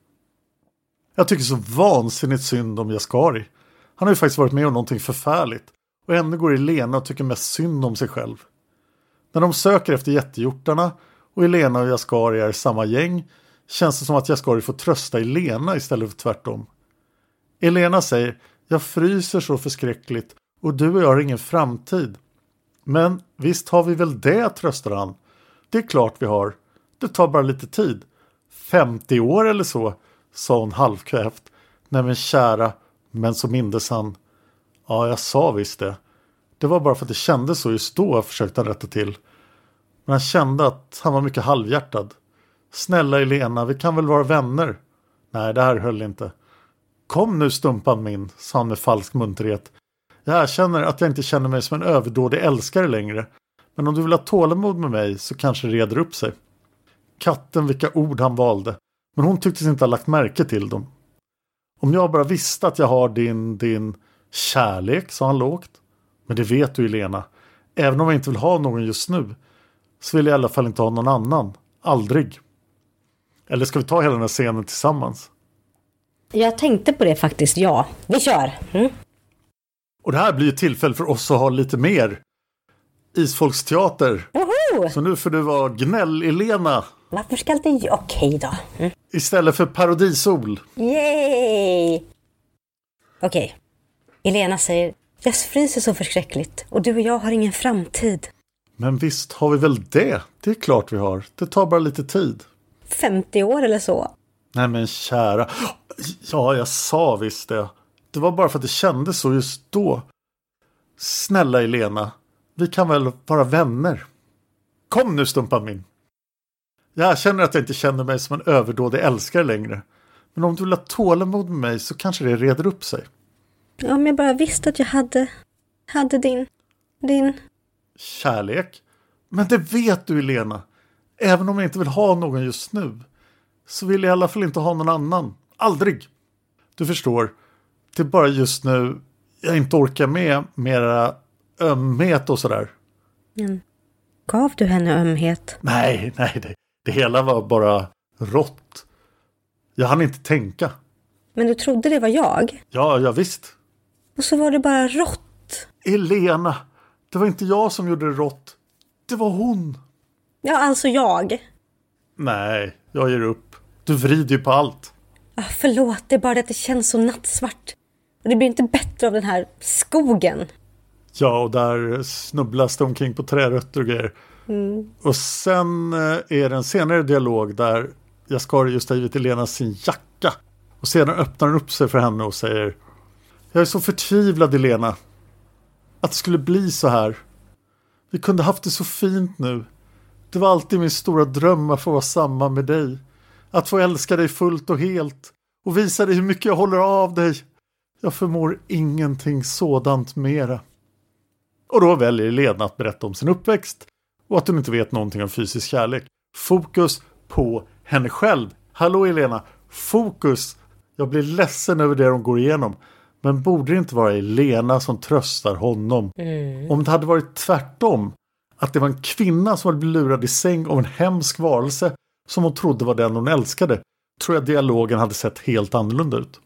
Jag tycker så vansinnigt synd om Jaskari. Han har ju faktiskt varit med om någonting förfärligt. Och ändå går Elena och tycker mest synd om sig själv. När de söker efter jättehjortarna och Elena och Jaskari är i samma gäng känns det som att Jaskari får trösta Elena istället för tvärtom. Elena säger Jag fryser så förskräckligt och du och jag har ingen framtid. Men visst har vi väl det, tröstar han. Det är klart vi har. Det tar bara lite tid. 50 år eller så, sa hon halvkvävt. Nej men kära, men så mindes han. Ja, jag sa visst det. Det var bara för att det kändes så just då, försökte han rätta till. Men han kände att han var mycket halvhjärtad. Snälla Elena, vi kan väl vara vänner? Nej, det här höll inte. Kom nu stumpan min, sa han med falsk munterhet. Jag erkänner att jag inte känner mig som en överdådig älskare längre. Men om du vill ha tålamod med mig så kanske det reder upp sig. Katten vilka ord han valde. Men hon tycktes inte ha lagt märke till dem. Om jag bara visste att jag har din, din kärlek, sa han lågt. Men det vet du Elena. Även om jag inte vill ha någon just nu. Så vill jag i alla fall inte ha någon annan. Aldrig. Eller ska vi ta hela den här scenen tillsammans? Jag tänkte på det faktiskt, ja. Vi kör! Mm. Och det här blir ju tillfälle för oss att ha lite mer isfolksteater. Woho! Så nu får du vara gnäll-Elena Varför ska alltid jag... Okej då. Mm. istället för parodisol. Yay! Okej. Elena säger, jag fryser så förskräckligt och du och jag har ingen framtid. Men visst har vi väl det? Det är klart vi har. Det tar bara lite tid. 50 år eller så. Nej men kära. Ja, jag sa visst det. Det var bara för att det kändes så just då. Snälla Elena. Vi kan väl vara vänner? Kom nu stumpan min. Jag känner att jag inte känner mig som en överdådig älskare längre. Men om du vill ha tålamod med mig så kanske det reder upp sig. Om jag bara visste att jag hade, hade din, din... Kärlek? Men det vet du Elena. Även om jag inte vill ha någon just nu. Så vill jag i alla fall inte ha någon annan. Aldrig. Du förstår. Det är bara just nu jag inte orkar med mera ömhet och sådär. Men gav du henne ömhet? Nej, nej, det, det hela var bara rått. Jag hann inte tänka. Men du trodde det var jag? Ja, ja visst. Och så var det bara rått. Elena, det var inte jag som gjorde det rått. Det var hon. Ja, alltså jag. Nej, jag ger upp. Du vrider ju på allt. Ah, förlåt, det är bara det att det känns så nattsvart. Och det blir inte bättre av den här skogen. Ja, och där snubblas det omkring på trärötter och grejer. Och sen eh, är det en senare dialog där Jaskari just har givit Elena sin jacka. Och sedan öppnar han upp sig för henne och säger Jag är så förtvivlad Elena. Att det skulle bli så här. Vi kunde haft det så fint nu. Det var alltid min stora dröm att få vara samman med dig. Att få älska dig fullt och helt. Och visa dig hur mycket jag håller av dig. Jag förmår ingenting sådant mera. Och då väljer Lena att berätta om sin uppväxt och att hon inte vet någonting om fysisk kärlek. Fokus på henne själv. Hallå Elena, fokus! Jag blir ledsen över det de går igenom. Men borde det inte vara Elena som tröstar honom? Om det hade varit tvärtom, att det var en kvinna som hade blivit lurad i säng av en hemsk varelse som hon trodde var den hon älskade, tror jag dialogen hade sett helt annorlunda ut.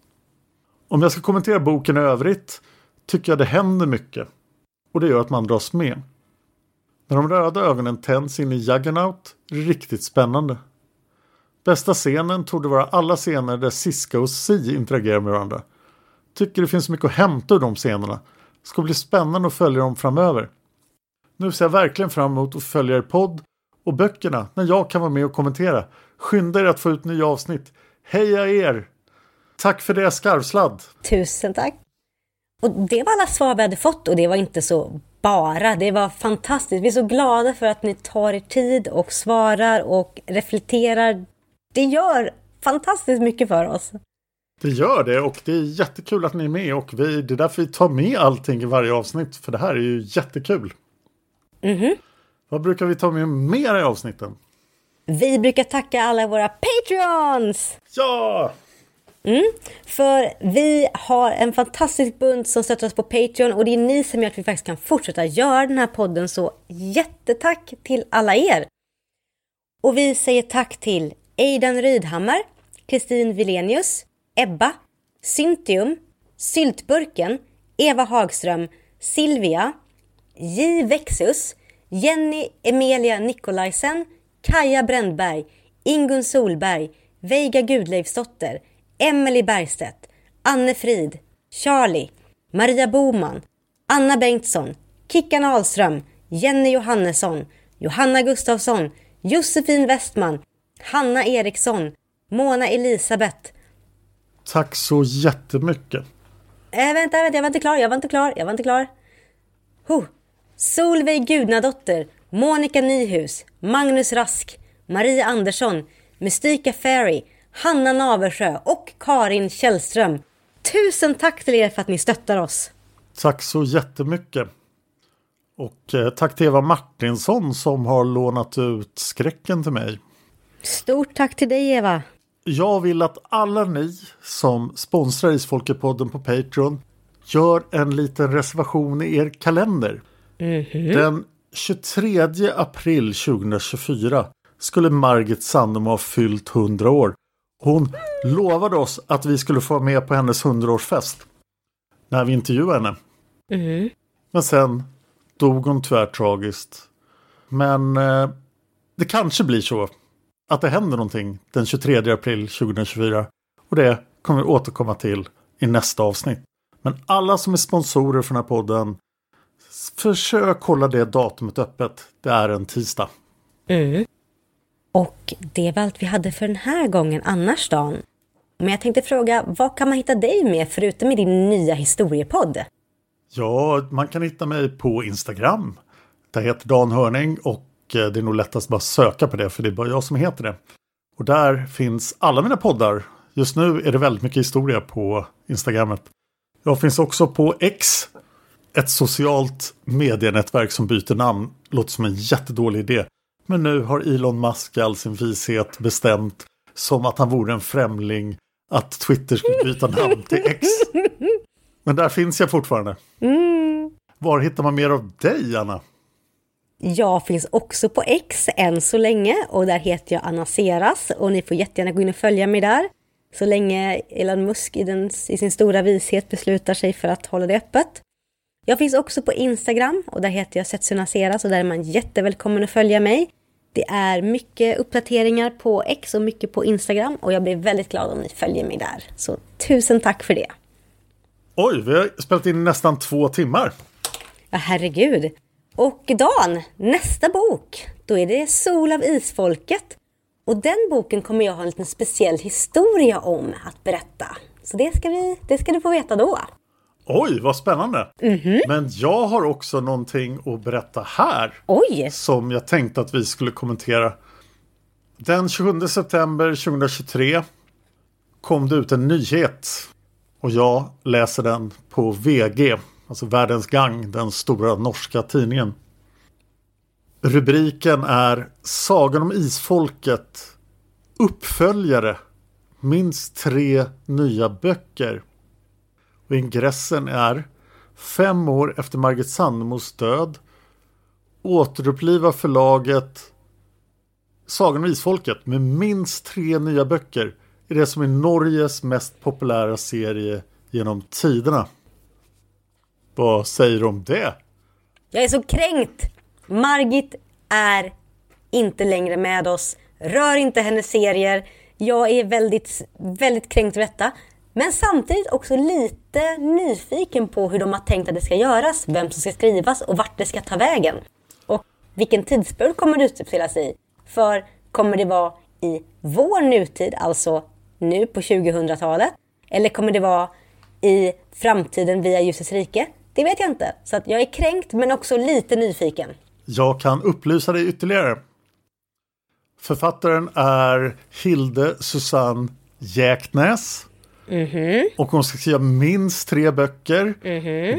Om jag ska kommentera boken i övrigt tycker jag det händer mycket. Och det gör att man dras med. När de röda ögonen tänds in i Juggernaut är det riktigt spännande. Bästa scenen torde vara alla scener där Siska och Si interagerar med varandra. Tycker det finns mycket att hämta ur de scenerna. Ska bli spännande att följa dem framöver. Nu ser jag verkligen fram emot att följa er podd och böckerna när jag kan vara med och kommentera. Skynda er att få ut nya avsnitt. Heja er! Tack för det skarvsladd! Tusen tack. Och det var alla svar vi hade fått och det var inte så bara. Det var fantastiskt. Vi är så glada för att ni tar er tid och svarar och reflekterar. Det gör fantastiskt mycket för oss. Det gör det och det är jättekul att ni är med och vi, det är därför vi tar med allting i varje avsnitt för det här är ju jättekul. Vad brukar vi ta med mer i avsnitten? Vi brukar tacka alla våra Patreons! Ja! Mm. För vi har en fantastisk bunt som stöttar oss på Patreon och det är ni som gör att vi faktiskt kan fortsätta göra den här podden så jättetack till alla er! Och vi säger tack till Aidan Rydhammar, Kristin Vilenius, Ebba, Syntium, Syltburken, Eva Hagström, Silvia, J. Vexus, Jenny Emilia Nikolajsen, Kaja Brändberg, Ingun Solberg, Veiga Gudleifsdotter, Emelie Bergstedt, Anne Frid, Charlie, Maria Boman, Anna Bengtsson, Kickan Ahlström, Jenny Johannesson, Johanna Gustafsson, Josefin Westman, Hanna Eriksson, Mona Elisabeth. Tack så jättemycket. Äh, vänta, vänta, jag var inte klar, jag var inte klar, jag var inte klar. Huh. Solveig Gudnadotter, Monica Nyhus, Magnus Rask, Maria Andersson, Mystika Fairy, Hanna Naversjö och Karin Källström. Tusen tack till er för att ni stöttar oss. Tack så jättemycket. Och eh, tack till Eva Martinsson som har lånat ut skräcken till mig. Stort tack till dig Eva. Jag vill att alla ni som sponsrar Isfolkepodden på Patreon gör en liten reservation i er kalender. Den 23 april 2024 skulle Margit Sandem ha fyllt 100 år. Hon lovade oss att vi skulle få med på hennes 100-årsfest. När vi intervjuade henne. Men sen dog hon tyvärr tragiskt. Men eh, det kanske blir så att det händer någonting den 23 april 2024. Och det kommer vi återkomma till i nästa avsnitt. Men alla som är sponsorer för den här podden, försök hålla det datumet öppet. Det är en tisdag. Och det var allt vi hade för den här gången annars Dan. Men jag tänkte fråga, vad kan man hitta dig med förutom i din nya historiepodd? Ja, man kan hitta mig på Instagram. Där heter Dan Hörning och eh, det är nog lättast bara söka på det för det är bara jag som heter det. Och där finns alla mina poddar. Just nu är det väldigt mycket historia på Instagrammet. Jag finns också på X. Ett socialt medienätverk som byter namn. Låter som en jättedålig idé. Men nu har Elon Musk i all sin vishet bestämt som att han vore en främling att Twitter skulle byta namn till X. Men där finns jag fortfarande. Var hittar man mer av dig, Anna? Jag finns också på X än så länge och där heter jag Anna Seras och ni får jättegärna gå in och följa mig där. Så länge Elon Musk i, den, i sin stora vishet beslutar sig för att hålla det öppet. Jag finns också på Instagram och där heter jag Setsuna Seras och där är man jättevälkommen att följa mig. Det är mycket uppdateringar på X och mycket på Instagram och jag blir väldigt glad om ni följer mig där. Så tusen tack för det. Oj, vi har spelat in nästan två timmar. Ja, herregud. Och Dan, nästa bok, då är det Sol av Isfolket. Och den boken kommer jag ha en liten speciell historia om att berätta. Så det ska, vi, det ska du få veta då. Oj, vad spännande! Men jag har också någonting att berätta här. Oj! Som jag tänkte att vi skulle kommentera. Den 27 september 2023 kom det ut en nyhet. Och jag läser den på VG, alltså Världens Gang, den stora norska tidningen. Rubriken är Sagan om isfolket Uppföljare Minst tre nya böcker. Och ingressen är Fem år efter Margit Sandemos död återuppliva förlaget Sagan om Isfolket med minst tre nya böcker i det som är Norges mest populära serie genom tiderna. Vad säger du om det? Jag är så kränkt! Margit är inte längre med oss. Rör inte hennes serier. Jag är väldigt, väldigt kränkt över detta. Men samtidigt också lite nyfiken på hur de har tänkt att det ska göras, vem som ska skrivas och vart det ska ta vägen. Och vilken tidsperiod kommer det utspelas i? För kommer det vara i vår nutid, alltså nu på 2000-talet? Eller kommer det vara i framtiden via ljusets rike? Det vet jag inte. Så att jag är kränkt men också lite nyfiken. Jag kan upplysa dig ytterligare. Författaren är Hilde Susanne Jäknäs. Och hon ska skriva minst tre böcker.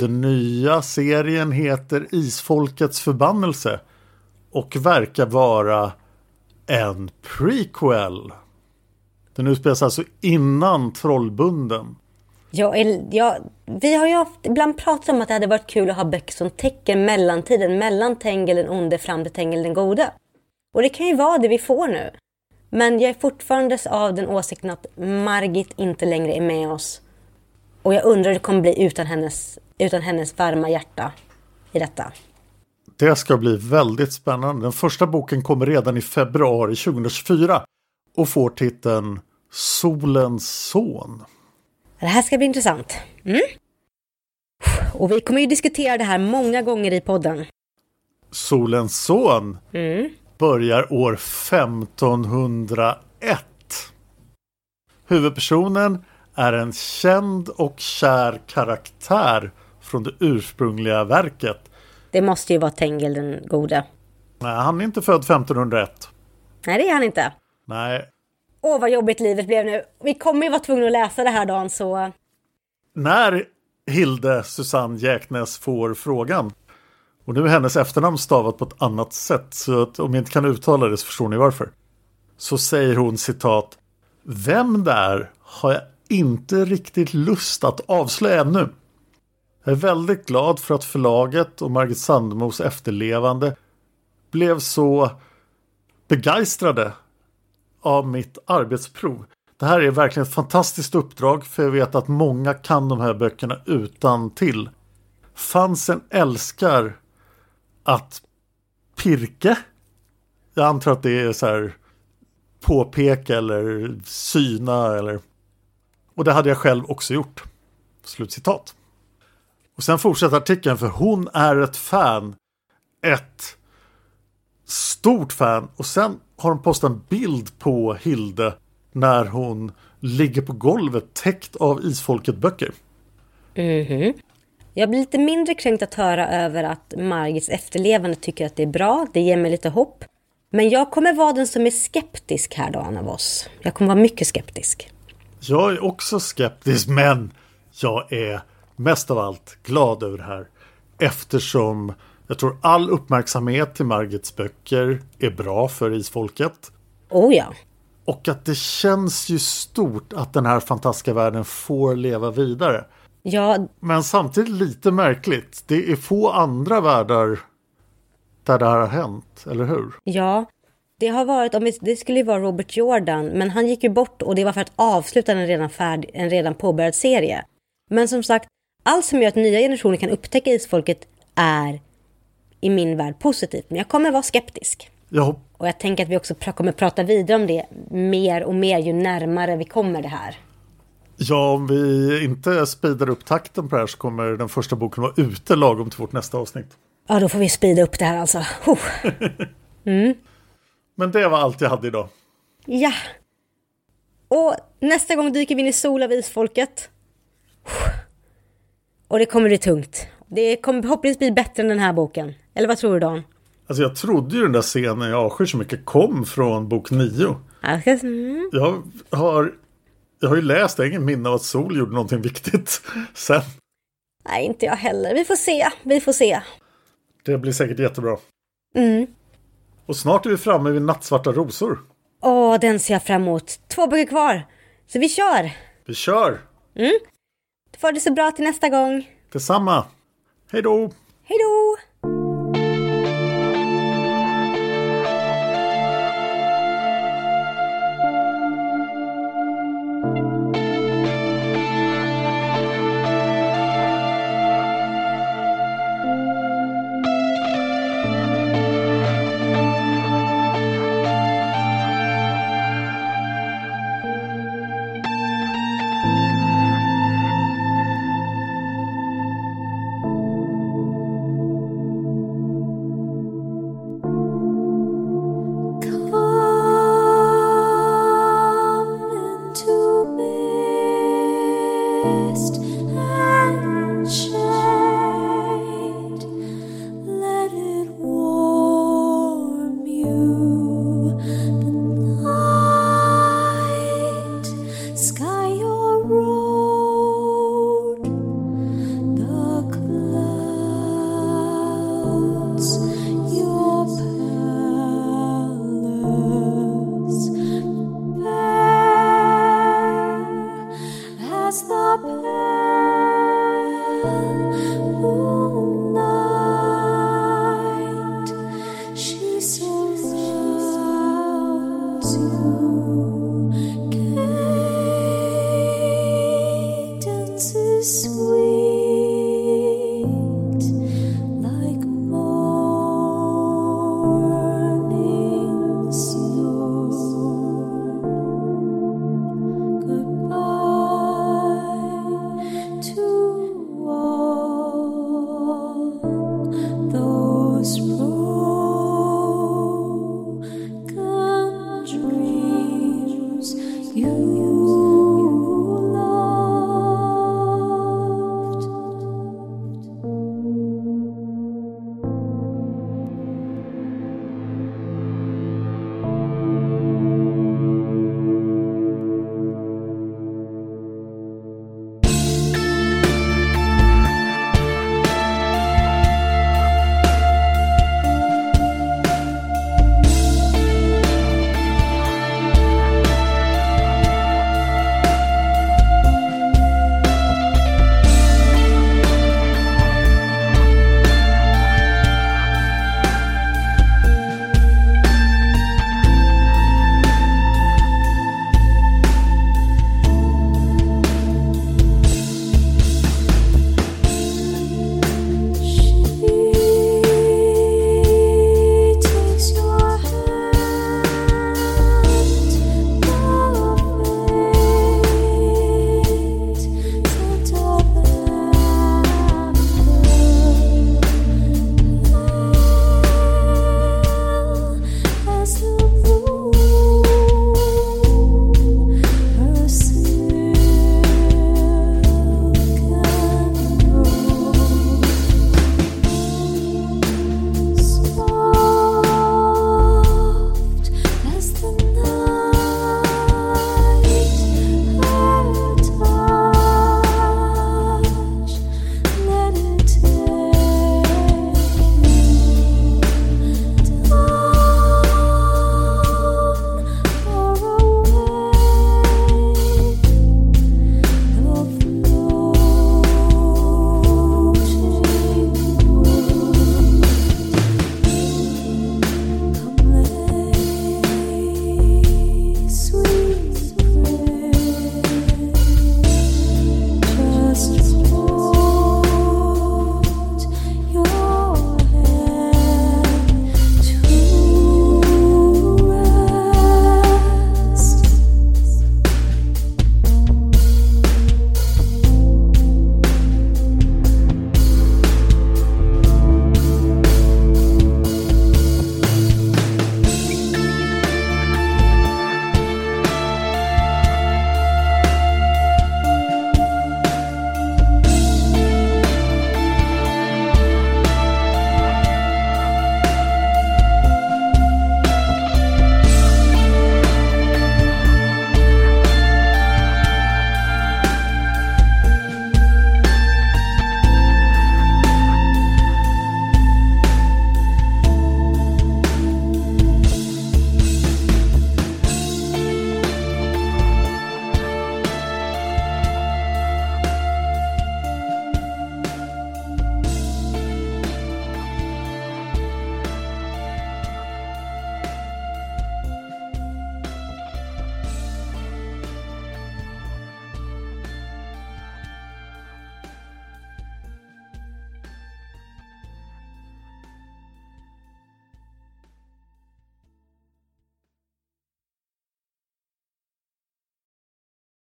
Den nya serien heter Isfolkets förbannelse. Och verkar vara en prequel. Den utspelas alltså innan Trollbunden. Jag är, jag, vi har ju haft, ibland pratat om att det hade varit kul att ha böcker som täcker mellantiden mellan Tengil den onde fram till Tengil den gode. Och det kan ju vara det vi får nu. Men jag är fortfarande av den åsikten att Margit inte längre är med oss. Och jag undrar hur det kommer bli utan hennes, utan hennes varma hjärta i detta. Det ska bli väldigt spännande. Den första boken kommer redan i februari 2024 och får titeln Solens son. Det här ska bli intressant. Mm? Och vi kommer ju diskutera det här många gånger i podden. Solens son börjar år 1501. Huvudpersonen är en känd och kär karaktär från det ursprungliga verket. Det måste ju vara Tengil den gode. Nej, han är inte född 1501. Nej, det är han inte. Nej, Åh, vad jobbigt livet blev nu. Vi kommer ju vara tvungna att läsa det här dagen, så... när Hilde Susanne Jäknäs får frågan och nu är hennes efternamn stavat på ett annat sätt. Så att om jag inte kan uttala det så förstår ni varför. Så säger hon citat. Vem det är har jag inte riktigt lust att avslöja ännu. Jag är väldigt glad för att förlaget och Margit Sandemos efterlevande blev så begeistrade av mitt arbetsprov. Det här är verkligen ett fantastiskt uppdrag för jag vet att många kan de här böckerna utan till. Fansen älskar att pirke. Jag antar att det är så här påpeka eller syna eller och det hade jag själv också gjort. Slutcitat. Och sen fortsätter artikeln för hon är ett fan. Ett stort fan. Och sen har hon postat en bild på Hilde när hon ligger på golvet täckt av Isfolket-böcker. Mm -hmm. Jag blir lite mindre kränkt att höra över att Margits efterlevande tycker att det är bra. Det ger mig lite hopp. Men jag kommer vara den som är skeptisk här då, av oss. Jag kommer vara mycket skeptisk. Jag är också skeptisk, men jag är mest av allt glad över det här. Eftersom jag tror all uppmärksamhet till Margits böcker är bra för isfolket. Oh ja. Och att det känns ju stort att den här fantastiska världen får leva vidare. Ja. Men samtidigt lite märkligt. Det är få andra världar där det här har hänt, eller hur? Ja. Det har varit, om det skulle ju vara Robert Jordan, men han gick ju bort och det var för att avsluta en redan, färd, en redan påbörjad serie. Men som sagt, allt som gör att nya generationer kan upptäcka isfolket är i min värld positivt. Men jag kommer vara skeptisk. Ja. Och jag tänker att vi också kommer prata vidare om det mer och mer ju närmare vi kommer det här. Ja, om vi inte speedar upp takten på det här så kommer den första boken vara ute lagom till vårt nästa avsnitt. Ja, då får vi speeda upp det här alltså. Mm. Men det var allt jag hade idag. Ja. Och nästa gång dyker vi in i sol av isfolket. Och det kommer bli tungt. Det kommer förhoppningsvis bli bättre än den här boken. Eller vad tror du Dan? Alltså jag trodde ju den där scenen i Avsky så mycket kom från bok 9. Mm. Jag har, jag har ju läst, jag har ingen minne av att Sol gjorde någonting viktigt sen. Nej, inte jag heller. Vi får se, vi får se. Det blir säkert jättebra. Mm. Och snart är vi framme vid Nattsvarta rosor. Åh, den ser jag fram emot. Två böcker kvar. Så vi kör! Vi kör! Mm. Du får det så bra till nästa gång. Detsamma. Hej då! Hej då!